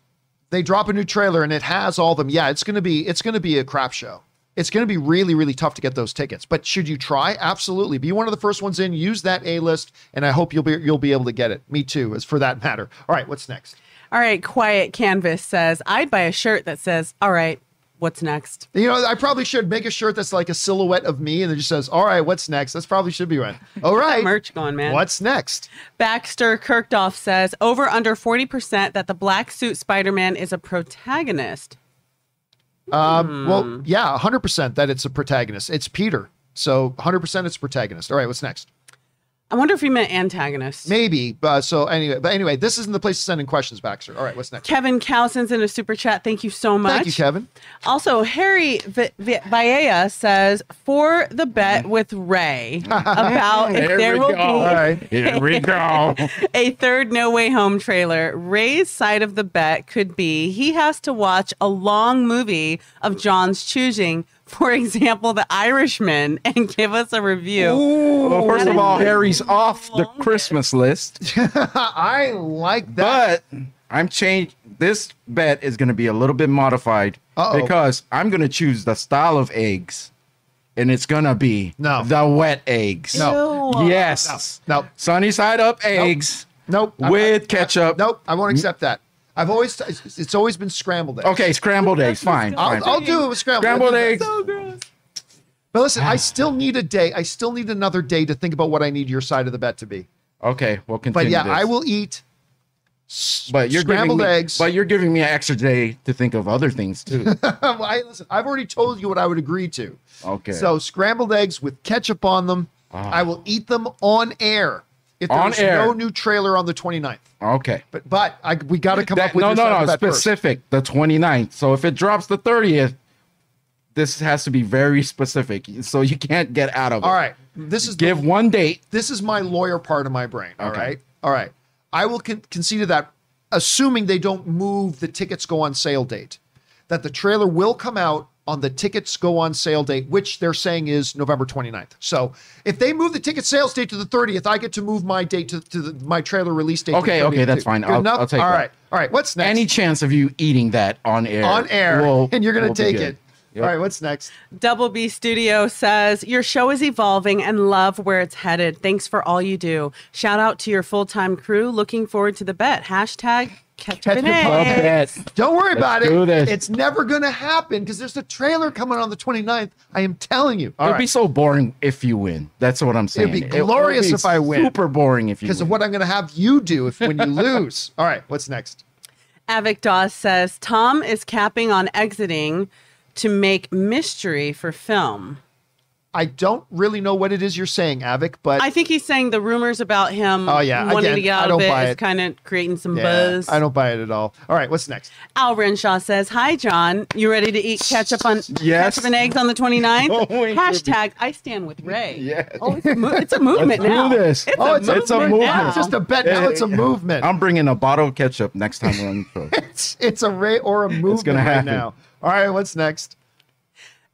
Speaker 1: they drop a new trailer and it has all of them, yeah, it's to be it's to be a crap show. It's to be really really tough to get those tickets. But should you try? Absolutely. Be one of the first ones in, use that A list and I hope you'll be you'll be able to get it. Me too, as for that matter. All right, what's next?
Speaker 2: All right, Quiet Canvas says, I'd buy a shirt that says, All right, what's next?
Speaker 1: You know, I probably should make a shirt that's like a silhouette of me and it just says, "All right, what's next?" That's probably should be right. All right.
Speaker 2: Merch going, man.
Speaker 1: What's next?
Speaker 2: Baxter Kirkdoff says, Over under 40% that the black suit Spider Man is a protagonist.
Speaker 1: Um, well, yeah, 100% that it's a protagonist. It's Peter. So 100% it's a protagonist. All right, what's next?
Speaker 2: I wonder if he meant antagonist.
Speaker 1: Maybe. Uh, so anyway, but anyway, this isn't the place to send in questions, Baxter. All right, what's next?
Speaker 2: Kevin Cowson's in a super chat. Thank you so much.
Speaker 1: Thank you, Kevin.
Speaker 2: Also, Harry v- v- Vallea says for the bet with Ray about if
Speaker 3: There
Speaker 2: there will
Speaker 3: go.
Speaker 2: be
Speaker 1: All right.
Speaker 3: Here we go.
Speaker 2: a third No Way Home trailer. Ray's side of the bet could be he has to watch a long movie of John's choosing, for example, The Irishman, and give us a review.
Speaker 3: well, first of all, Harry's off the
Speaker 2: Longest.
Speaker 3: Christmas list,
Speaker 1: I like that.
Speaker 3: but I'm changed. This bet is going to be a little bit modified
Speaker 1: Uh-oh.
Speaker 3: because I'm going to choose the style of eggs and it's gonna be
Speaker 1: No.
Speaker 3: the wet eggs.
Speaker 1: No.
Speaker 2: Ew.
Speaker 3: Yes.
Speaker 1: No.
Speaker 3: Sunny side up eggs.
Speaker 1: Nope. I-
Speaker 3: With
Speaker 1: I-
Speaker 3: ketchup.
Speaker 1: nope. I won't accept that. I've always it's it's always been scrambled eggs.
Speaker 3: Okay, scrambled eggs. Fine.
Speaker 1: I'll,
Speaker 3: fine.
Speaker 1: I'll do it with scrambled,
Speaker 3: Scrambled eggs.
Speaker 2: So gross.
Speaker 1: But listen, I ah. still need a day. I still need another day to think about what I need your side of the bet to be.
Speaker 3: Okay, we'll
Speaker 1: But yeah,
Speaker 3: this.
Speaker 1: I will eat
Speaker 3: But you're
Speaker 1: scrambled
Speaker 3: me,
Speaker 1: eggs.
Speaker 3: But you're giving me an extra day to think of other things too.
Speaker 1: Well, I, listen, I've already told you what I would agree to.
Speaker 3: Okay.
Speaker 1: So scrambled eggs with ketchup on them. Ah. I will eat them on air. If.
Speaker 3: On
Speaker 1: there's
Speaker 3: air.
Speaker 1: no new trailer on the 29th.
Speaker 3: okay.
Speaker 1: But but I, we got to come
Speaker 3: That-
Speaker 1: up with
Speaker 3: no, no, no.
Speaker 1: the bet first.
Speaker 3: Specific. The 29th. So if it drops the 30th, this has to be very specific. So you can't get out of it.
Speaker 1: All right. This is the-
Speaker 3: Give one date.
Speaker 1: this is my lawyer part of my brain. All right,
Speaker 3: Okay.
Speaker 1: all right. I will con- concede to that, assuming they don't move the tickets go on sale date. That the trailer will come out on the tickets go on sale date, which they're saying is November 29th. So if they move the ticket sales date to the 30th, I get to move my date to, to the, my trailer release date.
Speaker 3: Okay, okay, that's fine.
Speaker 1: Good
Speaker 3: I'll-
Speaker 1: enough?
Speaker 3: I'll take
Speaker 1: All
Speaker 3: that.
Speaker 1: right, all right. What's next?
Speaker 3: Any chance of you eating that on air?
Speaker 1: on air,
Speaker 3: will-
Speaker 1: and you're gonna
Speaker 3: will
Speaker 1: take it.
Speaker 3: Yep.
Speaker 1: All right, what's next?
Speaker 2: Double B Studio says, Your show is evolving and love where it's headed. Thanks for all you do. Shout out to your full time crew. Looking forward to the bet. Hashtag ketchup and
Speaker 1: Ketchup
Speaker 3: Love
Speaker 2: eggs.
Speaker 3: that.
Speaker 1: Don't worry about it.
Speaker 3: this.
Speaker 1: It's never gonna happen because there's a trailer coming on the 29th. I am telling you. All
Speaker 3: It'd
Speaker 1: right.
Speaker 3: be so boring if you win. That's what I'm saying. It would be
Speaker 1: glorious
Speaker 3: be
Speaker 1: if I win.
Speaker 3: Super boring if you
Speaker 1: because of what I'm going to have you do if when you lose. All right, what's next?
Speaker 2: Avic Dawes says, Tom is capping on exiting to make mystery for film.
Speaker 1: I don't really know what it is you're saying, Avic, but
Speaker 2: I think he's saying the rumors about him
Speaker 1: Oh, yeah.
Speaker 2: wanting
Speaker 1: Again,
Speaker 2: to get out of
Speaker 1: buy
Speaker 2: it is kind of creating some
Speaker 1: yeah,
Speaker 2: buzz.
Speaker 1: I don't buy it at all. All right, what's next?
Speaker 2: Al Renshaw says, Hi, John. You ready to eat ketchup on
Speaker 3: Yes.
Speaker 2: ketchup and eggs on the 29th?
Speaker 3: Going to
Speaker 2: Hashtag I stand with Ray.
Speaker 3: Yes.
Speaker 2: Oh, it's a, mo- it's a movement
Speaker 3: Let's do
Speaker 2: now.
Speaker 3: this.
Speaker 2: It's
Speaker 1: Oh,
Speaker 2: a
Speaker 1: it's a,
Speaker 2: movement,
Speaker 3: It's a movement.
Speaker 2: now.
Speaker 1: It's just a bet now. It's a movement.
Speaker 3: I'm bringing a bottle of ketchup next time we're on the show.
Speaker 1: it's, it's a ray or a movement
Speaker 3: gonna
Speaker 1: right now. All right, what's next?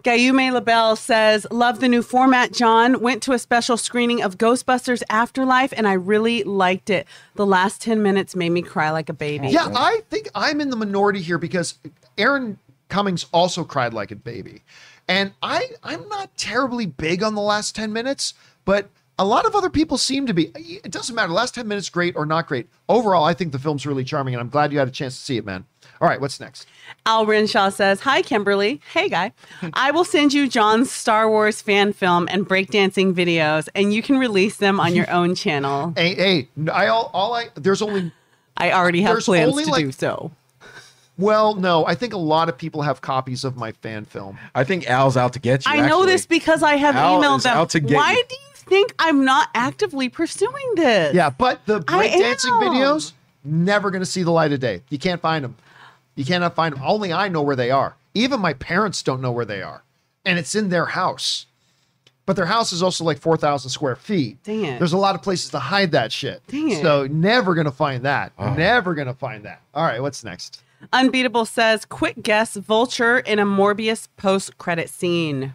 Speaker 2: Gayume LaBelle says, Love the new format, John. Went to a special screening of Ghostbusters Afterlife and I really liked it. The last 10 minutes made me cry like a baby.
Speaker 1: Yeah, I think I'm in the minority here because Erin Cummings also cried like a baby. And I I'm not terribly big on the last 10 minutes, but a lot of other people seem to be. It doesn't matter. Last 10 minutes great or not great. Overall, I think the film's really charming and I'm glad you had a chance to see it, man. All right, what's next?
Speaker 2: Al Renshaw says, Hi, Kimberly. Hey, guy. I will send you John's Star Wars fan film and breakdancing videos, and you can release them on your own channel.
Speaker 1: Hey, hey, I all, all I there's only
Speaker 2: I already have plans to
Speaker 1: like-
Speaker 2: do so.
Speaker 1: well, no, I think a lot of people have copies of my fan film.
Speaker 3: I think Al's out to get you.
Speaker 2: I know this because I have
Speaker 3: Al
Speaker 2: emailed
Speaker 3: is
Speaker 2: them.
Speaker 3: out to get
Speaker 2: Why
Speaker 3: you.
Speaker 2: do you think I'm not actively pursuing this?
Speaker 1: Yeah, but the
Speaker 2: I
Speaker 1: breakdancing videos never going to see the light of day. You can't find them. You cannot find them. Only I know where they are. Even my parents don't know where they are, and it's in their house. But their house is also like four thousand square feet.
Speaker 2: Dang it.
Speaker 1: There's a lot of places to hide that shit.
Speaker 2: Dang it.
Speaker 1: So never gonna find that. Ah. Never gonna find that. All right, what's next?
Speaker 2: Unbeatable says, quick guess Vulture in a Morbius post credit scene.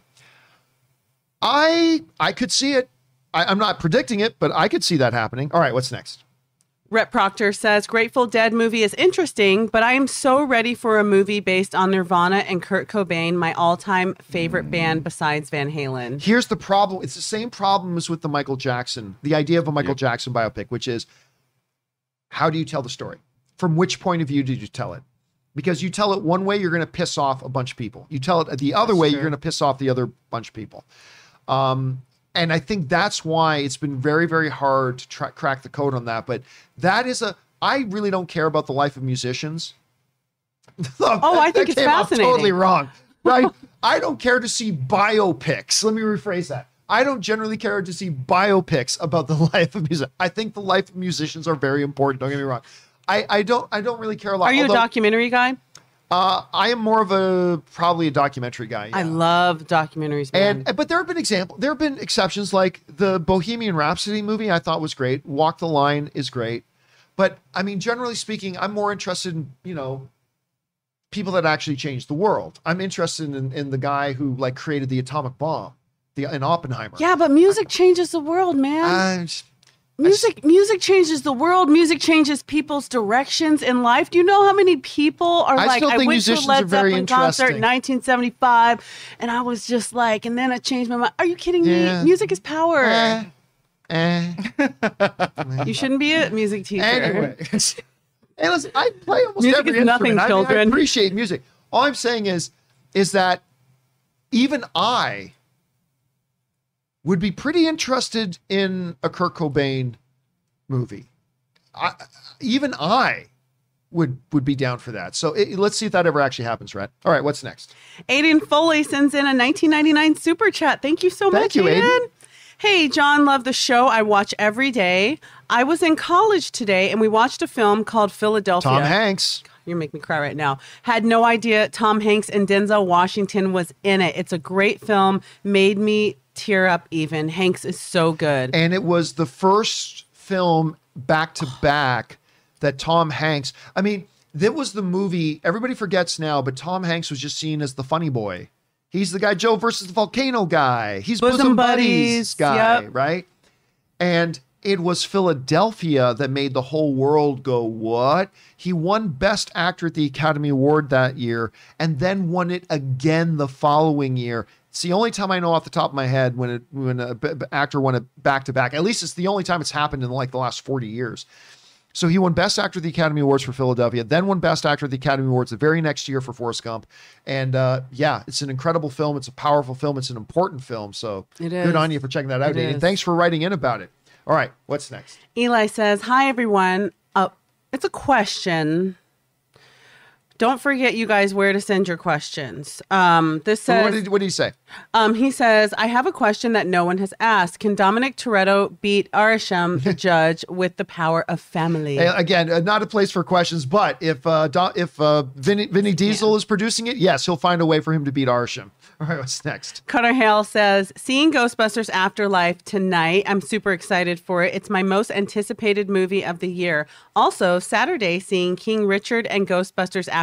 Speaker 1: I I could see it. I, I'm not predicting it, but I could see that happening. All right, what's next?
Speaker 2: Rhett Proctor says, Grateful Dead movie is interesting, but I am so ready for a movie based on Nirvana and Kurt Cobain, my all time favorite band besides Van Halen.
Speaker 1: Here's the problem. It's the same problem as with the Michael Jackson, the idea of a Michael Jackson biopic, which is how do you tell the story? From which point of view did you tell it? Because you tell it one way, you're going to piss off a bunch of people. You tell it the other way, you're going to piss off the other bunch of people. Um, and I think that's why it's been very, very hard to tra- crack the code on that. But that is a, I really don't care about the life of musicians.
Speaker 2: Oh, I think it's
Speaker 1: came off
Speaker 2: fascinating.
Speaker 1: totally wrong, right? I don't care to see biopics. Let me rephrase that. I don't generally care to see biopics about the life of music. I think the life of musicians are very important. Don't get me wrong. I, I don't I don't really care a lot.
Speaker 2: Are you
Speaker 1: although,
Speaker 2: a documentary guy?
Speaker 1: Uh, I am more of a probably a documentary guy.
Speaker 2: I love documentaries, man.
Speaker 1: And but there have been example. There have been exceptions like the Bohemian Rhapsody movie. I thought was great. Walk the Line is great, but I mean, generally speaking, I'm more interested in you know people that actually changed the world. I'm interested in, in the guy who like created the atomic bomb, the in Oppenheimer.
Speaker 2: yeah, but music changes the world, man.
Speaker 1: Uh,
Speaker 2: Music music changes the world. Music changes people's directions in life. Do you know how many people are
Speaker 1: I
Speaker 2: like I
Speaker 1: think
Speaker 2: went to a Led Zeppelin concert in 1975 and I was just like and then I changed my mind. Are you kidding
Speaker 1: Yeah.
Speaker 2: me? Music is power.
Speaker 1: Eh, eh.
Speaker 2: You shouldn't be a music teacher.
Speaker 1: Anyway, hey, listen, I play almost
Speaker 2: Music
Speaker 1: every
Speaker 2: is nothing,
Speaker 1: instrument. I, mean, I appreciate music. All I'm saying is, is that even I would be pretty interested in a Kurt Cobain movie. I, even I would would be down for that. So it, let's see if that ever actually happens, Rhett. All right, what's next?
Speaker 2: Aiden Foley sends in a 1999 super chat. Thank you so
Speaker 1: Thank
Speaker 2: much,
Speaker 1: you, Aiden.
Speaker 2: Hey, John, love the show. I watch every day. I was in college today and we watched a film called Philadelphia.
Speaker 1: Tom Hanks.
Speaker 2: You make me cry right now. Had no idea Tom Hanks and Denzel Washington was in it. It's a great film. Made me tear up even. Hanks is so good.
Speaker 1: and it was the first film back to back that Tom Hanks. I mean, that was the movie everybody forgets now, but Tom Hanks was just seen as the funny boy. He's the guy Joe versus the volcano guy. He's bosom,
Speaker 2: Bosom
Speaker 1: buddies,
Speaker 2: buddies,
Speaker 1: guy,
Speaker 2: yep.
Speaker 1: right? And it was Philadelphia that made the whole world go, What? He won Best Actor at the Academy Award that year and then won it again the following year. It's the only time I know off the top of my head when it, when a b- b- actor won it back to back. At least it's the only time it's happened in like the last 40 years. So he won Best Actor at the Academy Awards for Philadelphia, then won Best Actor at the Academy Awards the very next year for Forrest Gump. And uh, yeah, it's an incredible film. It's a powerful film. It's an important film. So
Speaker 2: It
Speaker 1: good on you for checking that out,
Speaker 2: is.
Speaker 1: Thanks for writing in about it. All right, what's next?
Speaker 2: Eli says, Hi, everyone. Uh, it's a question. Don't forget, you guys, where to send your questions. Um, this says,
Speaker 1: what, did, what did he say?
Speaker 2: Um, he says, I have a question that no one has asked. Can Dominic Toretto beat Arishem, the judge, with the power of family?
Speaker 1: Hey, again, uh, not a place for questions, but if uh, Do- if uh, Vinny, Vinny Diesel is producing it, yes, he'll find a way for him to beat Arishem. All right, what's next?
Speaker 2: Cutter Hale says, seeing Ghostbusters Afterlife tonight. I'm super excited for it. It's my most anticipated movie of the year. Also, Saturday, seeing King Richard and Ghostbusters Afterlife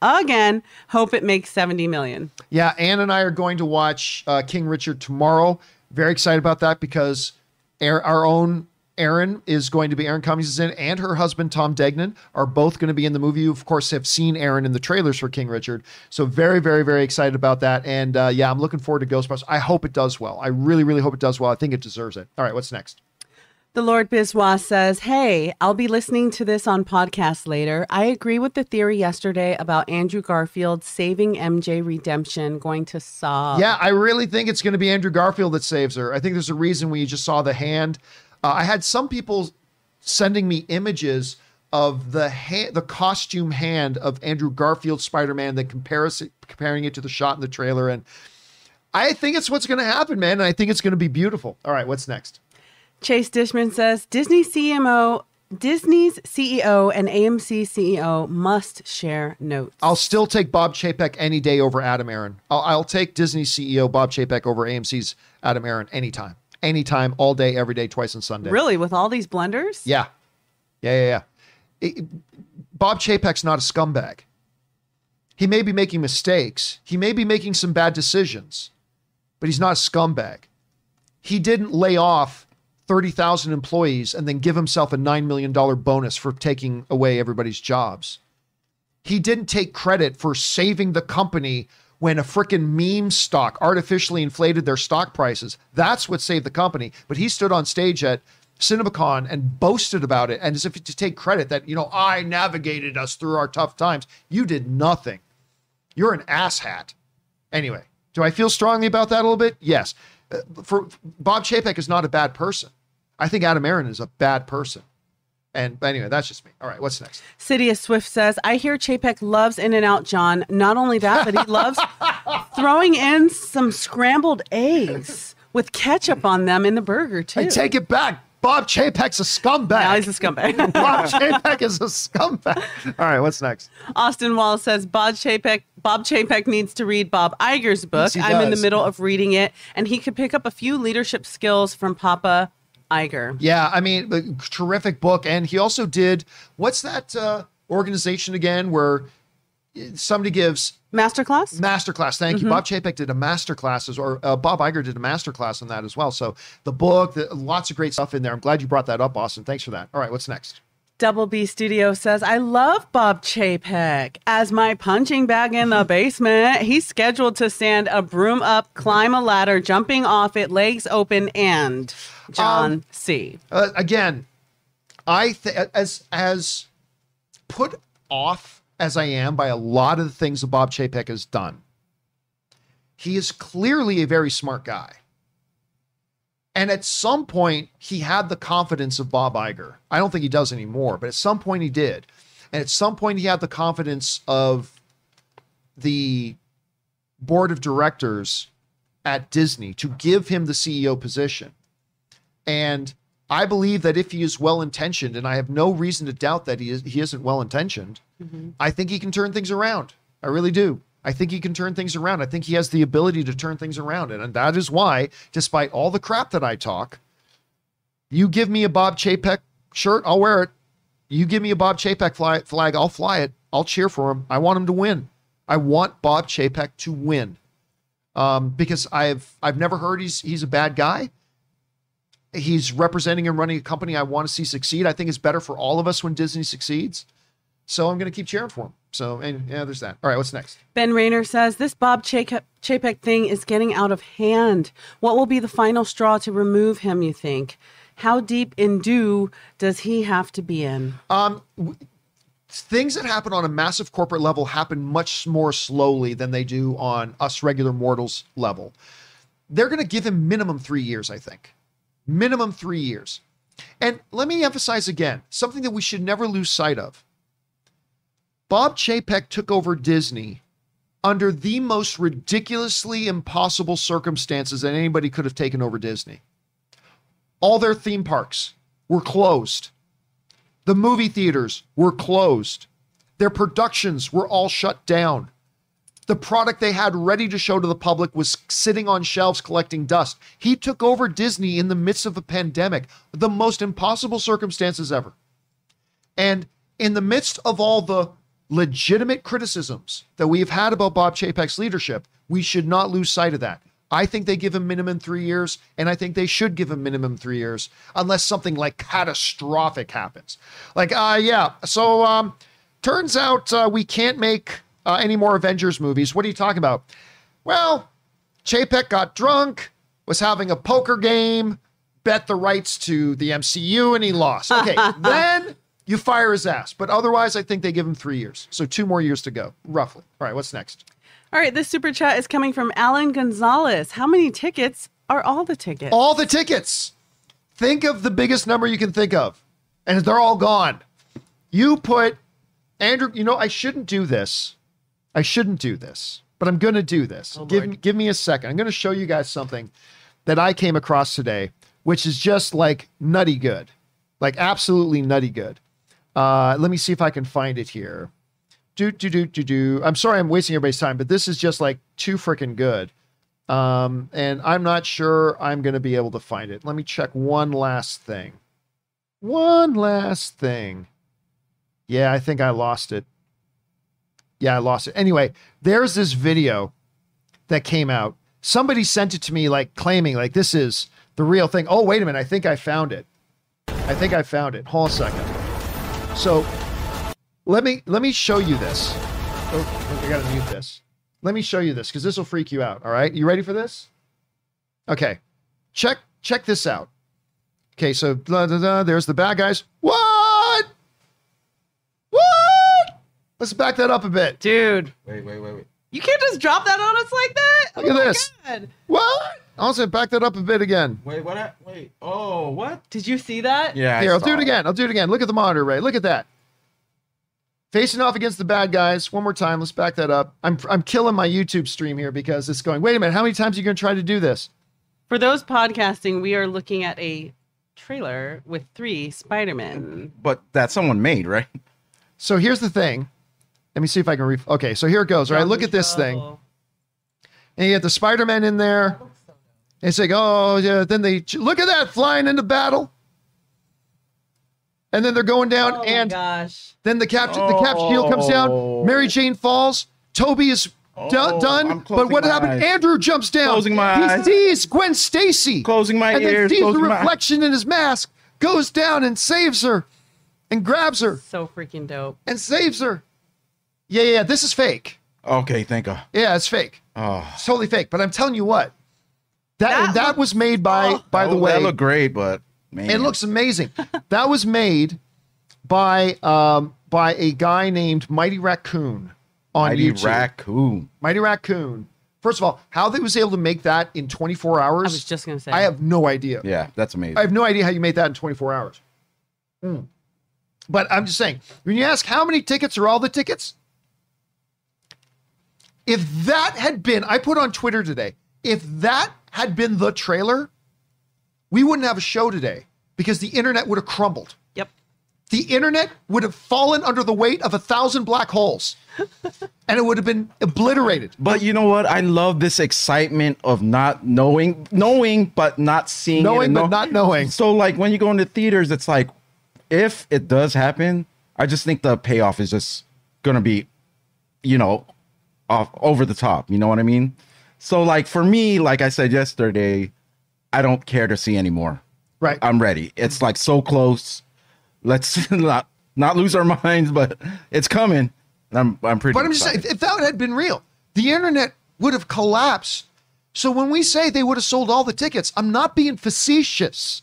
Speaker 2: again. Hope it makes 70 million.
Speaker 1: Yeah, Anne and I are going to watch uh, King Richard tomorrow. Very excited about that because our, own Erin is going to be Erin Cummings is in, and her husband Tom Degnan are both going to be in the movie. You of course have seen Erin in the trailers for King Richard, so very, very, very excited about that. And uh, yeah, I'm looking forward to Ghostbusters. I hope it does well. I really, really hope it does well. I think it deserves it. All right, what's next?
Speaker 2: The Lord Biswa says, Hey, I'll be listening to this on podcast later. I agree with the theory yesterday about Andrew Garfield saving MJ Redemption going to Saw.
Speaker 1: Yeah, I really think it's going to be Andrew Garfield that saves her. I think there's a reason we just saw the hand. Uh, I had some people sending me images of the the costume hand of Andrew Garfield Spider-Man, then compares comparing it to the shot in the trailer, and I think it's what's going to happen, man. And I think it's going to be beautiful. All right, what's next?
Speaker 2: Chase Dishman says, Disney CMO. Disney's CEO and AMC CEO must share notes.
Speaker 1: I'll still take Bob Chapek any day over Adam Aron. I'll, I'll take Disney CEO Bob Chapek over AMC's Adam Aron anytime, anytime, all day, every day, twice on Sunday.
Speaker 2: Really, with all these blunders?
Speaker 1: Yeah. Yeah, yeah, yeah. It- Bob Chapek's not a scumbag. He may be making mistakes. He may be making some bad decisions, but he's not a scumbag. He didn't lay off 30,000 employees and then give himself a $9 million bonus for taking away everybody's jobs. He didn't take credit for saving the company when a freaking meme stock artificially inflated their stock prices. That's what saved the company. But he stood on stage at CinemaCon and boasted about it, and as if to take credit that, you know, I navigated us through our tough times. You did nothing. You're an asshat. Anyway, do I feel strongly about that a little bit? Yes. Uh, For Bob Chapek is not a bad person. I think Adam Aron is a bad person. And anyway, that's just me. All right, what's next?
Speaker 2: Sidious Swift says, I hear Chapek loves In and Out John. Not only that, but he loves throwing in some scrambled eggs with ketchup on them in the burger, too.
Speaker 1: I take it back. Bob Chapek's a scumbag.
Speaker 2: now he's a scumbag.
Speaker 1: Bob Chapek is a scumbag. All right, what's next?
Speaker 2: Austin Wall says Bob Chapek Bob Chapek needs to read Bob Iger's book.
Speaker 1: Yes,
Speaker 2: I'm in the middle of reading it, and he could pick up a few leadership skills from Papa Iger.
Speaker 1: Yeah, I mean, a terrific book. And he also did what's that uh, organization again where somebody gives
Speaker 2: Masterclass?
Speaker 1: masterclass. Thank you. Bob Chapek did a masterclass, as- or uh, Bob Iger did a masterclass on that as well. So the book, the, lots of great stuff in there. I'm glad you brought that up, Austin. Thanks for that. All right, what's next?
Speaker 2: Double B Studio says, I love Bob Chapek. As my punching bag in the basement, he's scheduled to stand a broom up, climb a ladder, jumping off it, legs open, and John
Speaker 1: Um,
Speaker 2: C.
Speaker 1: Uh, again, I th- as as put off as I am by a lot of the things that Bob Chapek has done. He is clearly a very smart guy. And at some point, he had the confidence of Bob Iger. I don't think he does anymore, but at some point he did. And at some point, he had the confidence of the board of directors at Disney to give him the CEO position. And I believe that if he is well intentioned, and I have no reason to doubt that he is he isn't well intentioned, mm-hmm. I think he can turn things around. I really do. I think he can turn things around. I think he has the ability to turn things around. And, and that is why, despite all the crap that I talk, you give me a Bob Chapek shirt, I'll wear it. You give me a Bob Chapek fly, flag, I'll fly it. I'll cheer for him. I want him to win. I want Bob Chapek to win. Um, because I've I've never heard he's he's a bad guy. He's representing and running a company I want to see succeed. I think it's better for all of us when Disney succeeds. So I'm going to keep cheering for him. So and yeah, there's that. All right, what's next?
Speaker 2: Ben Rayner says, This Bob Chapek, thing is getting out of hand. What will be the final straw to remove him, you think? How deep in do does he have to be in?
Speaker 1: Um, things that happen on a massive corporate level happen much more slowly than they do on us regular mortals level. They're going to give him minimum three years, I think. Minimum three years. And let me emphasize again something that we should never lose sight of. Bob Chapek took over Disney under the most ridiculously impossible circumstances that anybody could have taken over Disney. All their theme parks were closed. The movie theaters were closed. Their productions were all shut down. The product they had ready to show to the public was sitting on shelves collecting dust. He took over Disney in the midst of a pandemic, the most impossible circumstances ever. And in the midst of all the legitimate criticisms that we've had about Bob Chapek's leadership, we should not lose sight of that. I think they give him minimum three years, and I think they should give him minimum three years, unless something like catastrophic happens. Like, uh, yeah, so um, turns out uh, we can't make uh, any more Avengers movies. What are you talking about? Well, Chapek got drunk, was having a poker game, bet the rights to the MCU, and he lost. Okay, then you fire his ass. But otherwise, I think they give him three years. So two more years to go, roughly. All right, what's next?
Speaker 2: All right, this super chat is coming from Alan Gonzalez. How many tickets are all the tickets?
Speaker 1: All the tickets. Think of the biggest number you can think of, and they're all gone. You put Andrew. You know I shouldn't do this. I shouldn't do this, but I'm going to do this. Oh, give give me a second. I'm going to show you guys something that I came across today, which is just like nutty good, like absolutely nutty good. Uh, let me see if I can find it here. Do do do do do. I'm sorry, I'm wasting everybody's time, but this is just like too freaking good. Um, and I'm not sure I'm going to be able to find it. Let me check one last thing. One last thing. Yeah, I think I lost it. Yeah, I lost it. Anyway, there's this video that came out. Somebody sent it to me, like claiming, like, this is the real thing. Oh, wait a minute. I think I found it. I think I found it. Hold on a second. So let me let me show you this. Oh, I gotta mute this. Let me show you this because this will freak you out. All right, you ready for this? Okay, check check this out. Okay, so blah, blah, blah, there's the bad guys. What? What? Let's back that up a bit.
Speaker 2: Dude,
Speaker 3: Wait, wait, wait, wait.
Speaker 2: you can't just drop that on us like that.
Speaker 1: Look at
Speaker 2: oh my
Speaker 1: this.
Speaker 2: God.
Speaker 1: What? Also, back that up a bit again.
Speaker 3: Wait, what? hap- Wait. Oh, what?
Speaker 2: Did you see that?
Speaker 3: Yeah.
Speaker 1: Here, I'll do
Speaker 3: saw
Speaker 1: it again. I'll do it again. Look at the monitor, Ray. Look at that. Facing off against the bad guys. One more time. Let's back that up. I'm I'm killing my YouTube stream here because it's going. Wait a minute. How many times are you going to try to do this?
Speaker 2: For those podcasting, we are looking at a trailer with three Spider-Man.
Speaker 3: But that someone made, right?
Speaker 1: So here's the thing. Let me see if I can. Re- okay, so here it goes. Right, look at this thing. And you get the Spider-Man in there. And it's like, oh yeah. Then they look at that flying into battle. And then they're going down,
Speaker 2: Oh
Speaker 1: and
Speaker 2: gosh.
Speaker 1: Then the cap the cap shield comes
Speaker 3: Oh.
Speaker 1: down. Mary Jane falls. Tobey is do-
Speaker 3: Oh,
Speaker 1: done. But what happened?
Speaker 3: eyes.
Speaker 1: Andrew jumps down.
Speaker 3: Closing my
Speaker 1: he
Speaker 3: eyes.
Speaker 1: sees Gwen Stacy.
Speaker 3: Closing my
Speaker 1: and
Speaker 3: ears,
Speaker 1: then sees the
Speaker 3: closing
Speaker 1: reflection in his mask. Goes down and saves her, and grabs her
Speaker 2: So freaking dope.
Speaker 1: and saves her. Yeah, yeah, yeah, this is fake.
Speaker 3: Okay, thank God.
Speaker 1: Yeah, it's fake.
Speaker 3: Oh,
Speaker 1: It's totally fake. But I'm telling you what, that
Speaker 2: That
Speaker 1: that, was made by by the
Speaker 3: that,
Speaker 1: way.
Speaker 3: that looked great, but man,
Speaker 1: It looks amazing. that was made by um by a guy named Mighty Raccoon on
Speaker 3: mighty
Speaker 1: YouTube.
Speaker 3: raccoon.
Speaker 1: Mighty Raccoon. First of all, how they was able to make that in 24 hours?
Speaker 2: I was just gonna say.
Speaker 1: I have no idea.
Speaker 3: Yeah, that's amazing.
Speaker 1: I have no idea how you made that in 24 hours. Hmm. But I'm just saying, when you ask how many tickets are all the tickets, if that had been, I put on Twitter today, if that had been the trailer, we wouldn't have a show today because the internet would have crumbled.
Speaker 2: Yep.
Speaker 1: The internet would have fallen under the weight of a thousand black holes and it would have been obliterated.
Speaker 3: But you know what? I love this excitement of not knowing, knowing but not seeing,
Speaker 1: Knowing
Speaker 3: and
Speaker 1: but
Speaker 3: know-
Speaker 1: not knowing.
Speaker 3: So, like when you go into theaters, it's like, if it does happen, I just think the payoff is just gonna be, you know, off over the top. You know what I mean? So, like for me, like I said yesterday, I don't care to see anymore.
Speaker 1: Right.
Speaker 3: I'm ready. It's like so close. Let's not not lose our minds, but it's coming. And I'm I'm pretty.
Speaker 1: But I'm just saying, if that had been real, the internet would have collapsed. So when we say they would have sold all the tickets, I'm not being facetious.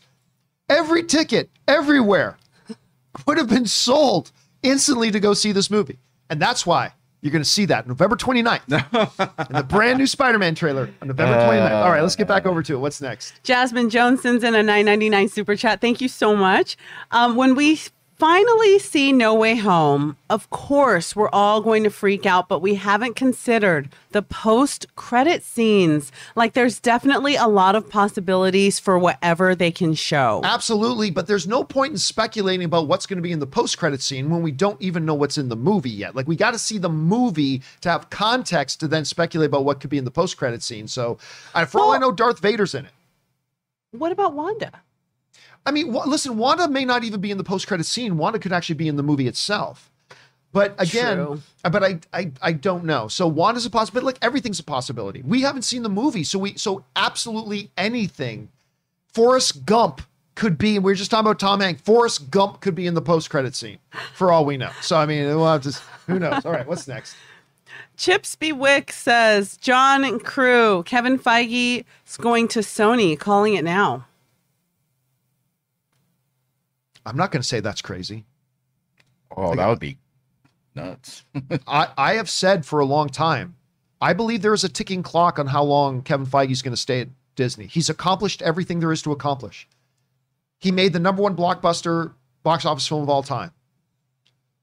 Speaker 1: Every ticket, everywhere, would have been sold instantly to go see this movie. And that's why you're going to see that November 29th in the brand new Spider Man trailer on November 29th. All right, let's get back over to it. What's next?
Speaker 2: Jasmine Jones sends in a 9.99 super chat. Thank you so much. Um, when we finally see No Way Home, of course we're all going to freak out, but we haven't considered the post-credit scenes. Like there's definitely a lot of possibilities for whatever they can show.
Speaker 1: Absolutely, but there's no point in speculating about what's going to be in the post-credit scene when we don't even know what's in the movie yet. Like we got to see the movie to have context to then speculate about what could be in the post-credit scene. So, for all I know, Darth Vader's in it.
Speaker 2: What about Wanda?
Speaker 1: I mean, wa- listen, Wanda may not even be in the post-credit scene. Wanda could actually be in the movie itself. But again,
Speaker 2: True.
Speaker 1: uh, but I, I I don't know. So Wanda's a possibility. Like everything's a possibility. We haven't seen the movie, so we so absolutely anything. Forrest Gump could be, and we are just talking about Tom Hanks. Forrest Gump could be in the post-credit scene, for all we know. So I mean, we'll have to. Who knows? All right, what's next?
Speaker 2: Chips B. Wick says, John and crew, Kevin Feige is going to Sony, calling it now.
Speaker 1: I'm not going to say that's crazy.
Speaker 3: oh, that would be nuts.
Speaker 1: I, I have said for a long time, I believe there is a ticking clock on how long Kevin Feige is going to stay at Disney. He's accomplished everything there is to accomplish. He made the number one blockbuster box office film of all time.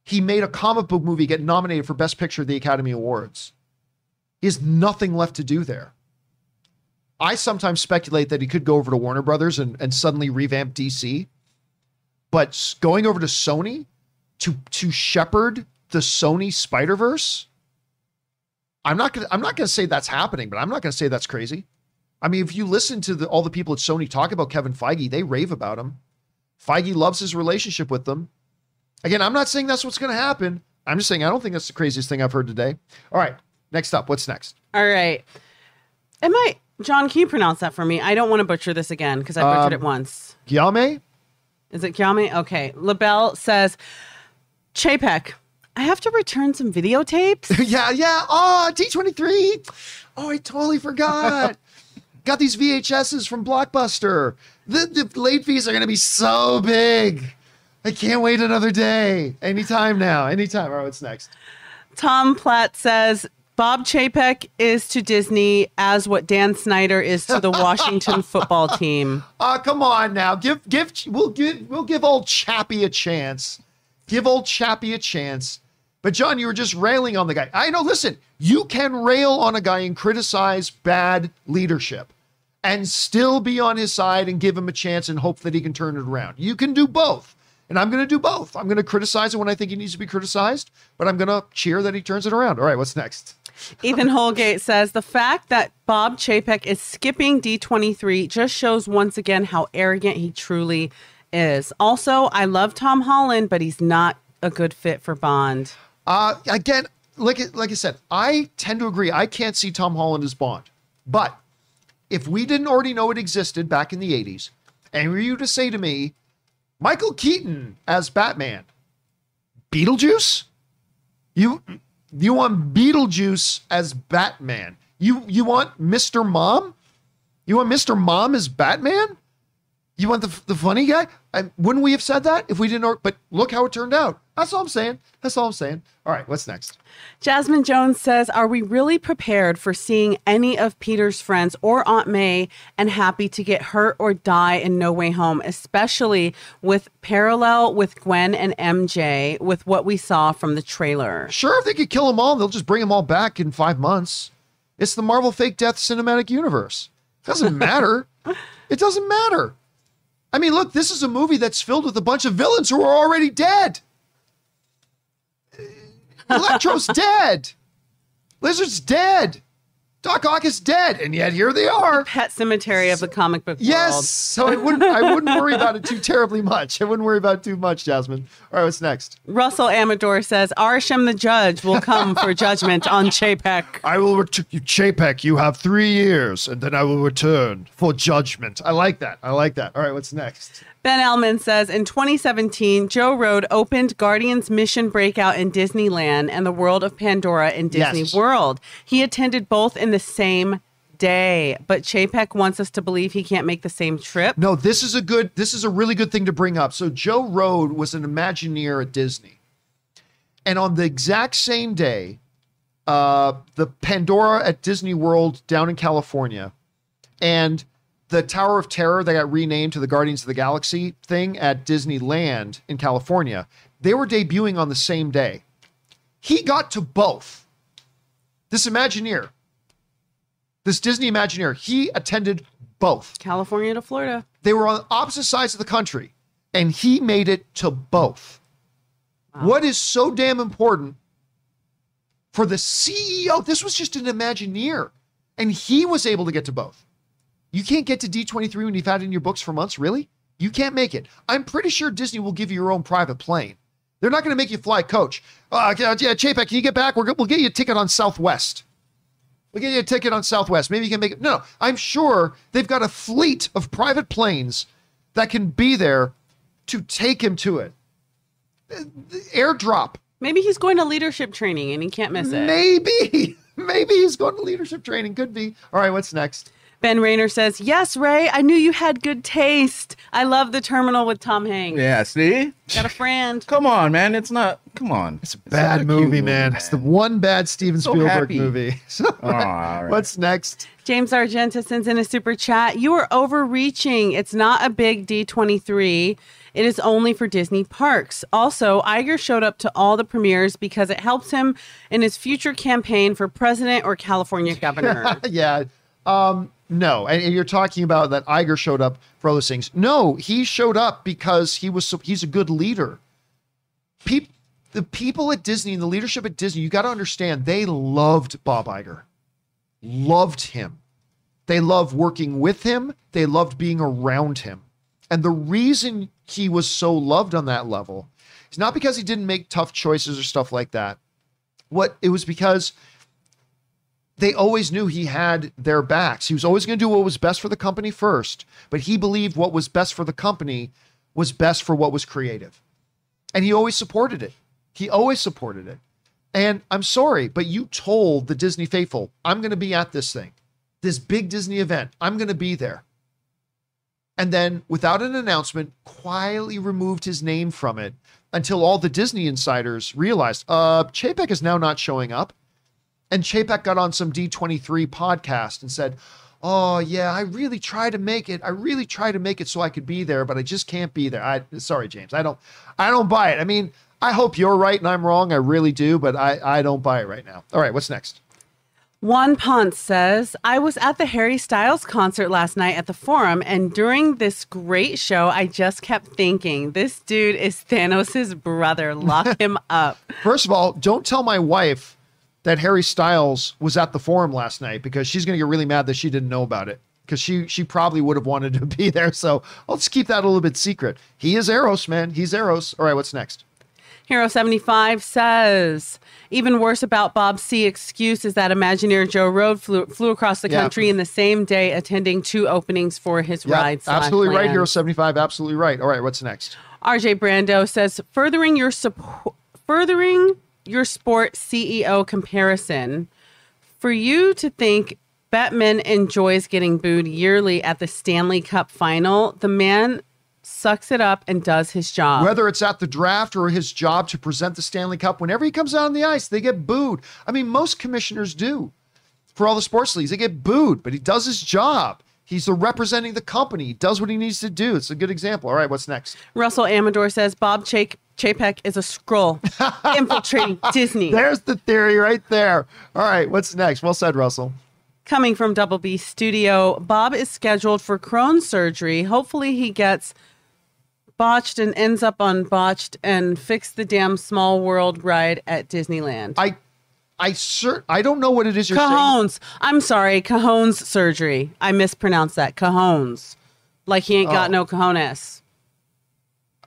Speaker 1: He made a comic book movie get nominated for Best Picture at the Academy Awards. He has nothing left to do there. I sometimes speculate that he could go over to Warner Brothers and, and suddenly revamp DC. But going over to Sony to to shepherd the Sony Spider Verse, I'm not gonna I'm not gonna say that's happening, but I'm not gonna say that's crazy. I mean, if you listen to the, all the people at Sony talk about Kevin Feige, they rave about him. Feige loves his relationship with them. Again, I'm not saying that's what's going to happen. I'm just saying I don't think that's the craziest thing I've heard today. All right, next up, what's next?
Speaker 2: All right. Am I, John, can you pronounce that for me? I don't want to butcher this again because I butchered
Speaker 1: Um,
Speaker 2: it once.
Speaker 1: Gyame?
Speaker 2: Is it Kyame? Okay. LaBelle says, Chapek, I have to return some videotapes.
Speaker 1: yeah, yeah. Oh, T23. Oh, I totally forgot. Got these VHSs from Blockbuster. The, the late fees are going to be so big. I can't wait another day. Anytime now. Anytime. Oh, All right, what's next?
Speaker 2: Tom Platt says, Bob Chapek is to Disney as what Dan Snyder is to the Washington football team.
Speaker 1: Ah, come on now. Give give we'll give we'll give old Chappie a chance. Give old Chappie a chance. But John, you were just railing on the guy. I know, listen, you can rail on a guy and criticize bad leadership and still be on his side and give him a chance and hope that he can turn it around. You can do both. And I'm going to do both. I'm going to criticize it when I think he needs to be criticized, but I'm going to cheer that he turns it around. All right, what's next?
Speaker 2: Ethan Holgate says, The fact that Bob Chapek is skipping D23 just shows once again how arrogant he truly is. Also, I love Tom Holland, but he's not a good fit for Bond.
Speaker 1: Uh, again, like like I said, I tend to agree. I can't see Tom Holland as Bond, but if we didn't already know it existed back in the '80s, and were you to say to me, Michael Keaton as Batman, Beetlejuice, you you want Beetlejuice as Batman? You you want Mister Mom? You want Mister Mom as Batman? You want the the funny guy? I, wouldn't we have said that if we didn't? Or, but look how it turned out. That's all I'm saying. That's all I'm saying. All right, what's next?
Speaker 2: Jasmine Jones says, Are we really prepared for seeing any of Peter's friends or Aunt May and happy to get hurt or die in No Way Home, especially with parallel with Gwen and MJ with what we saw from the trailer?
Speaker 1: Sure, if they could kill them all, they'll just bring them all back in five months. It's the Marvel fake death cinematic universe. It doesn't matter. it doesn't matter. I mean, look, this is a movie that's filled with a bunch of villains who are already dead. Electro's dead. Lizard's dead. Doc Ock is dead, and yet here they are.
Speaker 2: Pet cemetery of the comic book
Speaker 1: Yes,
Speaker 2: world.
Speaker 1: so I wouldn't I wouldn't worry about it too terribly much. I wouldn't worry about it too much, Jasmine. All right, what's next?
Speaker 2: Russell Amador says, Arishem the judge will come for judgment on Chapek.
Speaker 1: I will return you, Chapek. You have three years, and then I will return for judgment. I like that. I like that. All right, what's next?
Speaker 2: Ben Elman says in 2017, Joe Rohde opened Guardians Mission Breakout in Disneyland and the World of Pandora in Disney
Speaker 1: Yes.
Speaker 2: World. He attended both in the same day, but Chapek wants us to believe he can't make the same trip.
Speaker 1: No, this is a good. This is a really good thing to bring up. So Joe Rohde was an Imagineer at Disney, and on the exact same day, uh, the Pandora at Disney World down in California, and the Tower of Terror that got renamed to the Guardians of the Galaxy thing at Disneyland in California, they were debuting on the same day. He got to both. This Imagineer, this Disney Imagineer, he attended both.
Speaker 2: California to Florida.
Speaker 1: They were on opposite sides of the country, and he made it to both. What is so damn important for the CEO? This was just an Imagineer, and he was able to get to both. You can't get to D23 when you've had it in your books for months, really? You can't make it. I'm pretty sure Disney will give you your own private plane. They're not going to make you fly coach. Uh, yeah, yeah, Chapek, can you get back? We're, we'll get you a ticket on Southwest. We'll get you a ticket on Southwest. Maybe you can make it. No, I'm sure they've got a fleet of private planes that can be there to take him to it. Uh, Airdrop.
Speaker 2: Maybe he's going to leadership training and he can't miss it.
Speaker 1: Maybe. Maybe he's going to leadership training. Could be. All right, what's next?
Speaker 2: Ben Rayner says, Yes, Ray, I knew you had good taste. I love the terminal with Tom Hanks.
Speaker 3: Yeah, see?
Speaker 2: Got a friend.
Speaker 3: Come on, man. It's not. Come on. It's a
Speaker 1: Bad movie, man. It's the one bad Steven
Speaker 3: So
Speaker 1: Spielberg
Speaker 3: happy.
Speaker 1: movie. So,
Speaker 3: all right.
Speaker 1: what's next?
Speaker 2: James Argenta sends in a super chat. You are overreaching. It's not a big D23. It is only for Disney parks. Also, Iger showed up to all the premieres because it helps him in his future campaign for president or California governor.
Speaker 1: yeah. Um, no, and you're talking about that Iger showed up for all those things. No, he showed up because he was he's a good leader. Peop, the people at Disney and the leadership at Disney, you got to understand, they loved Bob Iger, loved him. They loved working with him. They loved being around him. And the reason he was so loved on that level is not because he didn't make tough choices or stuff like that. What it was because they always knew he had their backs. He was always going to do what was best for the company first, but he believed what was best for the company was best for what was creative. And he always supported it. He always supported it. And I'm sorry, but you told the Disney faithful, I'm going to be at this thing, this big Disney event. I'm going to be there. And then, without an announcement, quietly removed his name from it until all the Disney insiders realized, uh, Chapek is now not showing up. And Chapek got on some D23 podcast and said, Oh, yeah, I really try to make it. I really try to make it so I could be there, but I just can't be there. I sorry, James. I don't I don't buy it. I mean, I hope you're right and I'm wrong. I really do, but I, I don't buy it right now. All right, what's next?
Speaker 2: Juan Ponce says, I was at the Harry Styles concert last night at the Forum, and during this great show, I just kept thinking, this dude is Thanos' brother. Lock him up.
Speaker 1: First of all, don't tell my wife that Harry Styles was at the forum last night because she's going to get really mad that she didn't know about it because she she probably would have wanted to be there. So let's keep that a little bit secret. He is Eros, man. He's Eros. All right, what's next?
Speaker 2: Hero 75 says, even worse about Bob C. excuse is that Imagineer Joe Rohde flew, flew across the
Speaker 1: Yeah.
Speaker 2: country in the same day, attending two openings for his
Speaker 1: Yeah,
Speaker 2: ride.
Speaker 1: absolutely right. Hero 75. Absolutely right. All right, what's next?
Speaker 2: RJ Brando says, furthering your support, furthering your sport CEO comparison, for you to think Bettman enjoys getting booed yearly at the Stanley Cup final, the man sucks it up and does his job.
Speaker 1: Whether it's at the draft or his job to present the Stanley Cup, whenever he comes out on the ice, they get booed. I mean, most commissioners do for all the sports leagues. They get booed, but he does his job. He's the representing the company. He does what he needs to do. It's a good example. All right, what's next?
Speaker 2: Russell Amador says Bob Chap- Chapek is a Skrull infiltrating Disney.
Speaker 1: There's the theory right there. All right, what's next? Well said, Russell.
Speaker 2: Coming from Double B Studio, Bob is scheduled for Crohn's surgery. Hopefully, he gets botched and ends up on botched and fix the damn small world ride at Disneyland.
Speaker 1: I, I cert, I don't know what it is you're saying.
Speaker 2: Cajones. I'm sorry, Cajones surgery. I mispronounced that. Cajones. Like he ain't got
Speaker 1: Oh.
Speaker 2: no cojones.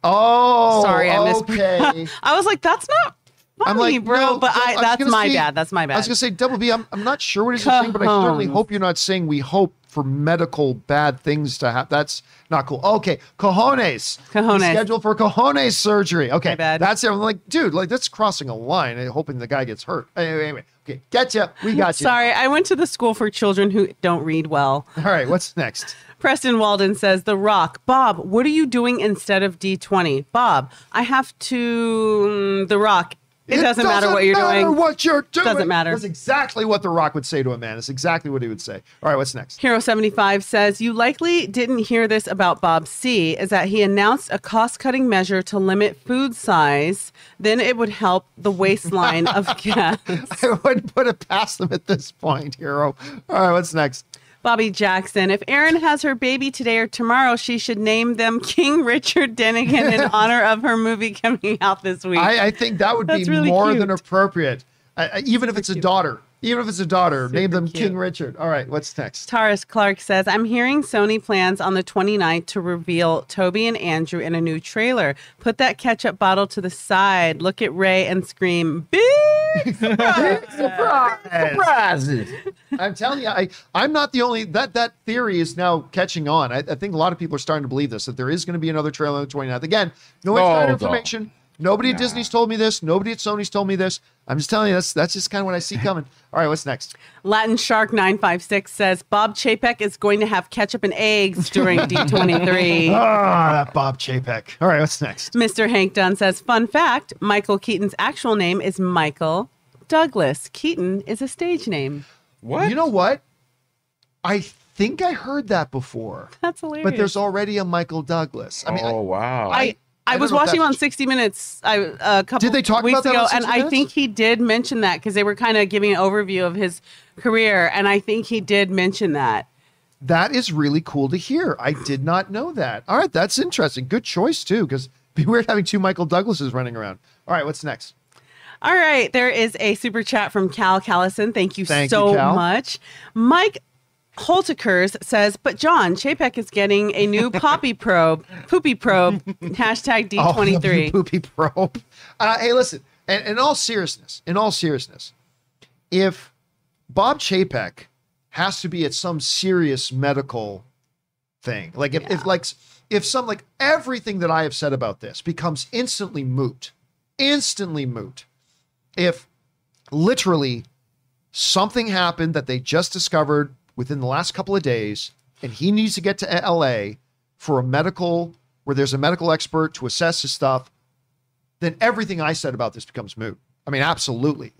Speaker 1: Oh,
Speaker 2: Sorry, I missed.
Speaker 1: okay.
Speaker 2: I was like, that's not funny,
Speaker 1: I'm like,
Speaker 2: bro.
Speaker 1: no,
Speaker 2: but
Speaker 1: no,
Speaker 2: I, that's my
Speaker 1: say-
Speaker 2: bad. That's my bad.
Speaker 1: I was going to say, Double B, I'm, I'm not sure what he's saying, but I certainly hope you're not saying we hope for medical bad things to happen. That's not cool. Okay, cojones.
Speaker 2: Cojones.
Speaker 1: Scheduled for cojones surgery. Okay,
Speaker 2: My bad.
Speaker 1: that's it. I'm like, dude, like that's crossing a line and hoping the guy gets hurt. Anyway, anyway. okay, getcha. We got you.
Speaker 2: Sorry, I went to the school for children who don't read well.
Speaker 1: All right, what's next?
Speaker 2: Preston Walden says, The Rock. Bob, what are you doing instead of D20? Bob, I have to. mm, the Rock. It, doesn't, matter what you're
Speaker 1: matter
Speaker 2: doing.
Speaker 1: What you're doing
Speaker 2: Doesn't matter.
Speaker 1: That's exactly what The Rock would say to a man. It's exactly what he would say. All right, what's next?
Speaker 2: Hero 75 says, You likely didn't hear this about Bob C, is that he announced a cost cutting measure to limit food size. Then it would help the waistline of guests.
Speaker 1: I wouldn't put it past them at this point, hero. All right, what's next?
Speaker 2: Bobby Jackson, if Erin has her baby today or tomorrow, she should name them King Richard Dennigan in honor of her movie coming out this week.
Speaker 1: I, I think that would be
Speaker 2: really
Speaker 1: more
Speaker 2: cute.
Speaker 1: than appropriate. Uh, uh, even if it's a daughter, even if it's a daughter, name them
Speaker 2: cute.
Speaker 1: King Richard. All right, what's next?
Speaker 2: Taurus Clark says, I'm hearing Sony plans on the 29th to reveal Tobey and Andrew in a new trailer. Put that ketchup bottle to the side, look at Ray and scream, big
Speaker 1: Surprise! I'm telling you, I, I'm not the only that that theory is now catching on. I, I think a lot of people are starting to believe this that there is going to be another trailer on the 29th. Again, no
Speaker 3: Oh,
Speaker 1: inside
Speaker 3: no.
Speaker 1: Information. Nobody at Disney's told me this. Nobody at Sony's told me this. I'm just telling you, that's that's just kind of what I see coming. All right, what's next?
Speaker 2: Latin Shark 956 says, Bob Chapek is going to have ketchup and eggs during D23.
Speaker 1: Ah, that Bob Chapek. All right, what's next?
Speaker 2: Mr. Hank Dunn says, Fun fact Michael Keaton's actual name is Michael Douglas. Keaton is a stage name.
Speaker 3: What?
Speaker 1: You know what? I think I heard that before.
Speaker 2: That's hilarious.
Speaker 1: But there's already a Michael Douglas. I mean,
Speaker 3: oh wow.
Speaker 2: I, I,
Speaker 1: I
Speaker 2: was
Speaker 1: don't know if
Speaker 2: watching on 60 Minutes I, uh, a couple
Speaker 1: Did they talk
Speaker 2: weeks
Speaker 1: about that
Speaker 2: ago, and
Speaker 1: 60
Speaker 2: I think he did mention that because they were kind of giving an overview of his career, and I think he did mention that.
Speaker 1: that is really cool to hear. I did not know that. All right, that's interesting. Good choice too, because be weird having two Michael Douglases running around. All right, what's next?
Speaker 2: All right, there is a super chat from Cal Callison. Thank you
Speaker 1: Thank
Speaker 2: so
Speaker 1: Cal.
Speaker 2: much. Mike Holtikers says, but John, Chapek is getting a new poppy probe, poopy probe, hashtag
Speaker 1: Oh,
Speaker 2: D23.
Speaker 1: poopy probe. Uh, hey, listen. And in all seriousness, in all seriousness, if Bob Chapek has to be at some serious medical thing, like if, if like if some like everything that I have said about this becomes instantly moot, instantly moot, if literally something happened that they just discovered within the last couple of days and he needs to get to LA for a medical where there's a medical expert to assess his stuff then everything I said about this becomes moot. I mean absolutely.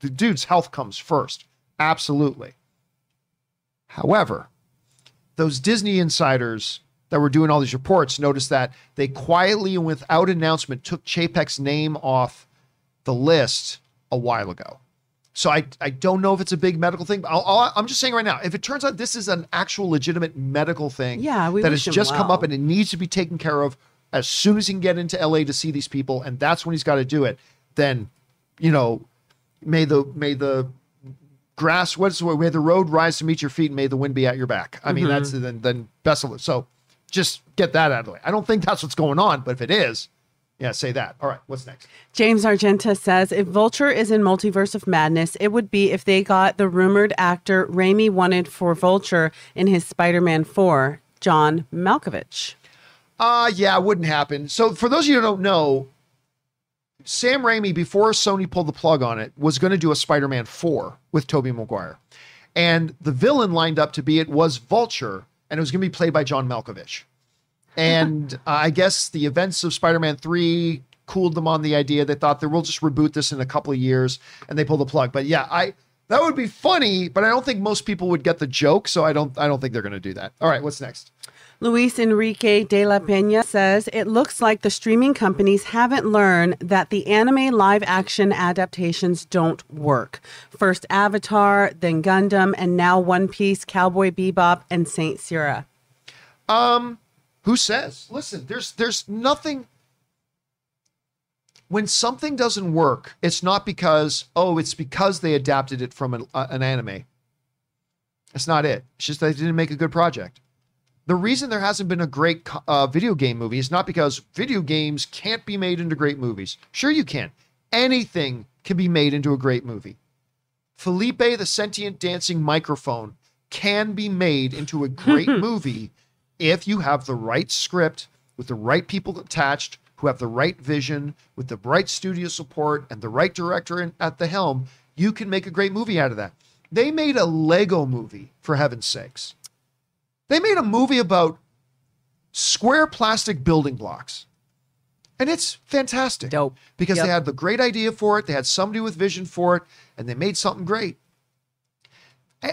Speaker 1: The dude's health comes first. Absolutely. However, those Disney insiders that were doing all these reports noticed that they quietly and without announcement took Chapek's name off the list a while ago. So I, I don't know if it's a big medical thing. I'll, I'll, I'm just saying right now, if it turns out this is an actual legitimate medical thing
Speaker 2: Yeah,
Speaker 1: that has just come up and it needs to be taken care of as soon as he can get into LA to see these people, and that's when he's got to do it, then, you know, may the may the grass what's the? May the road rise to meet your feet and may the wind be at your back. I mean, that's then then best of it. So just get that out of the way. I don't think that's what's going on, but if it is, Yeah, say that. All right, what's next?
Speaker 2: James Argenta says if Vulture is in Multiverse of Madness, it would be if they got the rumored actor Raimi wanted for Vulture in his Spider-Man 4, John Malkovich.
Speaker 1: Uh yeah, it wouldn't happen. So for those of you who don't know, Sam Raimi, before Sony pulled the plug on it, was going to do a Spider-Man 4 with Tobey Maguire. And the villain lined up to be it was Vulture, and it was going to be played by John Malkovich. And uh, I guess the events of Spider-Man 3 cooled them on the idea. They thought they will just reboot this in a couple of years, and they pulled the plug. But yeah, I that would be funny, but I don't think most people would get the joke, so I don't I don't think they're going to do that. All right, what's next?
Speaker 2: Luis Enrique de la Peña says it looks like the streaming companies haven't learned that the anime live action adaptations don't work. First Avatar, then Gundam, and now One Piece, Cowboy Bebop, and Saint Seiya.
Speaker 1: Who says? Listen, there's there's nothing when something doesn't work, it's not because oh, it's because they adapted it from an, uh, an anime. That's not it. It's just they didn't make a good project. The reason there hasn't been a great uh, video game movie is not because video games can't be made into great movies. Sure, you can. Anything can be made into a great movie. Felipe the sentient dancing microphone can be made into a great movie if you have the right script with the right people attached who have the right vision with the right studio support and the right director in, at the helm you can make a great movie out of that. They made a lego movie for heaven's sakes. They made a movie about square plastic building blocks. And it's fantastic.
Speaker 2: Dope.
Speaker 1: because
Speaker 2: Yep.
Speaker 1: they had the great idea for it they had somebody with vision for it and they made something great.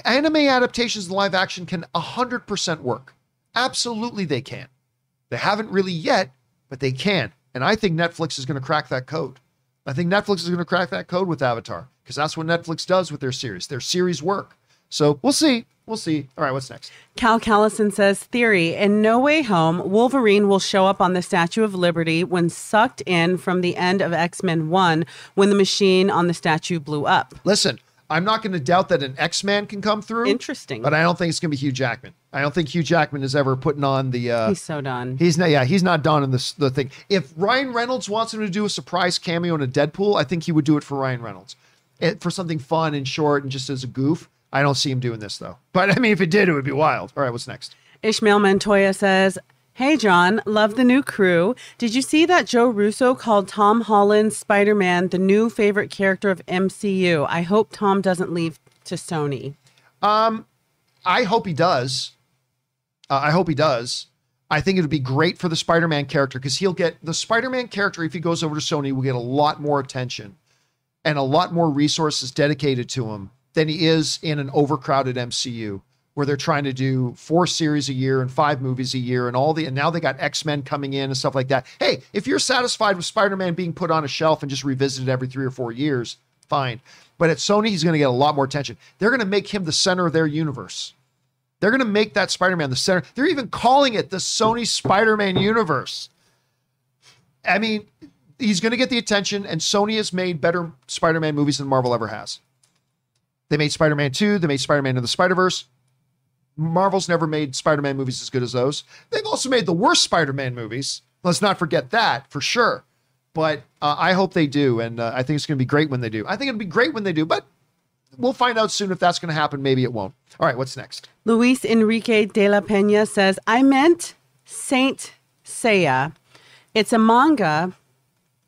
Speaker 1: Anime adaptations in live action can 100% work absolutely they can. They haven't really yet but they can. And i think netflix is going to crack that code. I think netflix is going to crack that code with avatar because that's what netflix does with their series. Their series work. So we'll see. We'll see. All right what's next?
Speaker 2: Cal Callison says theory. In No Way Home, Wolverine will show up on the Statue of Liberty when sucked in from the end of X Men 1 when the machine on the statue blew up.
Speaker 1: listen i'm not going to doubt that an x-man can come through
Speaker 2: Interesting.
Speaker 1: but i don't think it's going to be hugh jackman i don't think hugh jackman is ever putting on the uh
Speaker 2: He's so done.
Speaker 1: He's not. Yeah, he's not done in this the thing. If Ryan Reynolds wants him to do a surprise cameo in a Deadpool, I think he would do it for Ryan Reynolds, it, for something fun and short and just as a goof. I don't see him doing this though. But I mean, if it did, it would be wild. All right, what's next?
Speaker 2: Ishmael Montoya says, Hey, John, love the new crew. Did you see that Joe Russo called Tom Holland Spider Man the new favorite character of MCU? I hope Tom doesn't leave to Sony.
Speaker 1: Um, I hope he does. Uh, I hope he does. I think it would be great for the Spider-Man character because he'll get the Spider-Man character if he goes over to Sony will get a lot more attention and a lot more resources dedicated to him than he is in an overcrowded MCU where they're trying to do four series a year and five movies a year and all the and now they got X-Men coming in and stuff like that. Hey, if you're satisfied with Spider-Man being put on a shelf and just revisited every 3 or 4 years, fine. But at Sony he's going to get a lot more attention. They're going to make him the center of their universe. They're going to make that Spider-Man the center. They're even calling it the Sony Spider-Man universe. I mean, he's going to get the attention, and Sony has made better Spider-Man movies than Marvel ever has. They made Spider-Man 2, they made Spider-Man in the Spider-Verse. Marvel's never made Spider-Man movies as good as those. They've also made the worst Spider-Man movies. Let's not forget that for sure. But uh, I hope they do, and uh, I think it's going to be great when they do. I think it'll be great when they do, but we'll find out soon if that's going to happen. Maybe it won't. All right, what's next?
Speaker 2: Luis Enrique de la Peña says, I meant Saint Seiya. It's a manga.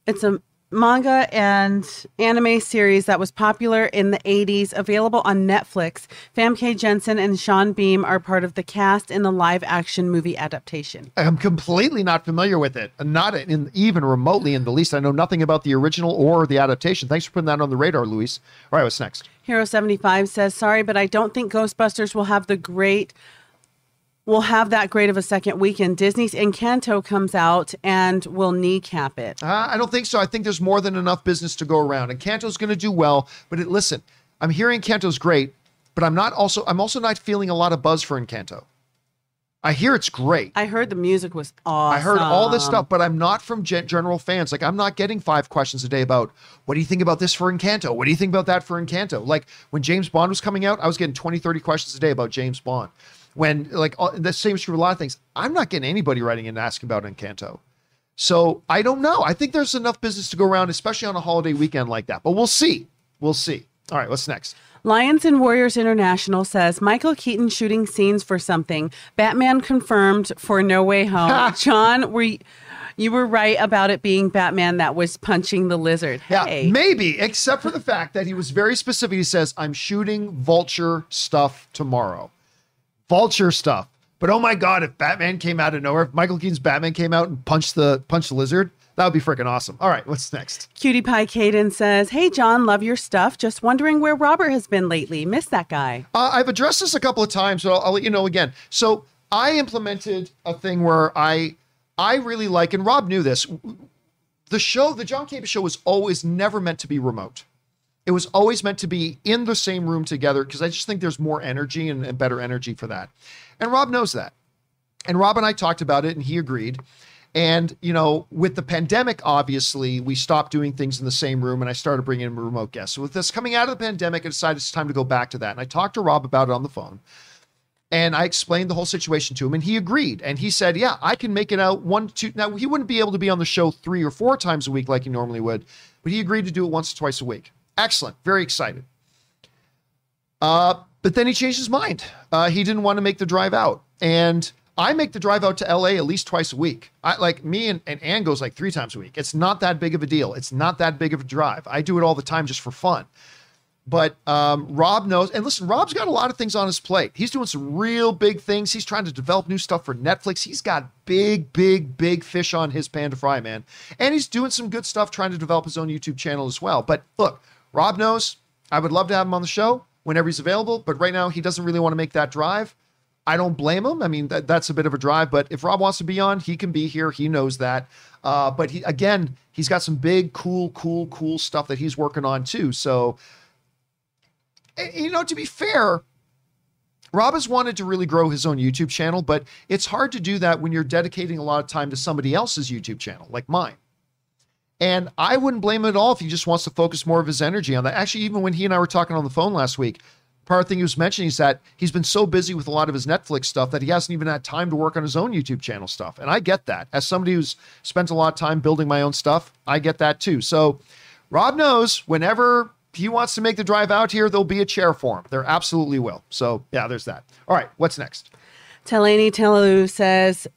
Speaker 2: It's a manga and anime series that was popular in the 80s, available on Netflix. Famke Janssen and Sean Bean are part of the cast in the live action movie adaptation.
Speaker 1: I'm completely not familiar with it, not in even remotely in the least. I know nothing about the original or the adaptation. Thanks for putting that on the radar, Luis. All right, what's next?
Speaker 2: Hero 75 says, Sorry, but I don't think Ghostbusters will have the great. Will have that great of a second weekend. Disney's Encanto comes out and will kneecap it.
Speaker 1: Uh, I don't think so. I think there's more than enough business to go around, and Kanto's going to do well. But it, listen, I'm hearing Kanto's great, but I'm not also I'm also not feeling a lot of buzz for Encanto. I hear it's great.
Speaker 2: I heard the music was awesome.
Speaker 1: I heard all this stuff, but I'm not from gen- general fans. Like, I'm not getting five questions a day about what do you think about this for Encanto? What do you think about that for Encanto? Like, when James Bond was coming out, I was getting 20, 30 questions a day about James Bond. When, like, all, the same is true a lot of things. I'm not getting anybody writing and asking about Encanto. So I don't know. I think there's enough business to go around, especially on a holiday weekend like that. But we'll see. We'll see. All right, what's next?
Speaker 2: Lions and Warriors International says Michael Keaton shooting scenes for something. Batman confirmed for No Way Home. John, were you, you were right about it being Batman that was punching the lizard.
Speaker 1: Yeah,
Speaker 2: Hey.
Speaker 1: maybe, except for the fact that he was very specific. He says, I'm shooting vulture stuff tomorrow. Vulture stuff. But oh my god, if Batman came out of nowhere, if Michael Keaton's Batman came out and punched the punched the lizard, that would be freaking awesome. All right, what's next?
Speaker 2: Cutie Pie Caden says, Hey, John, love your stuff. Just wondering where Robert has been lately. Miss that guy.
Speaker 1: Uh, I've addressed this a couple of times, but I'll, I'll let you know again. So I implemented a thing where I I really like, and Rob knew this. The show, the John Campea show, was always never meant to be remote. It was always meant to be in the same room together because I just think there's more energy and, and better energy for that. And Rob knows that. And Rob and I talked about it, and he agreed. And you know, with the pandemic, obviously, we stopped doing things in the same room, and I started bringing in remote guests. So with this coming out of the pandemic, I decided it's time to go back to that. And I talked to Rob about it on the phone, and I explained the whole situation to him, and he agreed. And he said, "Yeah, I can make it out one, two." Now he wouldn't be able to be on the show three or four times a week like he normally would, but he agreed to do it once or twice a week. Excellent, very excited. Uh, but then he changed his mind. Uh, he didn't want to make the drive out, and I make the drive out to LA at least twice a week. I like me and, and Ann goes like three times a week. It's not that big of a deal. It's not that big of a drive. I do it all the time just for fun. But um, Rob knows, and listen, Rob's got a lot of things on his plate. He's doing some real big things. He's trying to develop new stuff for Netflix. He's got big, big, big fish on his pan to fry, man. And he's doing some good stuff trying to develop his own YouTube channel as well. But look, Rob knows I would love to have him on the show whenever he's available, but right now he doesn't really want to make that drive. I don't blame him. I mean, that, that's a bit of a drive, but if Rob wants to be on, he can be here. He knows that. Uh, but he, again, he's got some big, cool, cool, cool stuff that he's working on too. So, you know, to be fair, Rob has wanted to really grow his own YouTube channel, but it's hard to do that when you're dedicating a lot of time to somebody else's YouTube channel, like mine. And I wouldn't blame him at all if he just wants to focus more of his energy on that. Actually, even when he and I were talking on the phone last week, part of the thing he was mentioning is that he's been so busy with a lot of his Netflix stuff that he hasn't even had time to work on his own YouTube channel stuff. And I get that. As somebody who's spent a lot of time building my own stuff, I get that too. So Rob knows whenever he wants to make the drive out here, there'll be a chair for him. There absolutely will. So yeah, there's that. All right, what's next?
Speaker 2: Telani Tanalu says,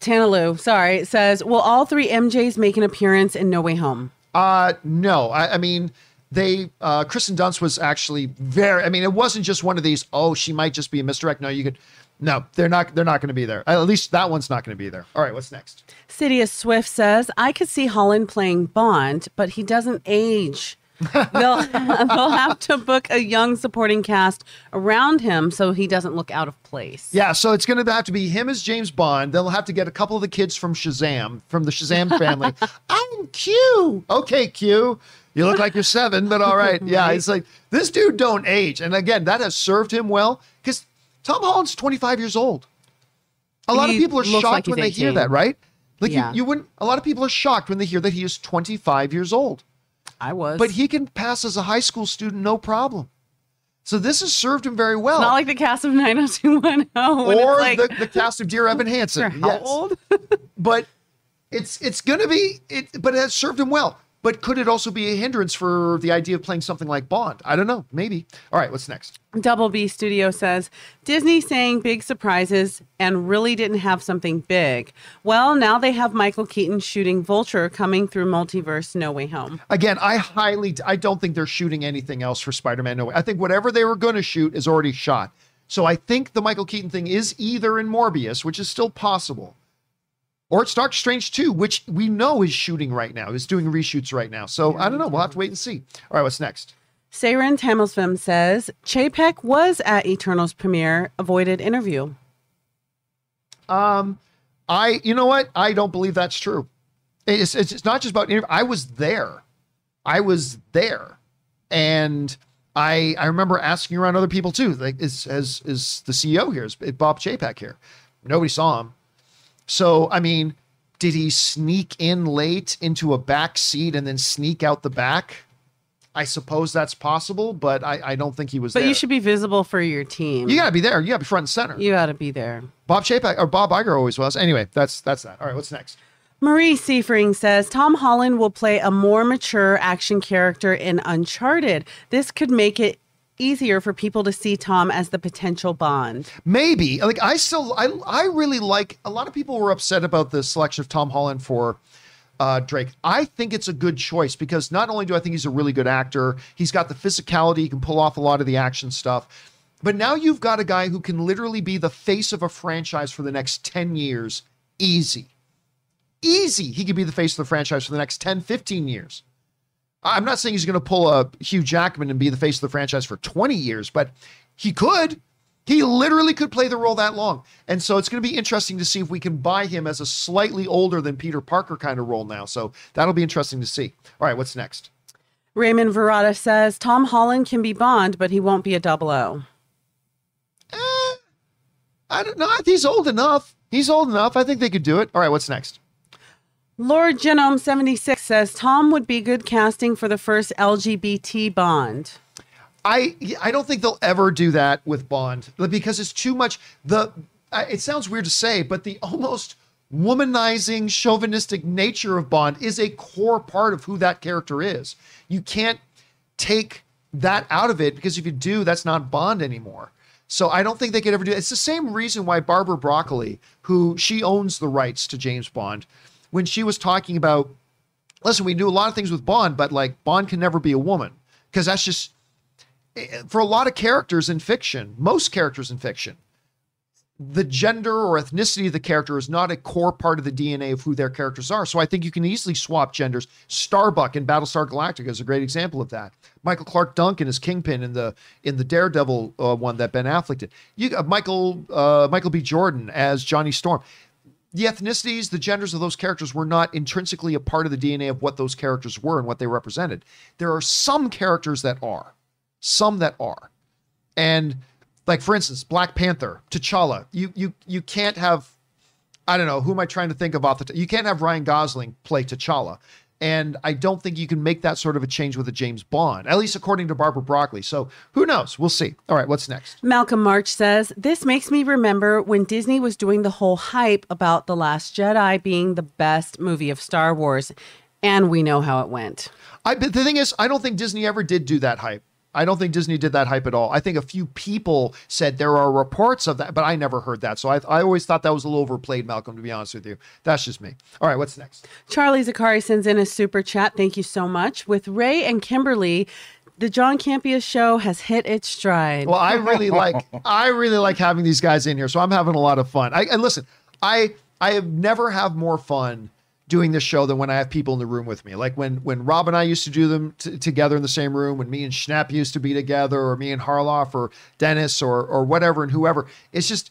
Speaker 2: Tanalu, sorry, says, Will all three MJs make an appearance in No Way Home?
Speaker 1: Uh no. I, I mean they uh Kirsten Dunst was actually very I mean it wasn't just one of these, oh, she might just be a misdirect. No, you could no, they're not they're not gonna be there. At least that one's not gonna be there. All right, what's next?
Speaker 2: Sidious Swift says, I could see Holland playing Bond, but he doesn't age. They'll, they'll have to book a young supporting cast around him so he doesn't look out of place.
Speaker 1: Yeah, so it's gonna have to be him as James Bond. They'll have to get a couple of the kids from Shazam, from the Shazam family. I'm oh, Q. Okay, Q. You look like you're seven, but all right. Yeah, it's like this dude don't age. And again, that has served him well because Tom Holland's 25 years old. A lot
Speaker 2: He
Speaker 1: of people are shocked
Speaker 2: like
Speaker 1: when they hear that, right? Like
Speaker 2: Yeah.
Speaker 1: you, you wouldn't. A lot of people are shocked when they hear that he is 25 years old,
Speaker 2: I was.
Speaker 1: but he can pass as a high school student no problem. So this has served him very well.
Speaker 2: not like the cast of 90210. when
Speaker 1: or
Speaker 2: like,
Speaker 1: the, the cast of Dear Evan Hansen.
Speaker 2: How
Speaker 1: Yes.
Speaker 2: old?
Speaker 1: but it's it's going to be it but it has served him well but could it also be a hindrance for the idea of playing something like bond? I don't know. Maybe. All right what's next?
Speaker 2: Double B Studio says Disney saying big surprises and really didn't have something big. Well, now they have Michael Keaton shooting Vulture coming through Multiverse No Way Home.
Speaker 1: again i highly i don't think they're shooting anything else for spider-man no way. I think whatever they were going to shoot is already shot. So i think the michael keaton thing is either in morbius which is still possible or it's Doctor Strange 2, which we know is shooting right now, is doing reshoots right now. So I don't know. We'll have to wait and see. All right, what's next?
Speaker 2: Saren Tamilsvim says Chapek was at Eternals premiere, avoided interview.
Speaker 1: Um, I, you know what? I don't believe that's true. It's, it's, it's not just about interview. I was there. I was there. And I, I remember asking around other people too. Like, is, is, is the CEO here? Is Bob Chapek here? Nobody saw him. So, I mean, did he sneak in late into a back seat and then sneak out the back? I suppose that's possible, but I, I don't think he was
Speaker 2: But
Speaker 1: there.
Speaker 2: you should be visible for your team.
Speaker 1: you gotta be there. You gotta be front and center.
Speaker 2: You got to be there.
Speaker 1: Bob Chapek or Bob Iger always was. Anyway, that's that's that. All right, what's next?
Speaker 2: Marie Seifring says Tom Holland will play a more mature action character in Uncharted. This could make it easier for people to see Tom as the potential Bond.
Speaker 1: Maybe. Like I still I I really like a lot of people were upset about the selection of Tom Holland for uh, Drake. I think it's a good choice because not only do I think he's a really good actor, he's got the physicality, he can pull off a lot of the action stuff. But now you've got a guy who can literally be the face of a franchise for the next 10 years. Easy. Easy. He could be the face of the franchise for the next 10, 15 years. I'm not saying he's going to pull a Hugh Jackman and be the face of the franchise for 20 years, but he could. He literally could play the role that long. And so it's going to be interesting to see if we can buy him as a slightly older than Peter Parker kind of role now. So that'll be interesting to see. All right, what's next?
Speaker 2: Raymond Verrata says Tom Holland can be Bond, but he won't be a double O.
Speaker 1: Eh, I don't know. He's old enough. He's old enough. I think they could do it. All right, what's next?
Speaker 2: Lord Genome 76 says Tom would be good casting for the first LGBT Bond.
Speaker 1: I I don't think they'll ever do that with Bond because it's too much. The it sounds weird to say, but the almost womanizing, chauvinistic nature of Bond is a core part of who that character is. You can't take that out of it because if you do, that's not Bond anymore. So I don't think they could ever do it. It's the same reason why Barbara Broccoli, who she owns the rights to James Bond, when she was talking about, listen, we do a lot of things with Bond, but like Bond can never be a woman because that's just eh, for a lot of characters in fiction, most characters in fiction, the gender or ethnicity of the character is not a core part of the DNA of who their characters are. So I think you can easily swap genders. Starbuck in Battlestar Galactica is a great example of that. Michael Clarke Duncan is Kingpin in the in the Daredevil uh, one that Ben Affleck did. You uh, Michael uh, Michael B. Jordan as Johnny Storm the ethnicities, the genders of those characters were not intrinsically a part of the DNA of what those characters were and what they represented. There are some characters that are, some that are. And like for instance, Black Panther, T'Challa, you you you can't have I don't know, who am I trying to think of off the t- you can't have Ryan Gosling play T'Challa. And I don't think you can make that sort of a change with a James Bond, at least according to Barbara Broccoli. So who knows? We'll see. All right, what's next?
Speaker 2: Malcolm March says, This makes me remember when Disney was doing the whole hype about The Last Jedi being the best movie of Star Wars. And we know how it went.
Speaker 1: I, but the thing is, I don't think Disney ever did do that hype. I don't think Disney did that hype at all. I think a few people said there are reports of that, but I never heard that. So I, I always thought that was a little overplayed, Malcolm, to be honest with you. That's just me. All right, what's next?
Speaker 2: Charlie Zakari sends in a super chat. Thank you so much. With Ray and Kimberly, the John Campea show has hit its stride.
Speaker 1: Well, I really like I really like having these guys in here, so I'm having a lot of fun. I, and listen, I I have never have more fun doing this show than when I have people in the room with me. Like when when Rob and I used to do them t- together in the same room, when me and Schnepp used to be together, or me and Harloff, or Dennis, or or whatever, and whoever. It's just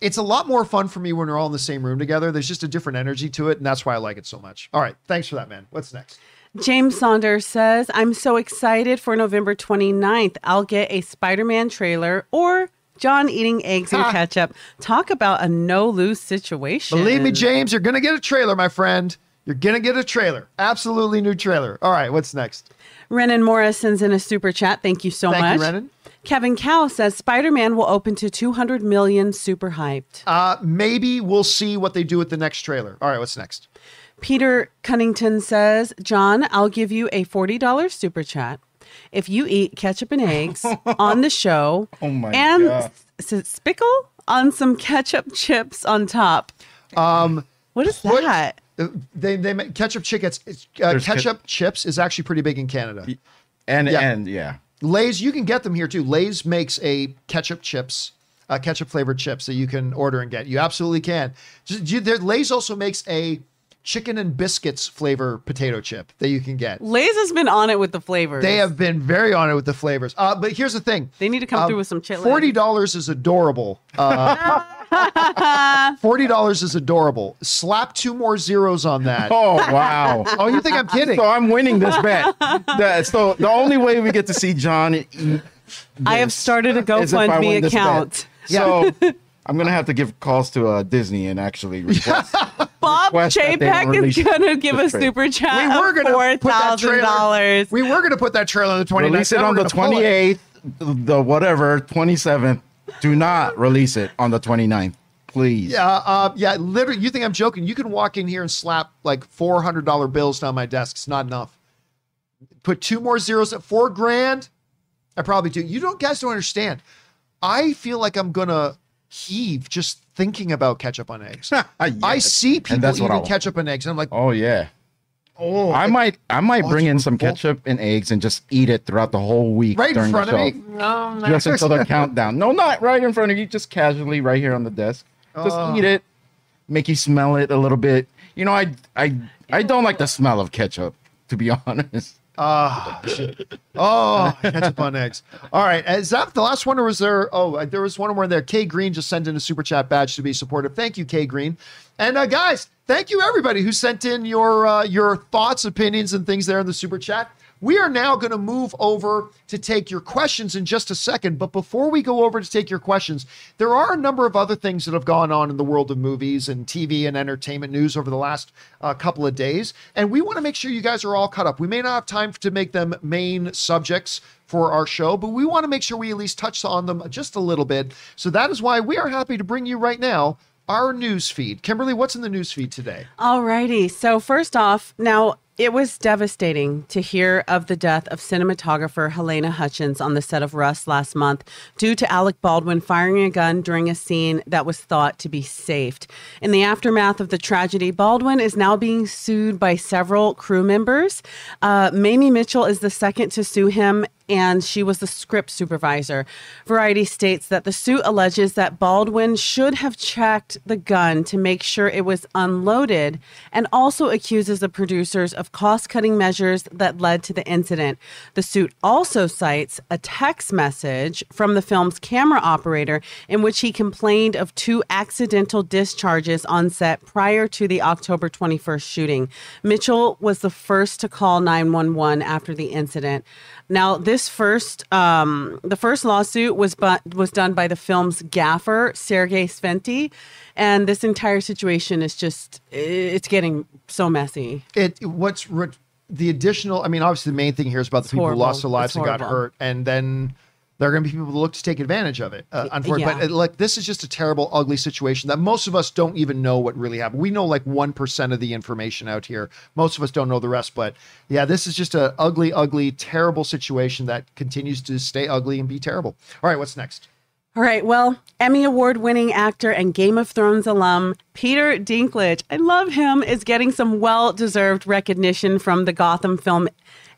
Speaker 1: it's a lot more fun for me when we're all in the same room together. There's just a different energy to it, and that's why I like it so much. All right, thanks for that, man. What's next?
Speaker 2: James Saunders says, I'm so excited for November 29th. I'll get a Spider Man trailer or John eating eggs and ketchup. Talk about a no lose situation.
Speaker 1: Believe me, James, you're going to get a trailer, my friend. You're going to get a trailer. Absolutely new trailer. All right, what's next?
Speaker 2: Renan Morris sends in a super chat. Thank you so
Speaker 1: Thank
Speaker 2: much.
Speaker 1: you, Renan.
Speaker 2: Kevin Cow says Spider Man will open to 200 million, super hyped.
Speaker 1: Uh, maybe we'll see what they do with the next trailer. All right, what's next?
Speaker 2: Peter Cunnington says, John, I'll give you a $40 super chat if you eat ketchup and eggs on the show
Speaker 3: Oh my
Speaker 2: and
Speaker 3: God.
Speaker 2: s- s- spickle on some ketchup chips on top.
Speaker 1: Um,
Speaker 2: What is
Speaker 1: What-
Speaker 2: that?
Speaker 1: uh, they they make ketchup chickens. Uh,
Speaker 3: There's ke-
Speaker 1: ketchup chips is actually pretty big in Canada.
Speaker 3: And
Speaker 1: Yeah.
Speaker 3: and yeah.
Speaker 1: Lay's, you can get them here too. Lay's makes a ketchup chips, uh, ketchup flavored chips that you can order and get. You absolutely can. Just, you, there, Lay's also makes a chicken and biscuits flavor potato chip that you can get.
Speaker 2: Lay's has been on it with the flavors.
Speaker 1: They have been very on it with the flavors. Uh, but here's the thing.
Speaker 2: They need to come
Speaker 1: Um,
Speaker 2: through with some chitlins.
Speaker 1: Forty dollars is adorable. Uh, Forty dollars is adorable. Slap two more zeros on that.
Speaker 3: Oh wow.
Speaker 1: Oh, you think I'm kidding?
Speaker 3: So I'm winning this bet. The- so the only way we get to see John eat
Speaker 2: I have started a
Speaker 3: is if I
Speaker 2: GoFundMe account.
Speaker 3: bet. So I'm gonna have to give calls to uh, Disney and actually request.
Speaker 2: Bob
Speaker 3: request that they don't
Speaker 2: Chapek is gonna give a
Speaker 3: this trailer.
Speaker 2: super chat
Speaker 1: we were
Speaker 2: of
Speaker 1: gonna
Speaker 2: four
Speaker 1: put that trailer.
Speaker 2: dollars.
Speaker 1: We were gonna put that trailer on the 29th.
Speaker 3: release it on the
Speaker 1: gonna pull it.
Speaker 3: 28th, the whatever 27th. Do not release it on the 29th. please.
Speaker 1: Yeah, uh, yeah. Literally, you think I'm joking? You can walk in here and slap like four hundred dollar bills down my desk. It's not enough. Put two more zeros at four grand. I probably do. You don't guys don't understand. I feel like I'm gonna heave just thinking about ketchup on eggs. I see people eating ketchup and eggs, and I'm like,
Speaker 3: Oh yeah.
Speaker 1: oh,
Speaker 3: I might I might
Speaker 1: Oh,
Speaker 3: bring in some ketchup and eggs and just eat it throughout the whole week
Speaker 1: right in front of me. No, no.
Speaker 3: Just until the countdown. No, not right in front of you. Just casually right here on the desk. Just
Speaker 1: Oh.
Speaker 3: eat it. Make you smell it a little bit. You know, I I I don't like the smell of ketchup. To be honest.
Speaker 1: Ah, oh, ketchup on eggs. All right, is that the last one, or was there? Oh, there was one more there. K Green just sent in a super chat badge to be supportive. Thank you, K Green. And uh, guys, thank you everybody who sent in your uh, your thoughts, opinions, and things there in the super chat. We are now going to move over to take your questions in just a second. But before we go over to take your questions, there are a number of other things that have gone on in the world of movies and TV and entertainment news over the last uh, couple of days. And we want to make sure you guys are all caught up. We may not have time to make them main subjects for our show, but we want to make sure we at least touch on them just a little bit. So that is why we are happy to bring you right now our news feed. Kimberly, what's in the news feed today?
Speaker 2: Alrighty. So first off, now it was devastating to hear of the death of cinematographer Halyna Hutchins on the set of Rust last month due to Alec Baldwin firing a gun during a scene that was thought to be saved. In the aftermath of the tragedy, Baldwin is now being sued by several crew members. Uh, Mamie Mitchell is the second to sue him and she was the script supervisor. Variety states that the suit alleges that Baldwin should have checked the gun to make sure it was unloaded and also accuses the producers of cost cutting measures that led to the incident. The suit also cites a text message from the film's camera operator in which he complained of two accidental discharges on set prior to the October 21st shooting. Mitchell was the first to call 911 after the incident. Now, this first, um, the first lawsuit was but was done by the film's gaffer, Sergei Sventi, and this entire situation is just it's getting so messy.
Speaker 1: it what's re- the additional i mean obviously the main thing here is about the people
Speaker 2: horrible.
Speaker 1: who lost their lives
Speaker 2: It's
Speaker 1: and got hurt and then there are going to be people who look to take advantage of it uh, unfortunately
Speaker 2: yeah.
Speaker 1: but uh, like this is just a terrible ugly situation that most of us don't even know what really happened we know like 1% of the information out here most of us don't know the rest but yeah this is just a ugly ugly terrible situation that continues to stay ugly and be terrible all right what's next
Speaker 2: All right. Well, Emmy Award winning actor and Game of Thrones alum Peter Dinklage, I love him, is getting some well deserved recognition from the Gotham Film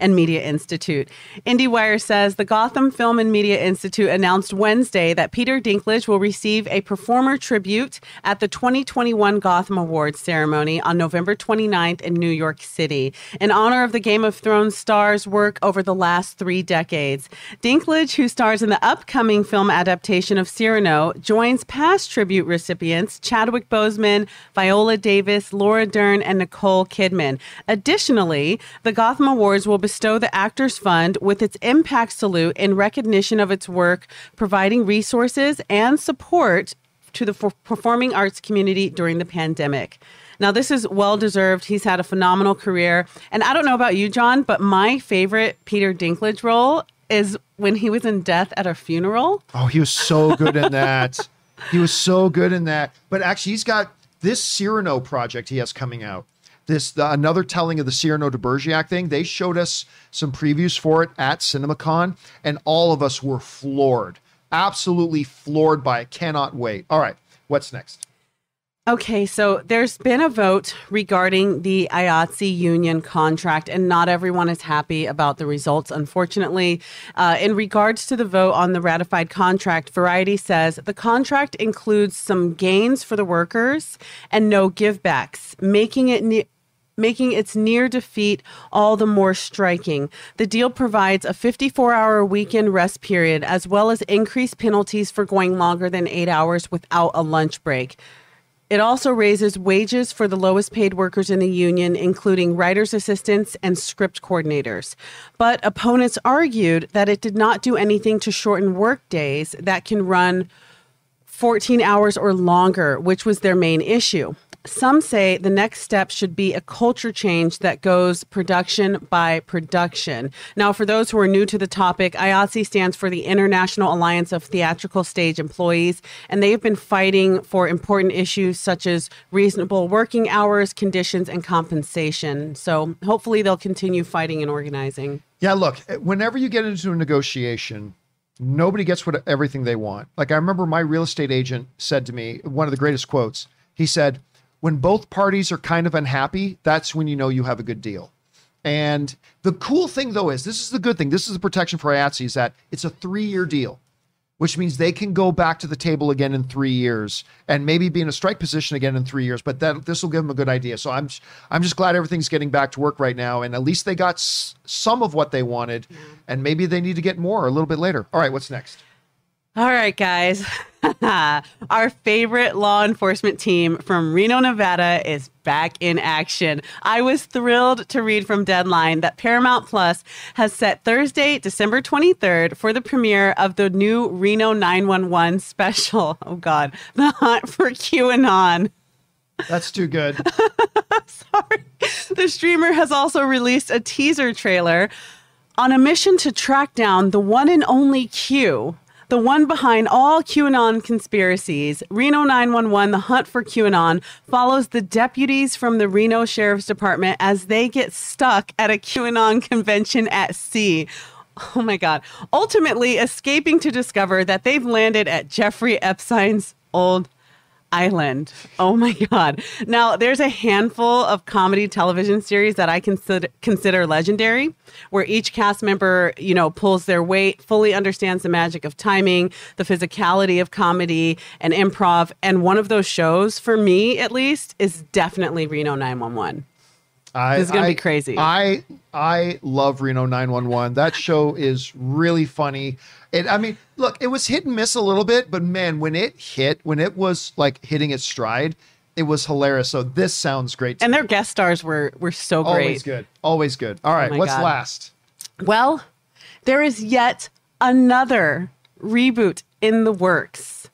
Speaker 2: and Media Institute. IndieWire says the Gotham Film and Media Institute announced Wednesday that Peter Dinklage will receive a performer tribute at the 2021 Gotham Awards ceremony on November 29th in New York City in honor of the Game of Thrones star's work over the last three decades. Dinklage, who stars in the upcoming film adaptation of Cyrano, joins past tribute recipients Chadwick Boseman, Viola Davis, Laura Dern, and Nicole Kidman. Additionally, the Gotham Awards will bestow the Actors Fund with its Impact Salute in recognition of its work providing resources and support to the performing arts community during the pandemic. Now, this is well deserved. He's had a phenomenal career. And I don't know about you, John, but my favorite Peter Dinklage role is when he was in Death at a Funeral.
Speaker 1: Oh, he was so good in that. he was so good in that. But actually, he's got this Cyrano project he has coming out. This the, another telling of the Cyrano de Bergerac thing. They showed us some previews for it at CinemaCon, and all of us were floored, absolutely floored by it. Cannot wait. All right, what's next?
Speaker 2: Okay, so there's been a vote regarding the IATSE union contract, and not everyone is happy about the results, unfortunately. Uh, in regards to the vote on the ratified contract, Variety says the contract includes some gains for the workers and no givebacks, making it. Ne- making its near defeat all the more striking. The deal provides a 54 hour weekend rest period, as well as increased penalties for going longer than eight hours without a lunch break. It also raises wages for the lowest paid workers in the union, including writers' assistants and script coordinators. But opponents argued that it did not do anything to shorten work days that can run 14 hours or longer, which was their main issue. Some say the next step should be a culture change that goes production by production. Now, for those who are new to the topic, IATSE stands for the International Alliance of Theatrical Stage Employees, and they have been fighting for important issues such as reasonable working hours, conditions, and compensation. So hopefully they'll continue fighting and organizing.
Speaker 1: Yeah, look, whenever you get into a negotiation, nobody gets what everything they want. Like I remember my real estate agent said to me, one of the greatest quotes. He said, "When both parties are kind of unhappy, that's when you know you have a good deal." And the cool thing though is this is the good thing. This is the protection for IATSE is that it's a 3-year deal which means they can go back to the table again in three years and maybe be in a strike position again in three years. But that this will give them a good idea. So I'm I'm just glad everything's getting back to work right now, and at least they got s- some of what they wanted, and maybe they need to get more a little bit later. All right, what's next?
Speaker 2: All right, guys. Our favorite law enforcement team from Reno, Nevada is back in action. I was thrilled to read from Deadline that Paramount Plus has set Thursday, December 23rd for the premiere of the new Reno 911 special. Oh, God. The Hunt for QAnon.
Speaker 1: That's too good.
Speaker 2: Sorry. The streamer has also released a teaser trailer on a mission to track down the one and only Q, the one behind all QAnon conspiracies, Reno 911, the hunt for QAnon, follows the deputies from the Reno Sheriff's Department as they get stuck at a QAnon convention at sea. Oh my God. Ultimately, escaping to discover that they've landed at Jeffrey Epstein's old Island. Oh my God. Now, there's a handful of comedy television series that I consider, consider legendary, where each cast member, you know, pulls their weight, fully understands the magic of timing, the physicality of comedy and improv. And one of those shows, for me at least, is definitely Reno 911.
Speaker 1: I,
Speaker 2: This is gonna
Speaker 1: I-
Speaker 2: be crazy.
Speaker 1: I I love Reno 911. That show is really funny. It I mean, look, it was hit and miss a little bit, but man, when it hit, when it was like hitting its stride, it was hilarious. So this sounds great.
Speaker 2: And
Speaker 1: me.
Speaker 2: their guest stars were were so great.
Speaker 1: always good. Always good. All right, oh
Speaker 2: my
Speaker 1: what's
Speaker 2: God.
Speaker 1: last?
Speaker 2: Well, there is yet another reboot in the works.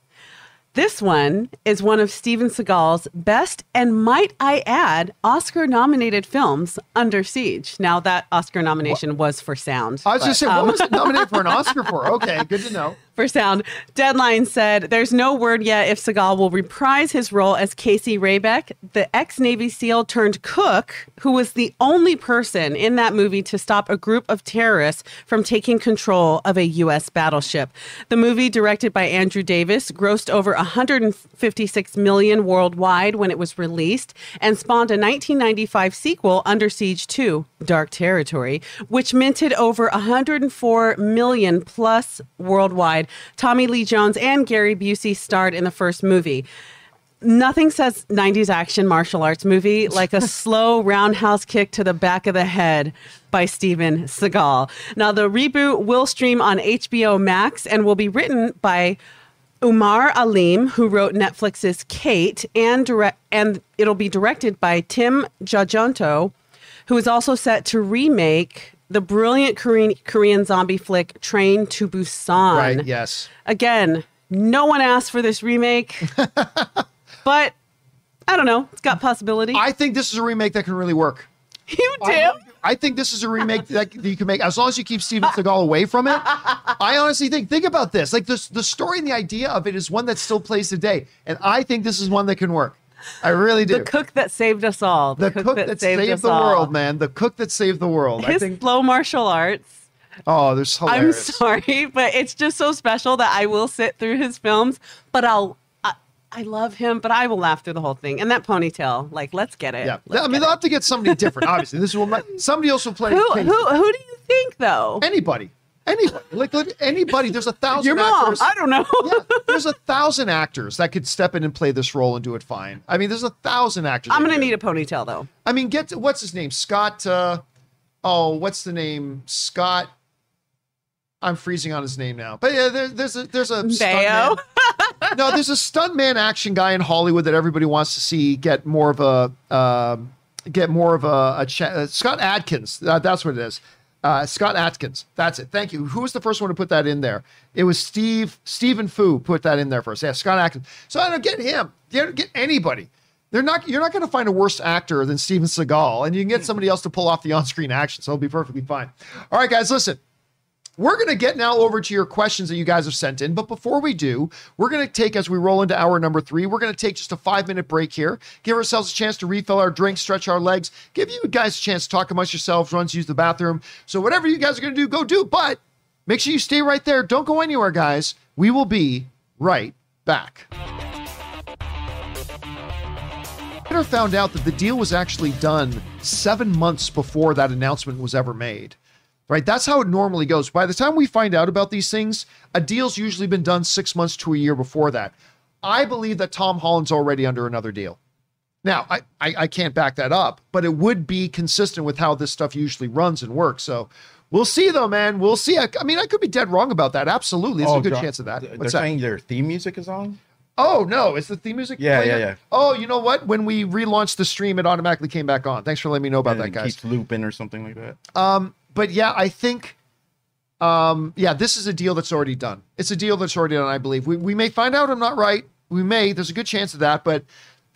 Speaker 2: This one is one of Steven Seagal's best and might I add, Oscar nominated films, Under Siege. Now, that Oscar nomination was for sound.
Speaker 1: I was
Speaker 2: but,
Speaker 1: just saying,
Speaker 2: um,
Speaker 1: what was it nominated for an Oscar for? Okay, good to know.
Speaker 2: For sound. Deadline said there's no word yet if Seagal will reprise his role as Casey Ryback, the ex Navy SEAL turned cook, who was the only person in that movie to stop a group of terrorists from taking control of a U.S. battleship. The movie, directed by Andrew Davis, grossed over 156 million worldwide when it was released and spawned a 1995 sequel, Under Siege 2, Dark Territory, which minted over 104 million plus worldwide. Tommy Lee Jones and Gary Busey starred in the first movie. Nothing says 90s action martial arts movie like a slow roundhouse kick to the back of the head by Steven Seagal. Now, the reboot will stream on HBO Max and will be written by Umair Aleem, who wrote Netflix's Kate, and direct, and it'll be directed by Tim Tjahjanto, who is also set to remake the brilliant Korean, Korean zombie flick Train to Busan.
Speaker 1: Right, yes.
Speaker 2: Again, no one asked for this remake, but I don't know. It's got possibility.
Speaker 1: I think this is a remake that can really work.
Speaker 2: you do?
Speaker 1: I, I think this is a remake that you can make as long as you keep Steven Seagal away from it. I honestly think think about this. Like this the story and the idea of it is one that still plays today. And I think this is one that can work. I really do.
Speaker 2: the cook that saved us all.
Speaker 1: The cook that, saved,
Speaker 2: us
Speaker 1: the
Speaker 2: all.
Speaker 1: world, man. The cook that saved the world. I
Speaker 2: His
Speaker 1: think
Speaker 2: slow martial arts.
Speaker 1: oh, there's hilarious.
Speaker 2: I'm sorry, but it's just so special that I will sit through his films, but I'll. I, I love him, but I will laugh through the whole thing. And that ponytail, like, let's get it.
Speaker 1: Yeah.
Speaker 2: Let's
Speaker 1: I mean they'll
Speaker 2: it.
Speaker 1: have to get somebody different, obviously. This will somebody else will play
Speaker 2: who, who, who do you think, though?
Speaker 1: anybody. Anybody. Like, like anybody. There's a thousand
Speaker 2: Your mom.
Speaker 1: actors.
Speaker 2: I don't know.
Speaker 1: yeah, there's a thousand actors that could step in and play this role and do it fine. I mean, there's a thousand actors.
Speaker 2: I'm going to need a ponytail, though.
Speaker 1: I mean, get to, what's his name? Scott. Uh, oh, what's the name? Scott. I'm freezing on his name now. But yeah, there, there's a there's a
Speaker 2: Bayo?
Speaker 1: no, there's a stuntman action guy in Hollywood that everybody wants to see get more of a um get more of a, a cha- uh, Scott Adkins. Uh, that's what it is. Uh, Scott Adkins. That's it. Thank you. Who was the first one to put that in there? It was Steve Stephen Fu put that in there first. Yeah, Scott Adkins. So I don't get him. You don't get anybody. They're not. You're not going to find a worse actor than Steven Seagal, and you can get somebody else to pull off the on-screen action, so it'll be perfectly fine. All right, guys, listen. We're going to get now over to your questions that you guys have sent in. But before we do, we're going to take, as we roll into hour number three, we're going to take just a five minute break here, give ourselves a chance to refill our drinks, stretch our legs, give you guys a chance to talk amongst yourselves, runs, use the bathroom. So, whatever you guys are going to do, go do. But make sure you stay right there. Don't go anywhere, guys. We will be right back. Later found out that the deal was actually done seven months before that announcement was ever made right? That's how it normally goes. By the time we find out about these things, a deal's usually been done six months to a year before that. I believe that Tom Holland's already under another deal. Now, I, I, I can't back that up, but it would be consistent with how this stuff usually runs and works. So we'll see, though, man. We'll see. I, I mean, I could be dead wrong about that. Absolutely. There's
Speaker 3: Oh,
Speaker 1: a good
Speaker 3: John-
Speaker 1: chance of that.
Speaker 3: They're
Speaker 1: What's that?
Speaker 3: saying their theme music is on.
Speaker 1: Oh, no. Is the theme music?
Speaker 3: Yeah,
Speaker 1: playing
Speaker 3: yeah, yeah.
Speaker 1: Oh, you know what? When we relaunched the stream, it automatically came back on. Thanks for letting me know about
Speaker 3: and
Speaker 1: that,
Speaker 3: it
Speaker 1: guys.
Speaker 3: keeps looping or something like that.
Speaker 1: Um, but yeah, I think, um, yeah, this is a deal that's already done. It's a deal that's already done. I believe we we may find out I'm not right. We may. There's a good chance of that, but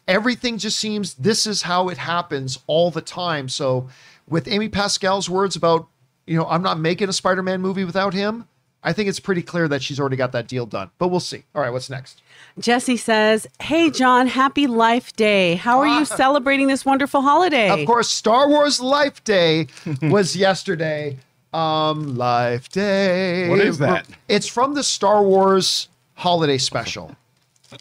Speaker 1: everything just seems this is how it happens all the time. So, with Amy Pascal's words about you know I'm not making a Spider-Man movie without him. I think it's pretty clear that she's already got that deal done. But we'll see. All right, what's next?
Speaker 2: Jesse says, Hey, John, happy Life Day. How are you celebrating this wonderful holiday?
Speaker 1: Of course, Star Wars Life Day was yesterday. Um, Life Day.
Speaker 3: What is that?
Speaker 1: It's from the Star Wars Holiday Special.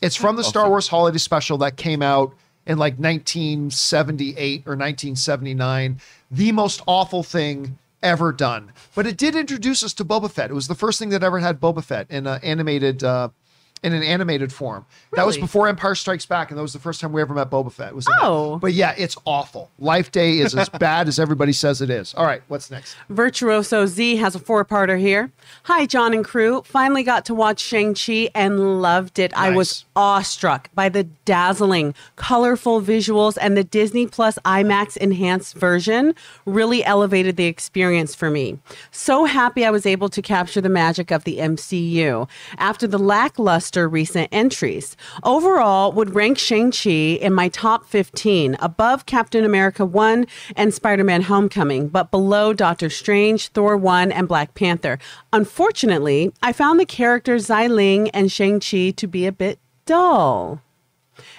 Speaker 1: It's from the Star Wars Holiday Special that came out in like 1978 or 1979. The most awful thing ever done. But it did introduce us to Boba Fett. It was the first thing that ever had Boba Fett in an animated uh, in an animated form. That was before Empire Strikes Back, and that was the first time we ever met Boba Fett. Was in that.
Speaker 2: Oh.
Speaker 1: But yeah, it's awful. Life Day is as bad as everybody says it is. All right, what's next?
Speaker 2: Virtuoso Z has a four parter here. Hi, John and crew. Finally got to watch Shang-Chi and loved it. I was awestruck by the dazzling, colorful visuals, and the Disney Plus IMAX enhanced version really elevated the experience for me. So happy I was able to capture the magic of the MCU after the lackluster recent entries. Overall, would rank Shang-Chi in my top 15, above Captain America 1 and Spider-Man Homecoming, but below Doctor Strange, Thor 1, and Black Panther. Unfortunately, I found the characters Xialing and Shang-Chi to be a bit dull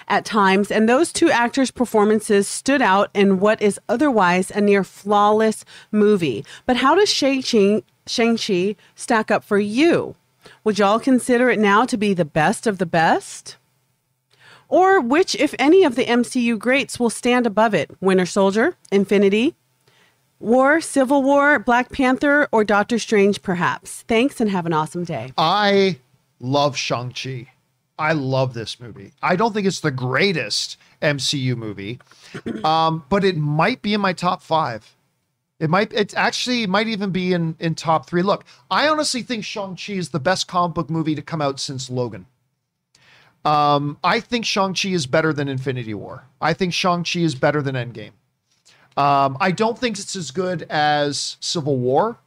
Speaker 2: at times, and those two actors' performances stood out in what is otherwise a near flawless movie. But how does Shang-Chi, Shang-Chi stack up for you? Would y'all consider it now to be the best of the best? Or which, if any, of the MCU greats will stand above it? Winter Soldier, Infinity, War, Civil War, Black Panther, or Doctor Strange, perhaps? Thanks and have an awesome day.
Speaker 1: I love Shang-Chi. I love this movie. I don't think it's the greatest MCU movie, um, but it might be in my top five. It might. It actually might even be in in top three. Look, I honestly think Shang Chi is the best comic book movie to come out since Logan. Um, I think Shang Chi is better than Infinity War. I think Shang Chi is better than Endgame. Um, I don't think it's as good as Civil War.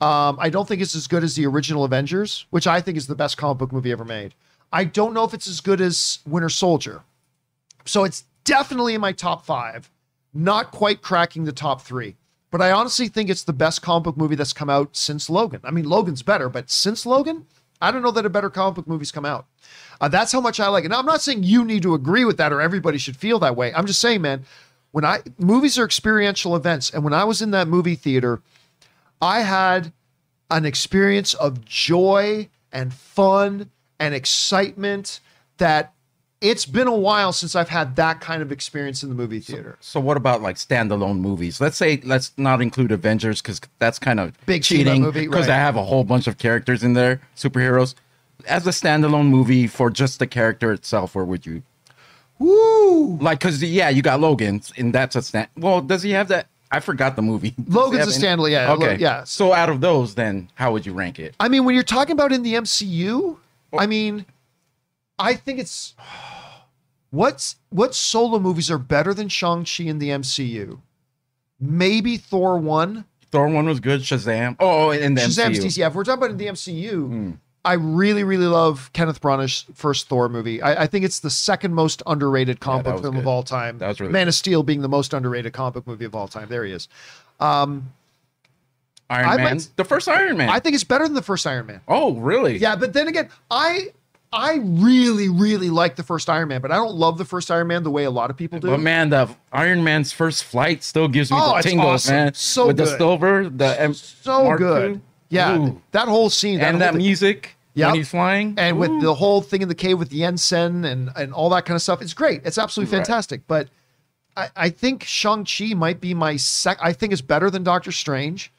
Speaker 1: Um, I don't think it's as good as the original Avengers, which I think is the best comic book movie ever made. I don't know if it's as good as Winter Soldier. So it's definitely in my top five, not quite cracking the top three. But I honestly think it's the best comic book movie that's come out since Logan. I mean, Logan's better, but since Logan, I don't know that a better comic book movie's come out. Uh, that's how much I like it. Now, I'm not saying you need to agree with that or everybody should feel that way. I'm just saying, man, when I movies are experiential events, and when I was in that movie theater, I had an experience of joy and fun and excitement that it's been a while since I've had that kind of experience in the movie theater.
Speaker 3: So what about like standalone movies? Let's say let's not include Avengers because that's kind of
Speaker 1: Big
Speaker 3: cheating
Speaker 1: movie,
Speaker 3: because
Speaker 1: right.
Speaker 3: I have a whole bunch of characters in there, superheroes. As a standalone movie for just the character itself, where would you
Speaker 1: Woo!
Speaker 3: like? Because yeah, you got Logan, and that's a stand. Well, does he have that? I forgot the movie.
Speaker 1: Logan's a standalone, yeah,
Speaker 3: Okay.
Speaker 1: Yeah.
Speaker 3: So out of those, then how would you rank it?
Speaker 1: I mean, when you're talking about in the MCU, I mean, I think it's what's what solo movies are better than Shang-Chi in the MCU? Maybe Thor 1.
Speaker 3: Thor one was good. Shazam. Oh, and then
Speaker 1: Shazam's
Speaker 3: MCU.
Speaker 1: DC. Yeah, if we're talking about in the MCU,
Speaker 3: Hmm.
Speaker 1: I really, really love Kenneth Branagh's first Thor movie. I, I think it's the second most underrated comic
Speaker 3: that
Speaker 1: book film
Speaker 3: good.
Speaker 1: of all time.
Speaker 3: That was really
Speaker 1: Man of Steel being the most underrated comic book movie of all time. There he is.
Speaker 3: Iron
Speaker 1: I
Speaker 3: Man,
Speaker 1: might-
Speaker 3: the first Iron Man.
Speaker 1: I think it's better than the first Iron Man.
Speaker 3: oh, really?
Speaker 1: Yeah, but then again, I I really, really like the first Iron Man, but I don't love the first Iron Man the way a lot of people do.
Speaker 3: But man, the Iron Man's first flight still gives me
Speaker 1: Oh,
Speaker 3: the tingles,
Speaker 1: awesome.
Speaker 3: man.
Speaker 1: So
Speaker 3: with the
Speaker 1: good.
Speaker 3: silver, the M-
Speaker 1: so
Speaker 3: Mark
Speaker 1: good.
Speaker 3: II.
Speaker 1: Yeah,
Speaker 3: Ooh.
Speaker 1: that whole scene
Speaker 3: and
Speaker 1: whole
Speaker 3: that
Speaker 1: thing-
Speaker 3: music
Speaker 1: Yep.
Speaker 3: when he's flying,
Speaker 1: and with the whole thing in the cave with the Yinsen and and all that kind of stuff. It's great. It's absolutely
Speaker 3: Right.
Speaker 1: fantastic. But I, I think Shang Chi might be my sec. I think it's better than Doctor Strange.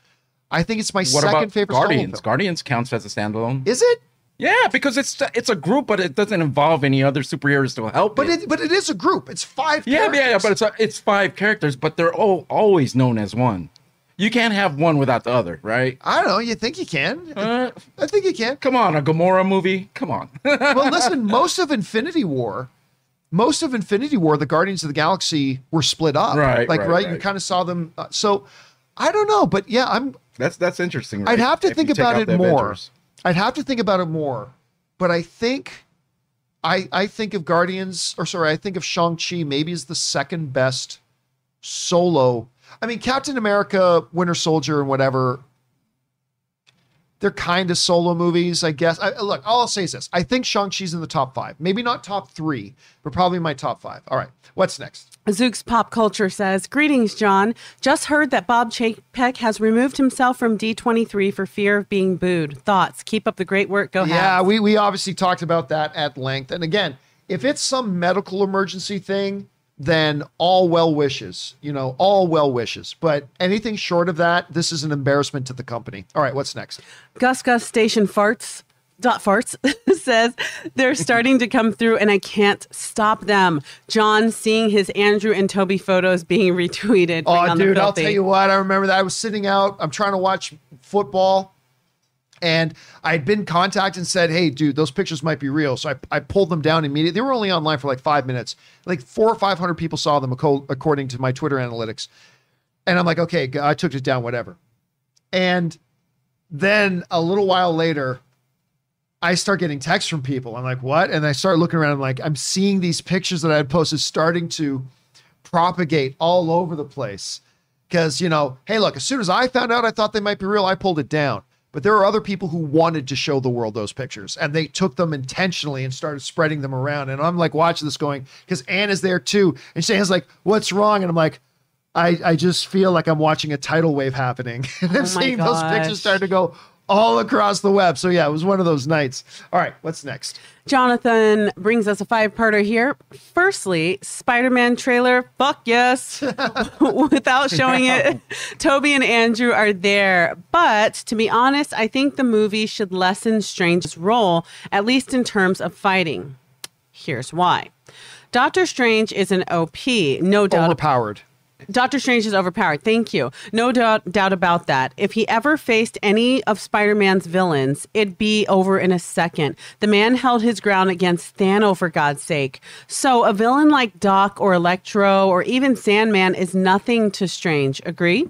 Speaker 1: I think it's my
Speaker 3: what
Speaker 1: second favorite.
Speaker 3: Guardians? Guardians counts as a standalone.
Speaker 1: Is it?
Speaker 3: Yeah, because it's it's a group, but it doesn't involve any other superheroes to help.
Speaker 1: But
Speaker 3: it.
Speaker 1: it but it is a group. It's five.
Speaker 3: yeah, yeah, yeah, but it's a, it's five characters, but they're all always known as one. You can't have one without the other, right?
Speaker 1: I don't know. You think you can?
Speaker 3: Uh,
Speaker 1: I think you can.
Speaker 3: come on, a Gamora movie. Come on.
Speaker 1: well, listen, most of Infinity War, most of Infinity War, the Guardians of the Galaxy were split up.
Speaker 3: Right,
Speaker 1: Like,
Speaker 3: right,
Speaker 1: right. You kind of saw them. Uh, so I don't know, but yeah, I'm.
Speaker 3: that's that's interesting.
Speaker 1: I'd have to
Speaker 3: If
Speaker 1: think about it more.
Speaker 3: Avengers.
Speaker 1: I'd have to think about it more, but I think. I, I think of Guardians, or sorry, I think of Shang-Chi maybe as the second best solo. I mean, Captain America, Winter Soldier, and whatever, they're kind of solo movies, I guess. I, look, all I'll say is this: I think Shang Chi's in the top five, maybe not top three, but probably my top five. All right, what's next?
Speaker 2: Zook's Pop Culture says, Greetings, John. Just heard that Bob Chapek has removed himself from D23 for fear of being booed. Thoughts? Keep up the great work. Go ahead.
Speaker 1: Yeah,
Speaker 2: Habs.
Speaker 1: we we obviously talked about that at length. And again, if it's some medical emergency thing, then all well wishes, you know, all well wishes. But anything short of that, this is an embarrassment to the company. All right, what's next?
Speaker 2: Gus Gus Station Farts. Dot farts says they're starting to come through and I can't stop them. John seeing his Andrew and Tobey photos being retweeted.
Speaker 1: Oh, dude, I'll tell you what. I remember that I was sitting out. I'm trying to watch football, and I had been contacted and said, "Hey, dude, those pictures might be real." So I, I pulled them down immediately. They were only online for like five minutes. Like four or five hundred people saw them, according to my Twitter analytics. And I'm like, okay, I took it down, whatever. And then a little while later, I start getting texts from people. I'm like, what? And I start looking around. I'm like, I'm seeing these pictures that I had posted starting to propagate all over the place. Because, you know, hey, look, as soon as I found out I thought they might be real, I pulled it down. But there are other people who wanted to show the world those pictures and they took them intentionally and started spreading them around. And I'm like watching this going, because Anne is there too. And Shane's like, what's wrong? And I'm like, I, I just feel like I'm watching a tidal wave happening. And I'm
Speaker 2: Oh
Speaker 1: seeing those pictures start to go all across the web. So yeah, it was one of those nights. All right, what's next?
Speaker 2: Jonathan brings us a five parter here. Firstly, Spider Man trailer, fuck yes. Without showing it, Tobey and Andrew are there. But to be honest, I think the movie should lessen Strange's role, at least in terms of fighting. Here's why Doctor Strange is an OP, no doubt.
Speaker 1: Overpowered.
Speaker 2: Doctor Strange is overpowered. Thank you. No doubt, doubt about that. If he ever faced any of Spider Man's villains, it'd be over in a second. The man held his ground against Thanos, for God's sake. So a villain like Doc or Electro or even Sandman is nothing to Strange. Agree?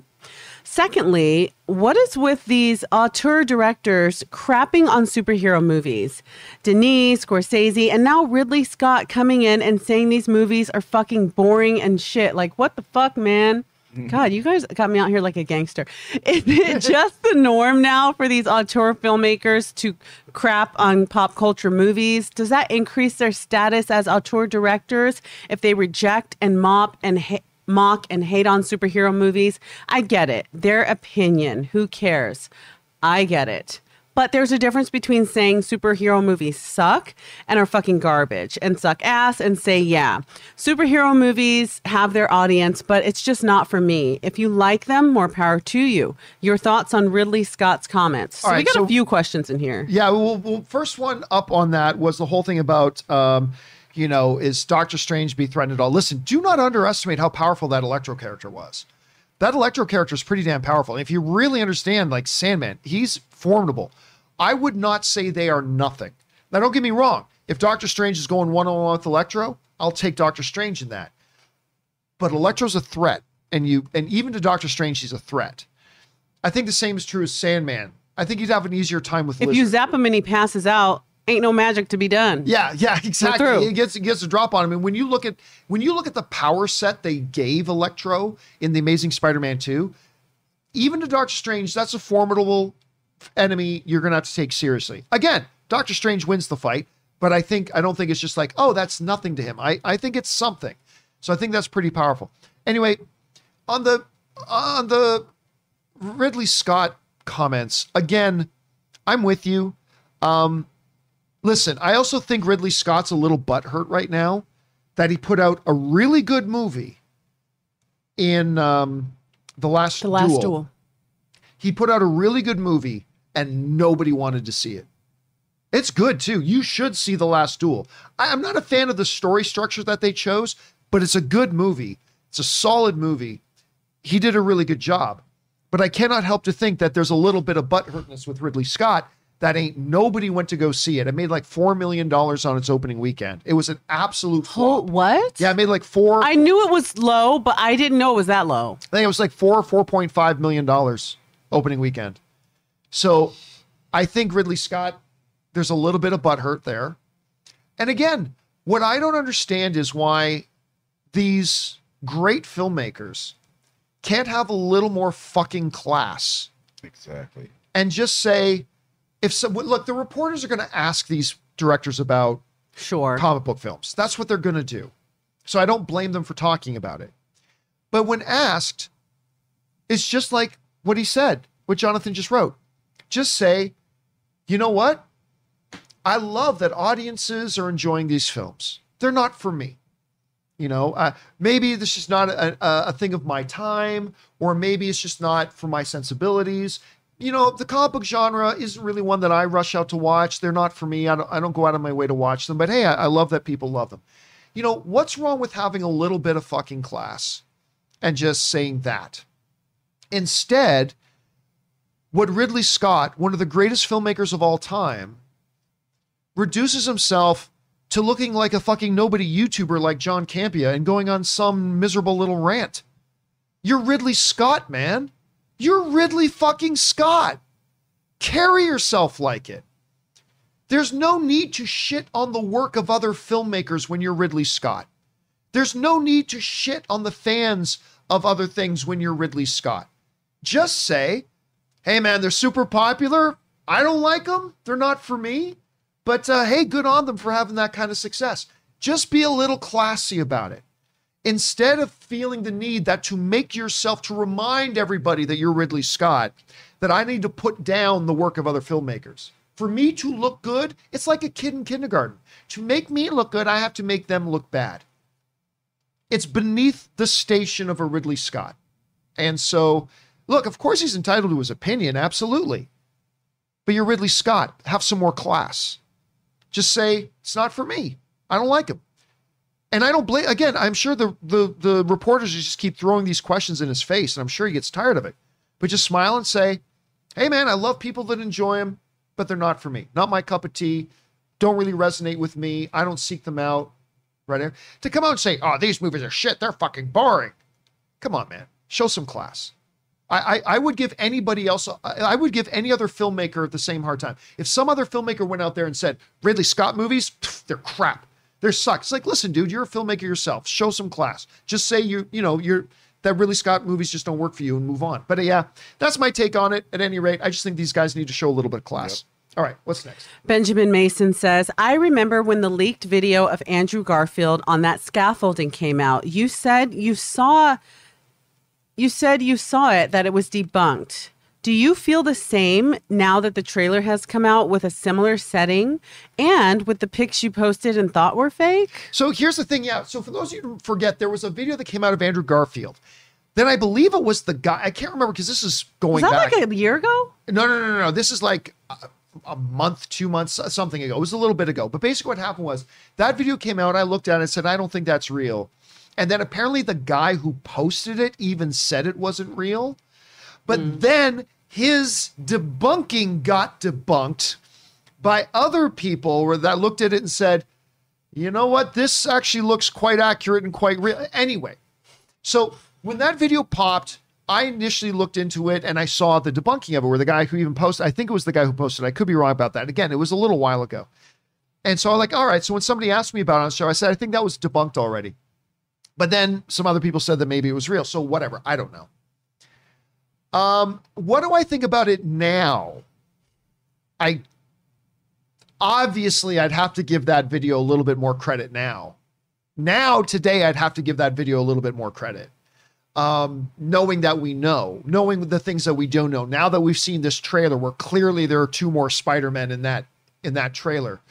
Speaker 2: Secondly, what is with these auteur directors crapping on superhero movies? Denis, Scorsese, and now Ridley Scott coming in and saying these movies are fucking boring and shit. Like, what the fuck, man? God, you guys got me out here like a gangster. Is it just the norm now for these auteur filmmakers to crap on pop culture movies? Does that increase their status as auteur directors if they reject and mop and ha- mock and hate on superhero movies? I get it. Their opinion. Who cares? I get it. But there's a difference between saying superhero movies suck and are fucking garbage and suck ass and say, yeah, superhero movies have their audience, but it's just not for me. If you like them, more power to you. Your thoughts on Ridley Scott's comments. So
Speaker 1: All
Speaker 2: we got
Speaker 1: so-
Speaker 2: a few questions in here.
Speaker 1: Yeah, well, well, first one up on that was the whole thing about, um, you know, is Doctor Strange be threatened at all? Listen, do not underestimate how powerful that Electro character was. That Electro character is pretty damn powerful. And if you really understand, like Sandman, he's formidable. I would not say they are nothing. Now, don't get me wrong. If Doctor Strange is going one on one with Electro, I'll take Doctor Strange in that. But Electro's a threat, and you, and even to Doctor Strange, he's a threat. I think the same is true as Sandman. I think he'd have an easier time with
Speaker 2: If
Speaker 1: Lizard.
Speaker 2: you zap him and he passes out, ain't no magic to be done.
Speaker 1: Yeah, yeah, exactly. It gets it gets a drop on him. And when you look at when you look at the power set they gave Electro in the Amazing Spider-Man 2, even to Doctor Strange, that's a formidable enemy you're gonna have to take seriously. Again, Doctor Strange wins the fight, but I think I don't think it's just like, oh, that's nothing to him. I, I think it's something. So I think that's pretty powerful. Anyway, on the on the Ridley Scott comments, again, I'm with you. Um, listen, I also think Ridley Scott's a little butthurt right now that he put out a really good movie in um, the last
Speaker 2: The last duel.
Speaker 1: He put out a really good movie and nobody wanted to see it. It's good too. You should see The Last Duel. I, I'm not a fan of the story structure that they chose, but it's a good movie. It's a solid movie. He did a really good job. But I cannot help to think that there's a little bit of butthurtness with Ridley Scott that ain't nobody went to go see it. It made like $4 million on its opening weekend. It was an absolute flop.
Speaker 2: what?
Speaker 1: Yeah, it made like four.
Speaker 2: I knew it was low, but I didn't know it was that low.
Speaker 1: I think it was like four, four point five million dollars opening weekend. So I think Ridley Scott, there's a little bit of butthurt there. And again, what I don't understand is why these great filmmakers can't have a little more fucking class
Speaker 3: Exactly.
Speaker 1: and just say, if so, look, the reporters are going to ask these directors about
Speaker 2: Sure.
Speaker 1: comic book films. That's what they're going to do. So I don't blame them for talking about it. But when asked, it's just like what he said, what Jonathan just wrote. Just say, you know what? I love that audiences are enjoying these films. They're not for me. You know, uh, maybe this is not a, a, a thing of my time, or maybe it's just not for my sensibilities. You know, the comic book genre isn't really one that I rush out to watch. They're not for me. I don't, I don't go out of my way to watch them. But hey, I, I love that people love them. You know, what's wrong with having a little bit of fucking class and just saying that? Instead, what Ridley Scott, one of the greatest filmmakers of all time, reduces himself to looking like a fucking nobody YouTuber like John Campea and going on some miserable little rant. You're Ridley Scott, man. You're Ridley fucking Scott. Carry yourself like it. There's no need to shit on the work of other filmmakers when you're Ridley Scott. There's no need to shit on the fans of other things when you're Ridley Scott. Just say, hey man, they're super popular. I don't like them. They're not for me. But uh, hey, good on them for having that kind of success. Just be a little classy about it. Instead of feeling the need that to make yourself to remind everybody that you're Ridley Scott, that I need to put down the work of other filmmakers. For me to look good, it's like a kid in kindergarten. To make me look good, I have to make them look bad. It's beneath the station of a Ridley Scott. And so, look, of course he's entitled to his opinion, absolutely. But you're Ridley Scott. Have some more class. Just say, it's not for me. I don't like him. And I don't blame again, I'm sure the the the reporters just keep throwing these questions in his face, and I'm sure he gets tired of it. But just smile and say, Hey man, I love people that enjoy him, but they're not for me. Not my cup of tea. Don't really resonate with me. I don't seek them out. Right. To come out and say, Oh, these movies are shit, they're fucking boring. Come on, man. Show some class. I, I, I would give anybody else, I, I would give any other filmmaker the same hard time. If some other filmmaker went out there and said, Ridley Scott movies, pff, they're crap. They're suck. It's like, listen, dude, you're a filmmaker yourself. Show some class. Just say you, you know, you're that Ridley Scott movies just don't work for you and move on. But uh, yeah, that's my take on it. At any rate, I just think these guys need to show a little bit of class. All right, what's next?
Speaker 2: Benjamin Mason says, I remember when the leaked video of Andrew Garfield on that scaffolding came out. You said you saw you said you saw it that it was debunked. Do you feel the same now that the trailer has come out with a similar setting and with the pics you posted and thought were fake?
Speaker 1: So here's the thing. Yeah. So for those of you who forget, there was a video that came out of Andrew Garfield. Then I believe it was the guy. I can't remember because this is going
Speaker 2: Was that
Speaker 1: back.
Speaker 2: like a year ago?
Speaker 1: No, no, no, no, no. This is like a, a month, two months, uh, something ago. It was a little bit ago. But basically, what happened was that video came out. I looked at it and said, I don't think that's real. And then apparently, the guy who posted it even said it wasn't real. But then his debunking got debunked by other people where that looked at it and said, you know what? This actually looks quite accurate and quite real. Anyway, so when that video popped, I initially looked into it and I saw the debunking of it where the guy who even posted, I think it was the guy who posted, I could be wrong about that. Again, it was a little while ago. And so I'm like, all right. So when somebody asked me about it on the show, I said, I think that was debunked already. But then some other people said that maybe it was real. So whatever. I don't know. Um, what do I think about it now? I obviously I'd have to give that video a little bit more credit now. Now, today, I'd have to give that video a little bit more credit. Um, knowing that we know, knowing the things that we don't know. Now that we've seen this trailer, where clearly there are two more Spider-Men in that in that trailer.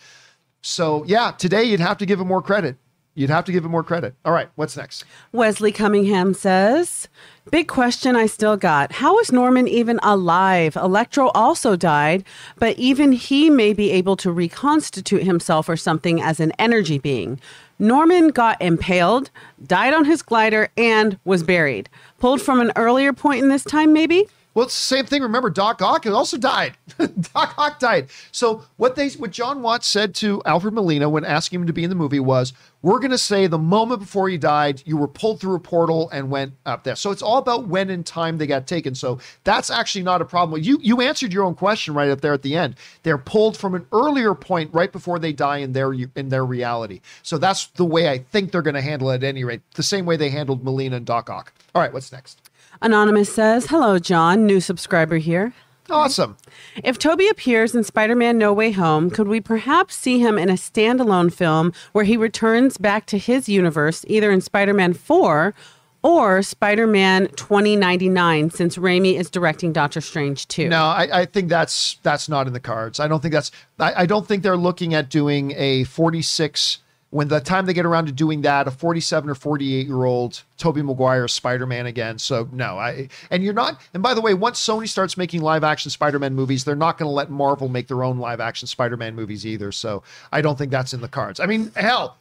Speaker 1: So yeah, today you'd have to give him more credit. You'd have to give him more credit. All right, what's next?
Speaker 2: Wesley Cunningham says, Big question I still got. How is Norman even alive? Electro also died, but even he may be able to reconstitute himself or something as an energy being. Norman got impaled, died on his glider, and was buried. Pulled from an earlier point in this time, maybe?
Speaker 1: Well, it's the same thing. Remember, Doc Ock also died. Doc Ock died. So what they what Jon Watts said to Alfred Molina when asking him to be in the movie was, "We're going to say the moment before you died, you were pulled through a portal and went up there." So it's all about when in time they got taken. So that's actually not a problem. You you answered your own question right up there at the end. They're pulled from an earlier point right before they die in their in their reality. So that's the way I think they're going to handle it at any rate. The same way they handled Molina and Doc Ock. All right, what's next?
Speaker 2: Anonymous says, Hello, John, new subscriber here.
Speaker 1: Awesome.
Speaker 2: If Tobey appears in Spider Man No Way Home, could we perhaps see him in a standalone film where he returns back to his universe, either in Spider Man 4 or Spider Man 2099, since Raimi is directing Doctor Strange 2?
Speaker 1: No, I, I, think that's that's not in the cards. I don't think that's I, I don't think they're looking at doing a 46 when the time they get around to doing that, a 47 or 48 year old Tobey Maguire Spider Man again. So no, I and you're not. And by the way, once Sony starts making live action Spider Man movies, they're not going to let Marvel make their own live action Spider Man movies either. So I don't think that's in the cards. I mean, hell.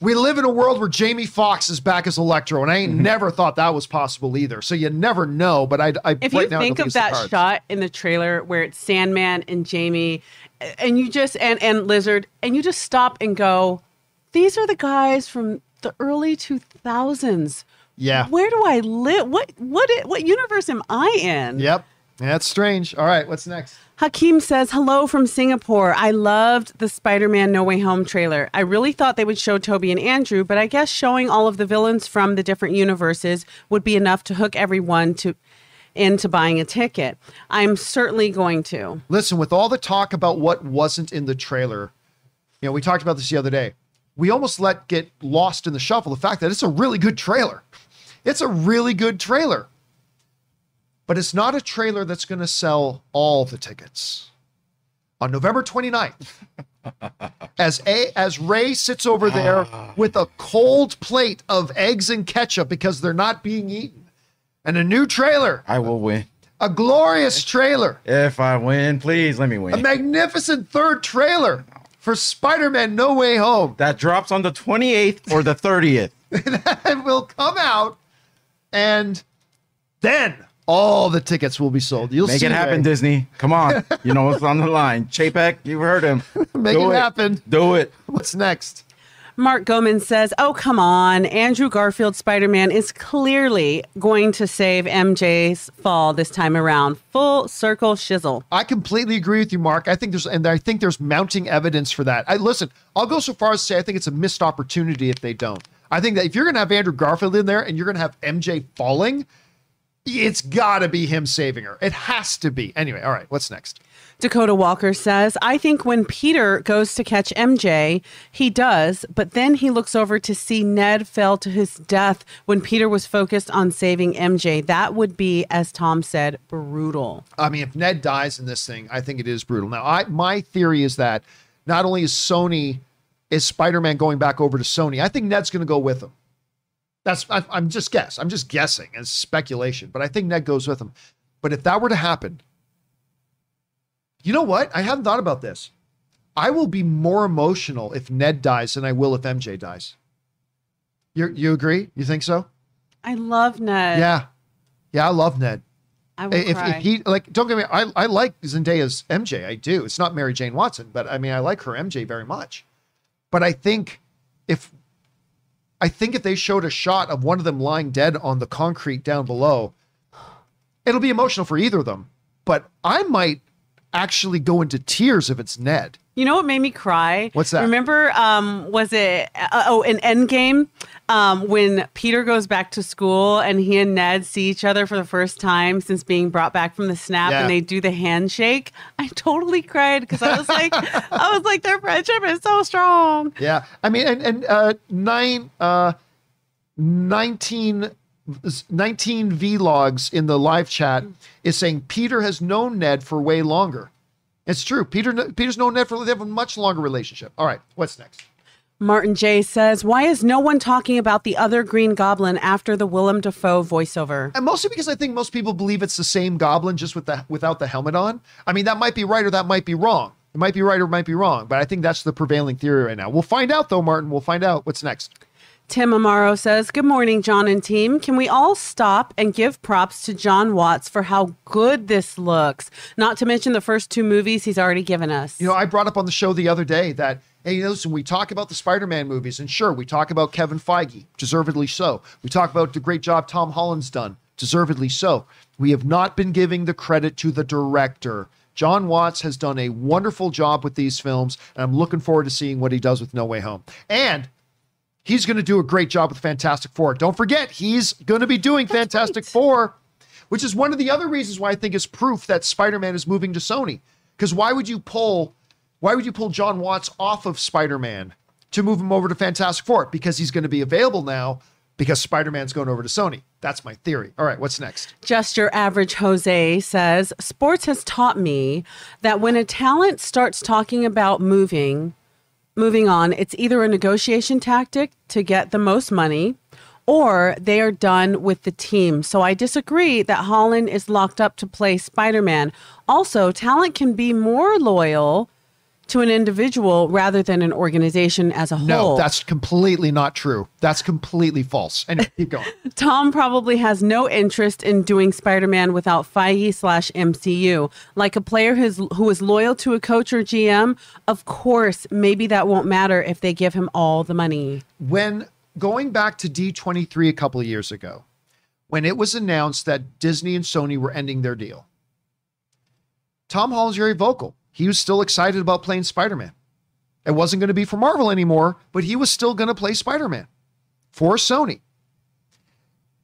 Speaker 1: We live in a world where Jamie Foxx is back as Electro, and I ain't mm-hmm. never thought that was possible either. So you never know. But I, I
Speaker 2: if right you now, think of that shot in the trailer where it's Sandman and Jamie, and you just and and Lizard, and you just stop and go, these are the guys from the early 2000s.
Speaker 1: Yeah.
Speaker 2: Where do I live? What what what universe am I in?
Speaker 1: Yep. That's strange. All right, what's next?
Speaker 2: Hakeem says, Hello from Singapore. I loved the Spider Man No Way Home trailer. I really thought they would show Tobey and Andrew, but I guess showing all of the villains from the different universes would be enough to hook everyone to into buying a ticket. I'm certainly going to.
Speaker 1: Listen, with all the talk about what wasn't in the trailer, you know, we talked about this the other day we almost let get lost in the shuffle the fact that it's a really good trailer. It's a really good trailer. But it's not a trailer that's going to sell all the tickets. On November 29th, as a as Ray sits over there ah. with a cold plate of eggs and ketchup because they're not being eaten, and a new trailer.
Speaker 3: I will win.
Speaker 1: A glorious trailer.
Speaker 3: If I win, please let me win.
Speaker 1: A magnificent third trailer for Spider-Man No Way Home.
Speaker 3: That drops on the 28th or the 30th.
Speaker 1: that will come out and then all the tickets will be sold. You'll
Speaker 3: Make
Speaker 1: see
Speaker 3: it happen, Disney. Come on. You know what's on the line. Chapek, you heard him.
Speaker 1: Make Do it, it happen.
Speaker 3: Do it.
Speaker 1: What's next?
Speaker 2: Mark Goman says, Oh, come on. Andrew Garfield Spider Man is clearly going to save MJ's fall this time around. Full circle shizzle.
Speaker 1: I completely agree with you, Mark. I think there's, and I think there's mounting evidence for that. I listen, I'll go so far as to say I think it's a missed opportunity if they don't. I think that if you're going to have Andrew Garfield in there and you're going to have MJ falling, it's got to be him saving her. It has to be. Anyway, all right, what's next?
Speaker 2: Dakota Walker says, I think when Peter goes to catch MJ, he does, but then he looks over to see Ned fell to his death when Peter was focused on saving MJ. That would be, as Tom said, brutal.
Speaker 1: I mean, if Ned dies in this thing, I think it is brutal. Now, I my theory is that not only is Sony is Spider-Man going back over to Sony, I think Ned's going to go with him. That's I, I'm just guess. I'm just guessing. It's speculation, but I think Ned goes with him. But if that were to happen, you know what? I hadn't thought about this. I will be more emotional if Ned dies than I will if MJ dies. You you agree? You think so?
Speaker 2: I love Ned.
Speaker 1: Yeah, yeah, I love Ned.
Speaker 2: I will if,
Speaker 1: cry. if he like, don't get me. I I like Zendaya's MJ. I do. It's not Mary Jane Watson, but I mean, I like her MJ very much. But I think if I think if they showed a shot of one of them lying dead on the concrete down below, It'll be emotional for either of them, but I might actually go into tears if it's Ned.
Speaker 2: You know what made me cry?
Speaker 1: What's that?
Speaker 2: Remember, um, was it uh, oh in Endgame um, when Peter goes back to school and he and Ned see each other for the first time since being brought back from the snap,
Speaker 1: Yeah.
Speaker 2: and they do the handshake. I totally cried because I was like, I was like, their friendship is so strong.
Speaker 1: Yeah, I mean, and and uh, nine, uh, 19, 19 vlogs in the live chat mm. is saying Peter has known Ned for way longer. It's true. Peter Peter's known Ned for they have a much longer relationship. All right, what's next?
Speaker 2: Martin J says, "Why is no one talking about the other Green Goblin after the Willem Dafoe voiceover?"
Speaker 1: And mostly because I think most people believe it's the same goblin just with the without the helmet on. I mean, that might be right or that might be wrong. It might be right or it might be wrong, but I think that's the prevailing theory right now. We'll find out though, Martin. We'll find out. What's next?
Speaker 2: Tim Amaro says, Good morning, John and team. Can we all stop and give props to Jon Watts for how good this looks? Not to mention the first two movies he's already given us.
Speaker 1: You know, I brought up on the show the other day that, hey, listen, we talk about the Spider Man movies, and sure, we talk about Kevin Feige, deservedly so. We talk about the great job Tom Holland's done, deservedly so. We have not been giving the credit to the director. Jon Watts has done a wonderful job with these films, and I'm looking forward to seeing what he does with No Way Home. And he's going to do a great job with Fantastic Four. Don't forget, he's going to be doing Fantastic
Speaker 2: right.
Speaker 1: Four, which is one of the other reasons why I think is proof that Spider-Man is moving to Sony. Because why would you pull, why would you pull Jon Watts off of Spider-Man to move him over to Fantastic Four? Because he's going to be available now. Because Spider-Man's going over to Sony. That's my theory. All right, what's next?
Speaker 2: Just your average Jose says, Sports has taught me that when a talent starts talking about moving, moving on, it's either a negotiation tactic to get the most money or they are done with the team. So I disagree that Holland is locked up to play Spider Man. Also, talent can be more loyal to an individual rather than an organization as a whole.
Speaker 1: No, that's completely not true. That's completely false. And keep going.
Speaker 2: Tom probably has no interest in doing Spider-Man without Feige slash MCU. Like a player who's who is loyal to a coach or GM, of course, maybe that won't matter if they give him all the money.
Speaker 1: when going back to D23 a couple of years ago, when it was announced that Disney and Sony were ending their deal, Tom Holland's very vocal. He was still excited about playing Spider Man. It wasn't going to be for Marvel anymore, but he was still going to play Spider Man for Sony.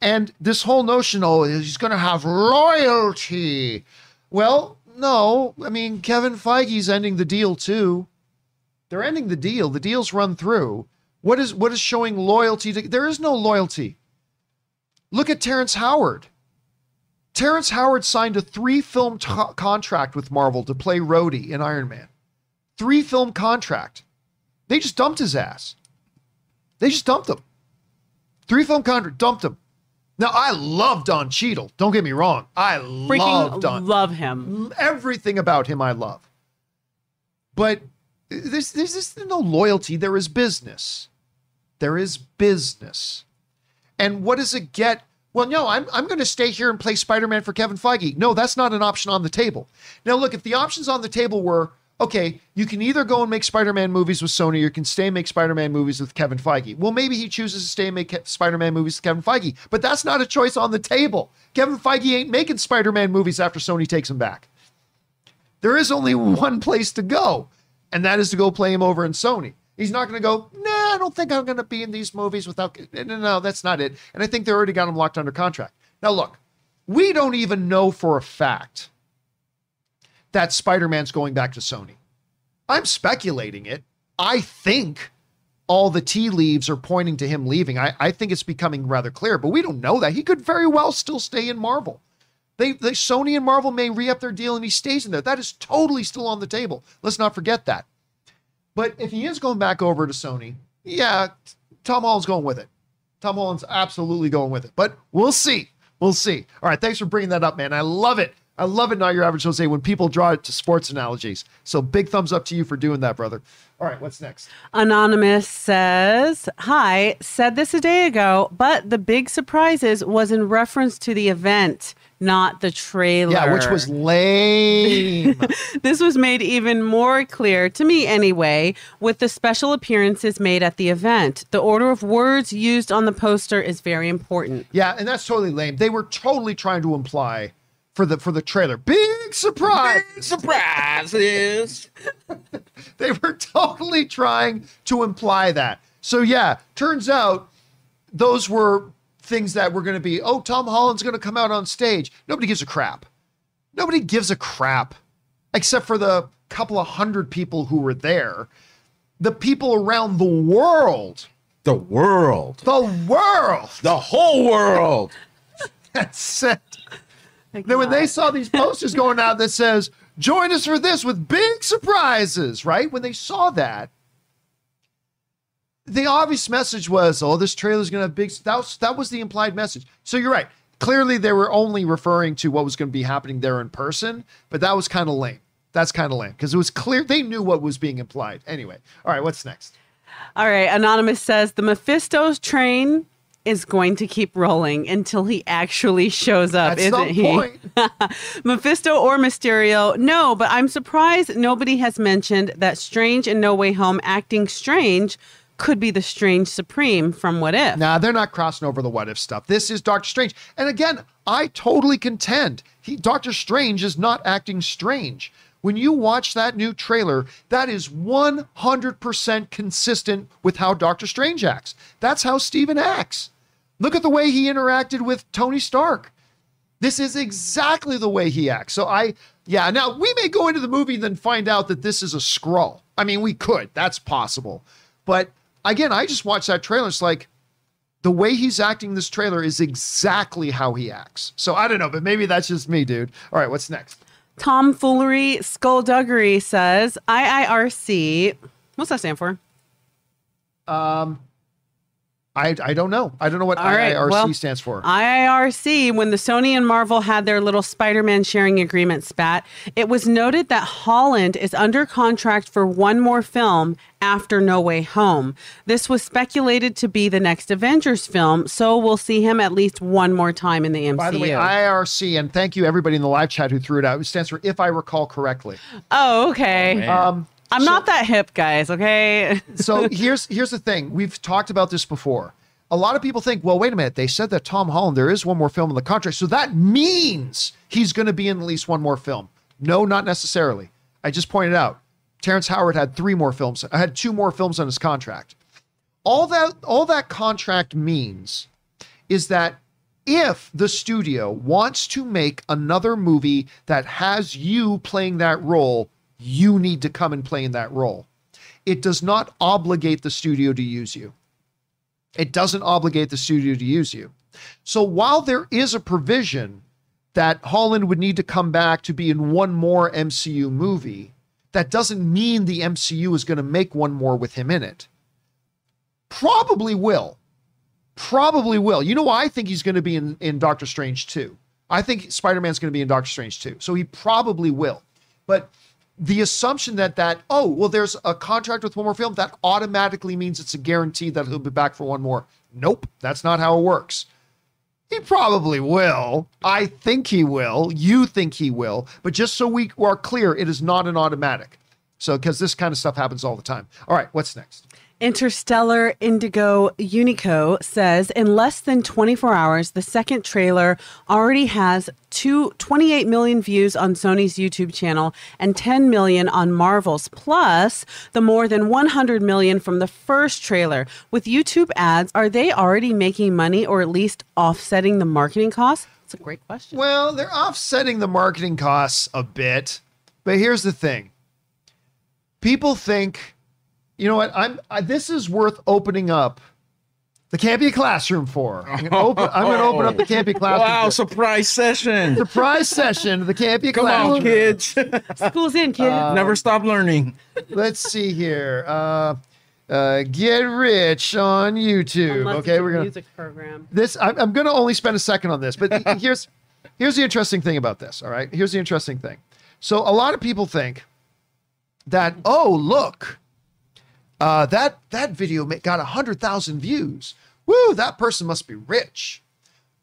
Speaker 1: And this whole notion, oh, he's going to have royalty. Well, no. I mean, Kevin Feige's ending the deal too. They're ending the deal. The deal's run through. What is what is showing loyalty to? There is no loyalty. Look at Terrence Howard. Terrence Howard signed a three film t- contract with Marvel to play Rhodey in Iron Man. Three film contract. They just dumped his ass. They just dumped him. Three film contract, dumped him. Now I love Don Cheadle. Don't get me wrong. I
Speaker 2: Freaking
Speaker 1: love Don
Speaker 2: love him.
Speaker 1: everything about him I love. But there's there's just no loyalty. There is business. There is business. And what does it get? Well, no, I'm I'm going to stay here and play Spider-Man for Kevin Feige. No, that's not an option on the table. Now, look, if the options on the table were okay, you can either go and make Spider-Man movies with Sony, or you can stay and make Spider-Man movies with Kevin Feige. Well, maybe he chooses to stay and make Spider-Man movies with Kevin Feige, but that's not a choice on the table. Kevin Feige ain't making Spider-Man movies after Sony takes him back there is only one place to go, and that is to go play him over in Sony. He's not going to go, nah, I don't think I'm going to be in these movies without. No, no, no, that's not it. And I think they already got him locked under contract. Now, look, we don't even know for a fact that Spider Man's going back to Sony. I'm speculating it. I think all the tea leaves are pointing to him leaving. I, I think it's becoming rather clear, but we don't know that. He could very well still stay in Marvel. They, they Sony and Marvel may re-up their deal and he stays in there. That is totally still on the table. Let's not forget that. But if he is going back over to Sony, yeah, Tom Holland's going with it. Tom Holland's absolutely going with it. But we'll see. We'll see. All right, thanks for bringing that up, man. I love it. I love it, not your average Jose, when people draw it to sports analogies. So big thumbs up to you for doing that, brother. All right, what's next?
Speaker 2: Anonymous says, Hi, said this a day ago, but the big surprises was in reference to the event, not the trailer.
Speaker 1: Yeah, which was lame.
Speaker 2: This was made even more clear, to me anyway, with the special appearances made at the event. The order of words used on the poster is very important.
Speaker 1: Yeah, and that's totally lame. They were totally trying to imply for the for the trailer. Big surprise.
Speaker 3: Big Surprises.
Speaker 1: They were totally trying to imply that. So yeah, turns out those were things that were going to be, oh, Tom Holland's going to come out on stage. Nobody gives a crap. Nobody gives a crap except for the couple of hundred people who were there. The people around the world,
Speaker 3: the world.
Speaker 1: the world
Speaker 3: The whole world.
Speaker 1: that said, then when they saw these posters going out that says, join us for this with big surprises, right? When they saw that, the obvious message was, oh, this trailer's going to have big, that was, that was the implied message. So you're right. Clearly, they were only referring to what was going to be happening there in person, but that was kind of lame. That's kind of lame because it was clear they knew what was being implied. Anyway, all right, what's next?
Speaker 2: All right. Anonymous says the Mephisto's train is going to keep rolling until he actually shows up,
Speaker 1: At
Speaker 2: isn't he?
Speaker 1: point,
Speaker 2: Mephisto or Mysterio? No, but I'm surprised nobody has mentioned that Strange and No Way Home acting Strange could be the Strange Supreme from What If.
Speaker 1: Nah, they're not crossing over the what if stuff. This is Doctor Strange. And again, I totally contend he Doctor Strange is not acting strange. When you watch that new trailer, that is 100% consistent with how Doctor Strange acts. That's how Stephen acts. Look at the way he interacted with Tony Stark. This is exactly the way he acts. So I, yeah. Now we may go into the movie and then find out that this is a Skrull. I mean, we could. That's possible. But again, I just watched that trailer. It's like the way he's acting this trailer is exactly how he acts. So I don't know, but maybe that's just me, dude. All right, what's next?
Speaker 2: Tomfoolery Skullduggery says IIRC. What's that stand for?
Speaker 1: Um, I I don't know. I don't know what
Speaker 2: All right,
Speaker 1: IIRC
Speaker 2: well,
Speaker 1: stands for.
Speaker 2: IIRC, when the Sony and Marvel had their little Spider Man sharing agreement spat, it was noted that Holland is under contract for one more film after No Way Home. This was speculated to be the next Avengers film, so we'll see him at least one more time in the MCU.
Speaker 1: By the way, IIRC, and thank you everybody in the live chat who threw it out. It stands for if I recall correctly.
Speaker 2: oh, okay.
Speaker 1: Um,
Speaker 2: I'm not that hip, guys, okay?
Speaker 1: so here's here's the thing. We've talked about this before. A lot of people think, well, wait a minute. They said that Tom Holland, there is one more film in the contract. So that means he's going to be in at least one more film. No, not necessarily. I just pointed out Terrence Howard had three more films, I had two more films on his contract. All that all that contract means is that if the studio wants to make another movie that has you playing that role, you need to come and play in that role. It does not obligate the studio to use you. It doesn't obligate the studio to use you. So while there is a provision that Holland would need to come back to be in one more MCU movie, that doesn't mean the MCU is going to make one more with him in it. Probably will. Probably will. You know why I think he's going to be in, in Doctor Strange 2? I think Spider Man's going to be in Doctor Strange 2. So he probably will. But the assumption that that oh well there's a contract with one more film that automatically means it's a guarantee that he'll be back for one more. Nope that's not how it works. He probably will. I think he will. You think he will. But just so we are clear it is not an automatic. So because this kind of stuff happens all the time. All right what's next
Speaker 2: Interstellar Indigo Unico says in less than 24 hours, the second trailer already has two, 28 million views on Sony's YouTube channel and 10 million on Marvel's, plus the more than 100 million from the first trailer. With YouTube ads, are they already making money or at least offsetting the marketing costs? That's a great question.
Speaker 1: well they're offsetting the marketing costs a bit but here's the thing people think you know what i'm I, this is worth opening up the Campea classroom for i'm gonna open, I'm gonna open up the can't classroom
Speaker 3: Wow,
Speaker 1: for-
Speaker 3: surprise session.
Speaker 1: surprise session of the Campea
Speaker 3: Come on, kids.
Speaker 2: School's in, kid.
Speaker 3: Never stop learning.
Speaker 1: let's see here uh uh get rich on youtube
Speaker 2: Unless
Speaker 1: okay
Speaker 2: it's
Speaker 1: we're gonna
Speaker 2: music program.
Speaker 1: this I'm, I'm going to only spend a second on this but here's here's the interesting thing about this all right here's the interesting thing so a lot of people think that oh look uh, that that video got 100000 views. Woo that person must be rich.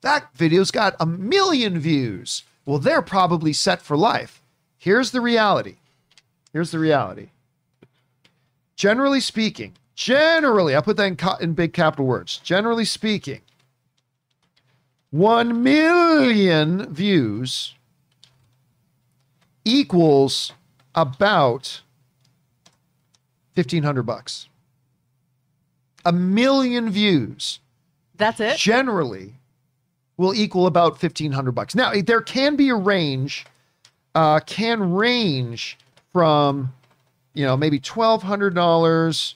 Speaker 1: That video's got a million views. Well they're probably set for life. Here's the reality. Here's the reality. Generally speaking generally i put that in, in big capital words. Generally speaking 1 million views equals about 1500 bucks. A million views
Speaker 2: That's it.
Speaker 1: generally will equal about 1500 bucks. Now, there can be a range uh can range from you know, maybe $1200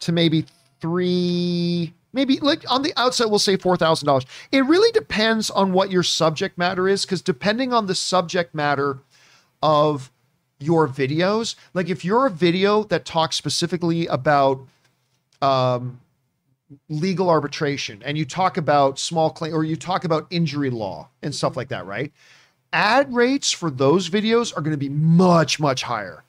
Speaker 1: to maybe 3 maybe like on the outside we'll say $4000. It really depends on what your subject matter is cuz depending on the subject matter of your videos, like if you're a video that talks specifically about um legal arbitration and you talk about small claim or you talk about injury law and stuff like that, right? Ad rates for those videos are going to be much, much higher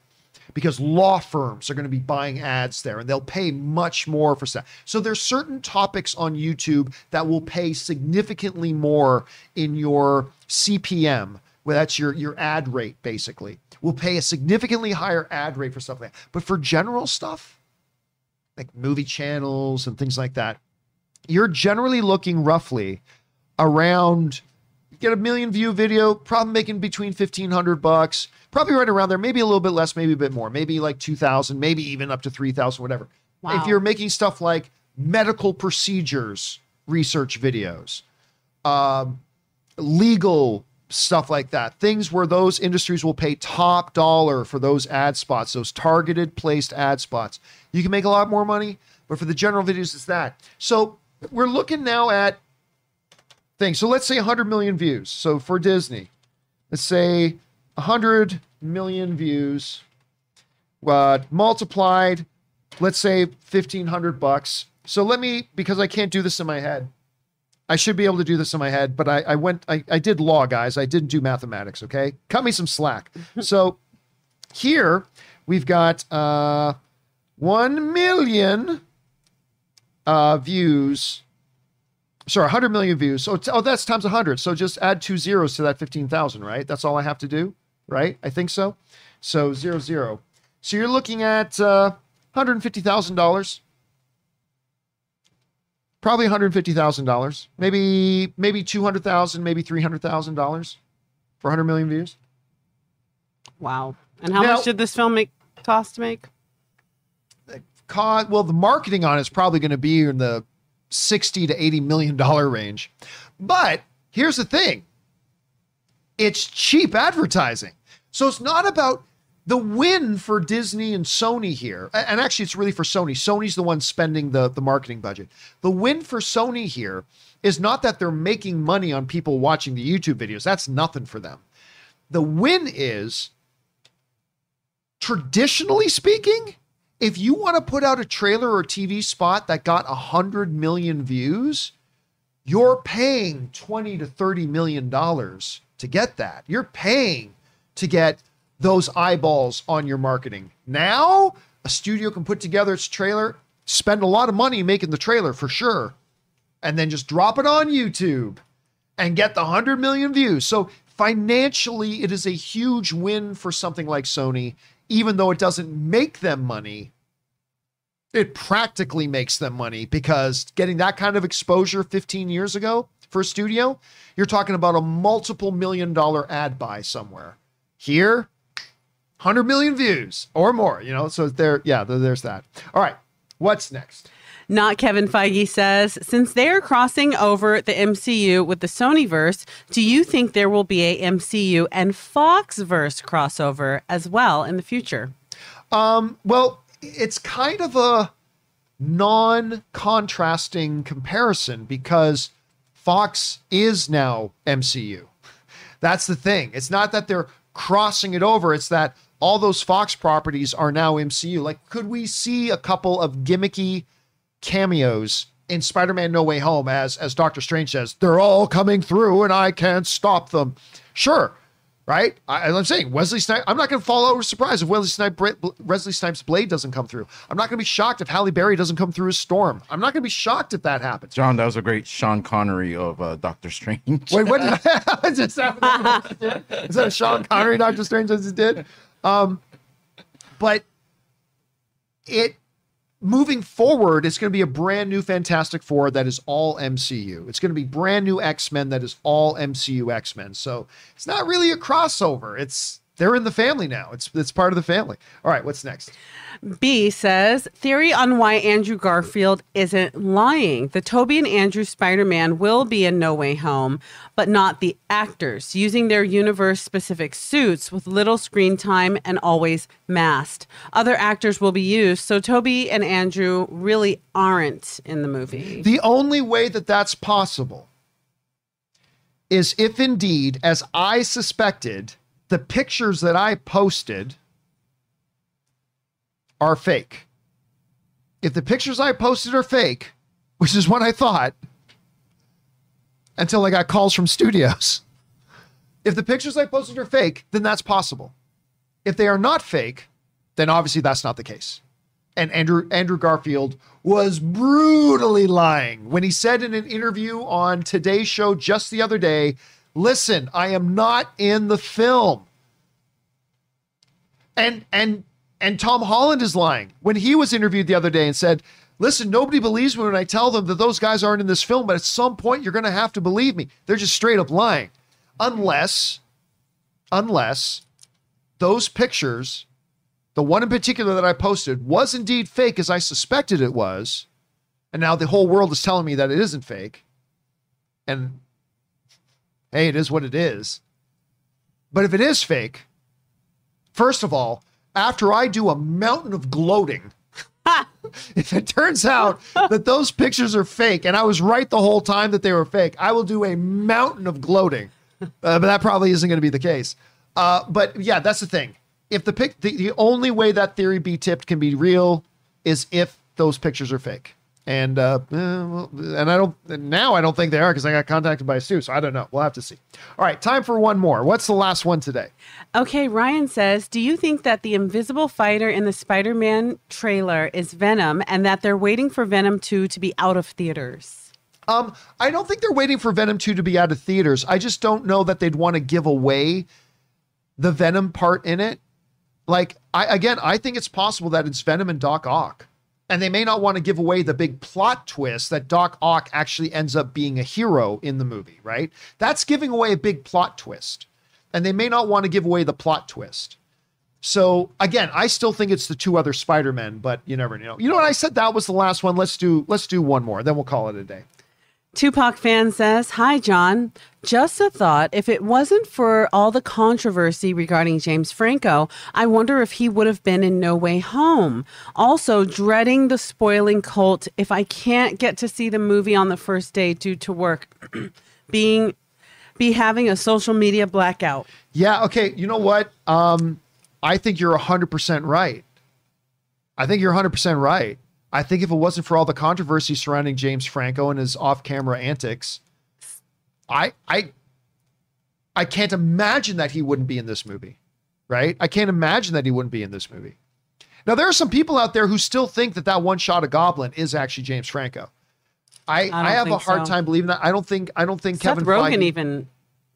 Speaker 1: because law firms are going to be buying ads there and they'll pay much more for stuff. So there's certain topics on YouTube that will pay significantly more in your CPM. Well, that's your your ad rate basically. We'll pay a significantly higher ad rate for stuff like that. But for general stuff, like movie channels and things like that, you're generally looking roughly around you get a million view video, probably making between 1500 bucks, probably right around there, maybe a little bit less, maybe a bit more, maybe like 2000, maybe even up to 3000, whatever.
Speaker 2: Wow.
Speaker 1: If you're making stuff like medical procedures research videos, um, legal stuff like that, things where those industries will pay top dollar for those ad spots, those targeted placed ad spots. You can make a lot more money, but for the general videos, it's that. So we're looking now at things. So let's say 100 million views. So for Disney, let's say 100 million views uh, multiplied, let's say 1500 bucks. So let me, because I can't do this in my head, I should be able to do this in my head, but I, I went, I, I did law, guys. I didn't do mathematics, okay? Cut me some slack. so here we've got uh, 1 million uh, views. Sorry, 100 million views. So, it's, oh, that's times 100. So just add two zeros to that 15,000, right? That's all I have to do, right? I think so. So zero, zero. So you're looking at uh, $150,000 probably $150,000, maybe maybe 200,000, maybe $300,000 for 100 million views.
Speaker 2: Wow. And how
Speaker 1: Now-
Speaker 2: much did this film make cost to make?
Speaker 1: Co- well, the marketing on it's probably going to be in the 60 to 80 million dollar range. But here's the thing. It's cheap advertising. So it's not about the win for Disney and Sony here. And actually it's really for Sony. Sony's the one spending the the marketing budget. The win for Sony here is not that they're making money on people watching the YouTube videos. That's nothing for them. The win is traditionally speaking, if you want to put out a trailer or TV spot that got 100 million views, you're paying 20 to 30 million dollars to get that. You're paying to get those eyeballs on your marketing. Now, a studio can put together its trailer, spend a lot of money making the trailer for sure, and then just drop it on YouTube and get the 100 million views. So financially, it is a huge win for something like Sony, even though it doesn't make them money. It practically makes them money because getting that kind of exposure 15 years ago for a studio, you're talking about a multiple million dollar ad buy somewhere. Here, 100 million views or more, you know, so there, yeah, there's that. All right, what's next?
Speaker 2: Not Kevin Feige says, since they are crossing over the MCU with the Sonyverse, do you think there will be a MCU and Foxverse crossover as well in the future?
Speaker 1: Um, well, it's kind of a non contrasting comparison because Fox is now MCU. That's the thing. It's not that they're crossing it over, it's that all those Fox properties are now MCU. Like, could we see a couple of gimmicky cameos in Spider-Man No Way Home as as Doctor Strange says, they're all coming through and I can't stop them. Sure. Right? I, I'm saying Wesley Snipes. I'm not going to fall over surprised if Wesley Snipes, Wesley Snipes' Blade doesn't come through. I'm not going to be shocked if Halle Berry doesn't come through as Storm. I'm not going to be shocked if that happens.
Speaker 3: John, that was a great Sean Connery of uh, Doctor Strange.
Speaker 1: Wait, what did I just that Is that a Sean Connery Doctor Strange as it did? Um, but it moving forward, it's going to be a brand new Fantastic Four that is all MCU. It's going to be brand new X Men that is all MCU X Men. So it's not really a crossover. It's they're in the family now. It's it's part of the family. All right, what's next?
Speaker 2: B says theory on why Andrew Garfield isn't lying. The Tobey and Andrew Spider Man will be in No Way Home, but not the actors, using their universe specific suits with little screen time and always masked. Other actors will be used, so Tobey and Andrew really aren't in the movie.
Speaker 1: The only way that that's possible is if indeed, as I suspected, the pictures that I posted are fake. If the pictures I posted are fake, which is what I thought until I got calls from studios, if the pictures I posted are fake, then that's possible. If they are not fake, then obviously that's not the case. And Andrew Andrew Garfield was brutally lying when he said in an interview on Today's show just the other day, "Listen, I am not in the film." And and and Tom Holland is lying when he was interviewed the other day and said, Listen, nobody believes me when I tell them that those guys aren't in this film, but at some point you're going to have to believe me. They're just straight up lying. Unless, unless those pictures, the one in particular that I posted, was indeed fake as I suspected it was. And now the whole world is telling me that it isn't fake. And hey, it is what it is. But if it is fake, first of all, after I do a mountain of gloating, if it turns out that those pictures are fake and I was right the whole time that they were fake, I will do a mountain of gloating. Uh, but that probably isn't going to be the case. Uh, but yeah, that's the thing. If the pic, the, the only way that theory be tipped can be real is if those pictures are fake. And uh, and I don't now I don't think they are because I got contacted by Sue, so I don't know. We'll have to see. All right, time for one more. What's the last one today?
Speaker 2: Okay, Ryan says, Do you think that the invisible fighter in the Spider Man trailer is Venom and that they're waiting for Venom 2 to be out of theaters?
Speaker 1: Um, I don't think they're waiting for Venom 2 to be out of theaters. I just don't know that they'd want to give away the Venom part in it. Like, I again, I think it's possible that it's Venom and Doc Ock. And they may not want to give away the big plot twist that Doc Ock actually ends up being a hero in the movie, right? That's giving away a big plot twist. And they may not want to give away the plot twist. So again, I still think it's the two other Spider-Men, but you never know. You know what? I said that was the last one. Let's do let's do one more, then we'll call it a day.
Speaker 2: Tupac fan says, Hi, John. Just a thought. If it wasn't for all the controversy regarding James Franco, I wonder if he would have been in No Way Home. Also, dreading the spoiling cult if I can't get to see the movie on the first day due to work. Being be having a social media blackout.
Speaker 1: Yeah, okay. You know what? Um, I think you're 100% right. I think you're 100% right. I think if it wasn't for all the controversy surrounding James Franco and his off-camera antics, I I I can't imagine that he wouldn't be in this movie. Right? I can't imagine that he wouldn't be in this movie. Now there are some people out there who still think that that one shot of Goblin is actually James Franco. I,
Speaker 2: don't
Speaker 1: I, have a hard
Speaker 2: so.
Speaker 1: time believing that. I don't think I don't think
Speaker 2: Seth
Speaker 1: Kevin
Speaker 2: Rogen
Speaker 1: Feige,
Speaker 2: even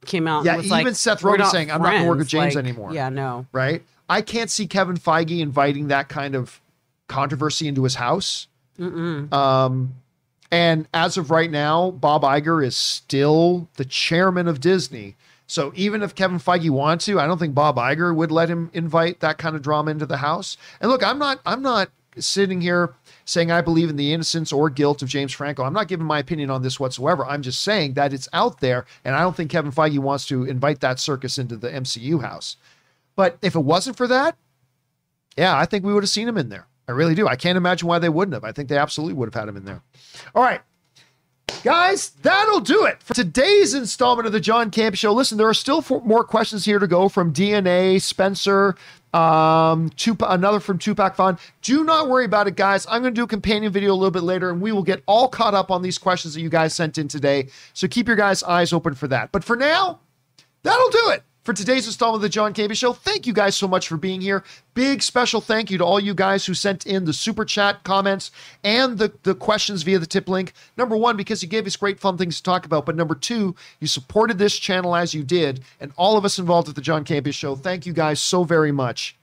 Speaker 2: came out.
Speaker 1: Yeah,
Speaker 2: and was
Speaker 1: even
Speaker 2: like,
Speaker 1: Seth Rogen saying, "I'm not gonna work with. James
Speaker 2: Like,
Speaker 1: anymore.
Speaker 2: Yeah, no.
Speaker 1: right? I can't see Kevin Feige inviting that kind of controversy into his house. Um, and as of right now, Bob Iger is still the chairman of Disney. So even if Kevin Feige wants to, I don't think Bob Iger would let him invite that kind of drama into the house. And look, I'm not, I'm not sitting here saying I believe in the innocence or guilt of James Franco. I'm not giving my opinion on this whatsoever. I'm just saying that it's out there, and I don't think Kevin Feige wants to invite that circus into the MCU house. But if it wasn't for that, yeah, I think we would have seen him in there. I really do. I can't imagine why they wouldn't have. I think they absolutely would have had him in there. All right. Guys, that'll do it for today's installment of the John Camp Show. Listen, there are still four more questions here to go from DNA, Spencer, um, Tupac, another from Tupac Fun. Do not worry about it, guys. I'm going to do a companion video a little bit later, and we will get all caught up on these questions that you guys sent in today. So keep your guys' eyes open for that. But for now, that'll do it for today's installment of the John Campea Show. Thank you guys so much for being here. Big special thank you to all you guys who sent in the super chat comments and the, the questions via the tip link. Number one, because you gave us great fun things to talk about. But number two, you supported this channel as you did. And all of us involved at the John Campea Show, thank you guys so very much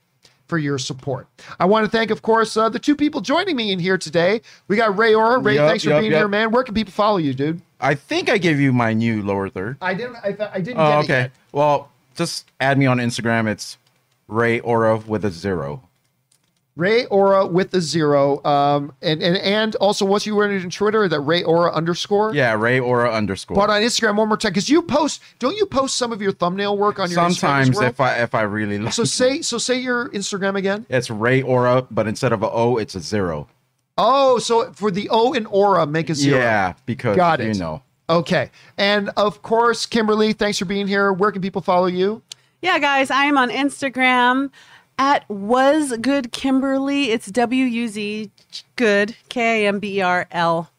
Speaker 1: for your support. I want to thank, of course, uh, the two people joining me in here today. We got Ray Ora. Ray,
Speaker 3: Yup,
Speaker 1: thanks for
Speaker 3: yup,
Speaker 1: being
Speaker 3: yup.
Speaker 1: here, man. Where can people follow you, dude?
Speaker 3: I think I gave you my new lower third.
Speaker 1: I didn't. I, I didn't
Speaker 3: Oh,
Speaker 1: get it
Speaker 3: okay. Well, just add me on Instagram. It's Ray Aura with a zero.
Speaker 1: Ray Aura with a zero. Um, and and and also, what's you running in Twitter? That Ray Aura underscore.
Speaker 3: Yeah, Ray Aura underscore.
Speaker 1: But on Instagram, one more time, because you post. Don't you post some of your thumbnail work on your Instagram
Speaker 3: Sometimes
Speaker 1: well?
Speaker 3: if I if I really like
Speaker 1: so say so say your Instagram again.
Speaker 3: it's Ray Aura, but instead of a O, it's a zero.
Speaker 1: Oh, so for the O in Aura, make a zero.
Speaker 3: Yeah, because
Speaker 1: Got
Speaker 3: you
Speaker 1: it.
Speaker 3: know.
Speaker 1: Okay. And of course, Kimberly, thanks for being here. Where can people follow you?
Speaker 2: Yeah, guys, I am on Instagram at was good Kimberly. It's W U Z good K A M B E R L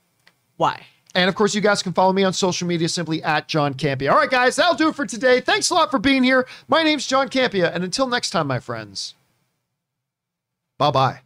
Speaker 2: Y.
Speaker 1: And of course, you guys can follow me on social media simply at John Campea. All right, guys, that'll do it for today. Thanks a lot for being here. My name's John Campea. And until next time, my friends, bye bye.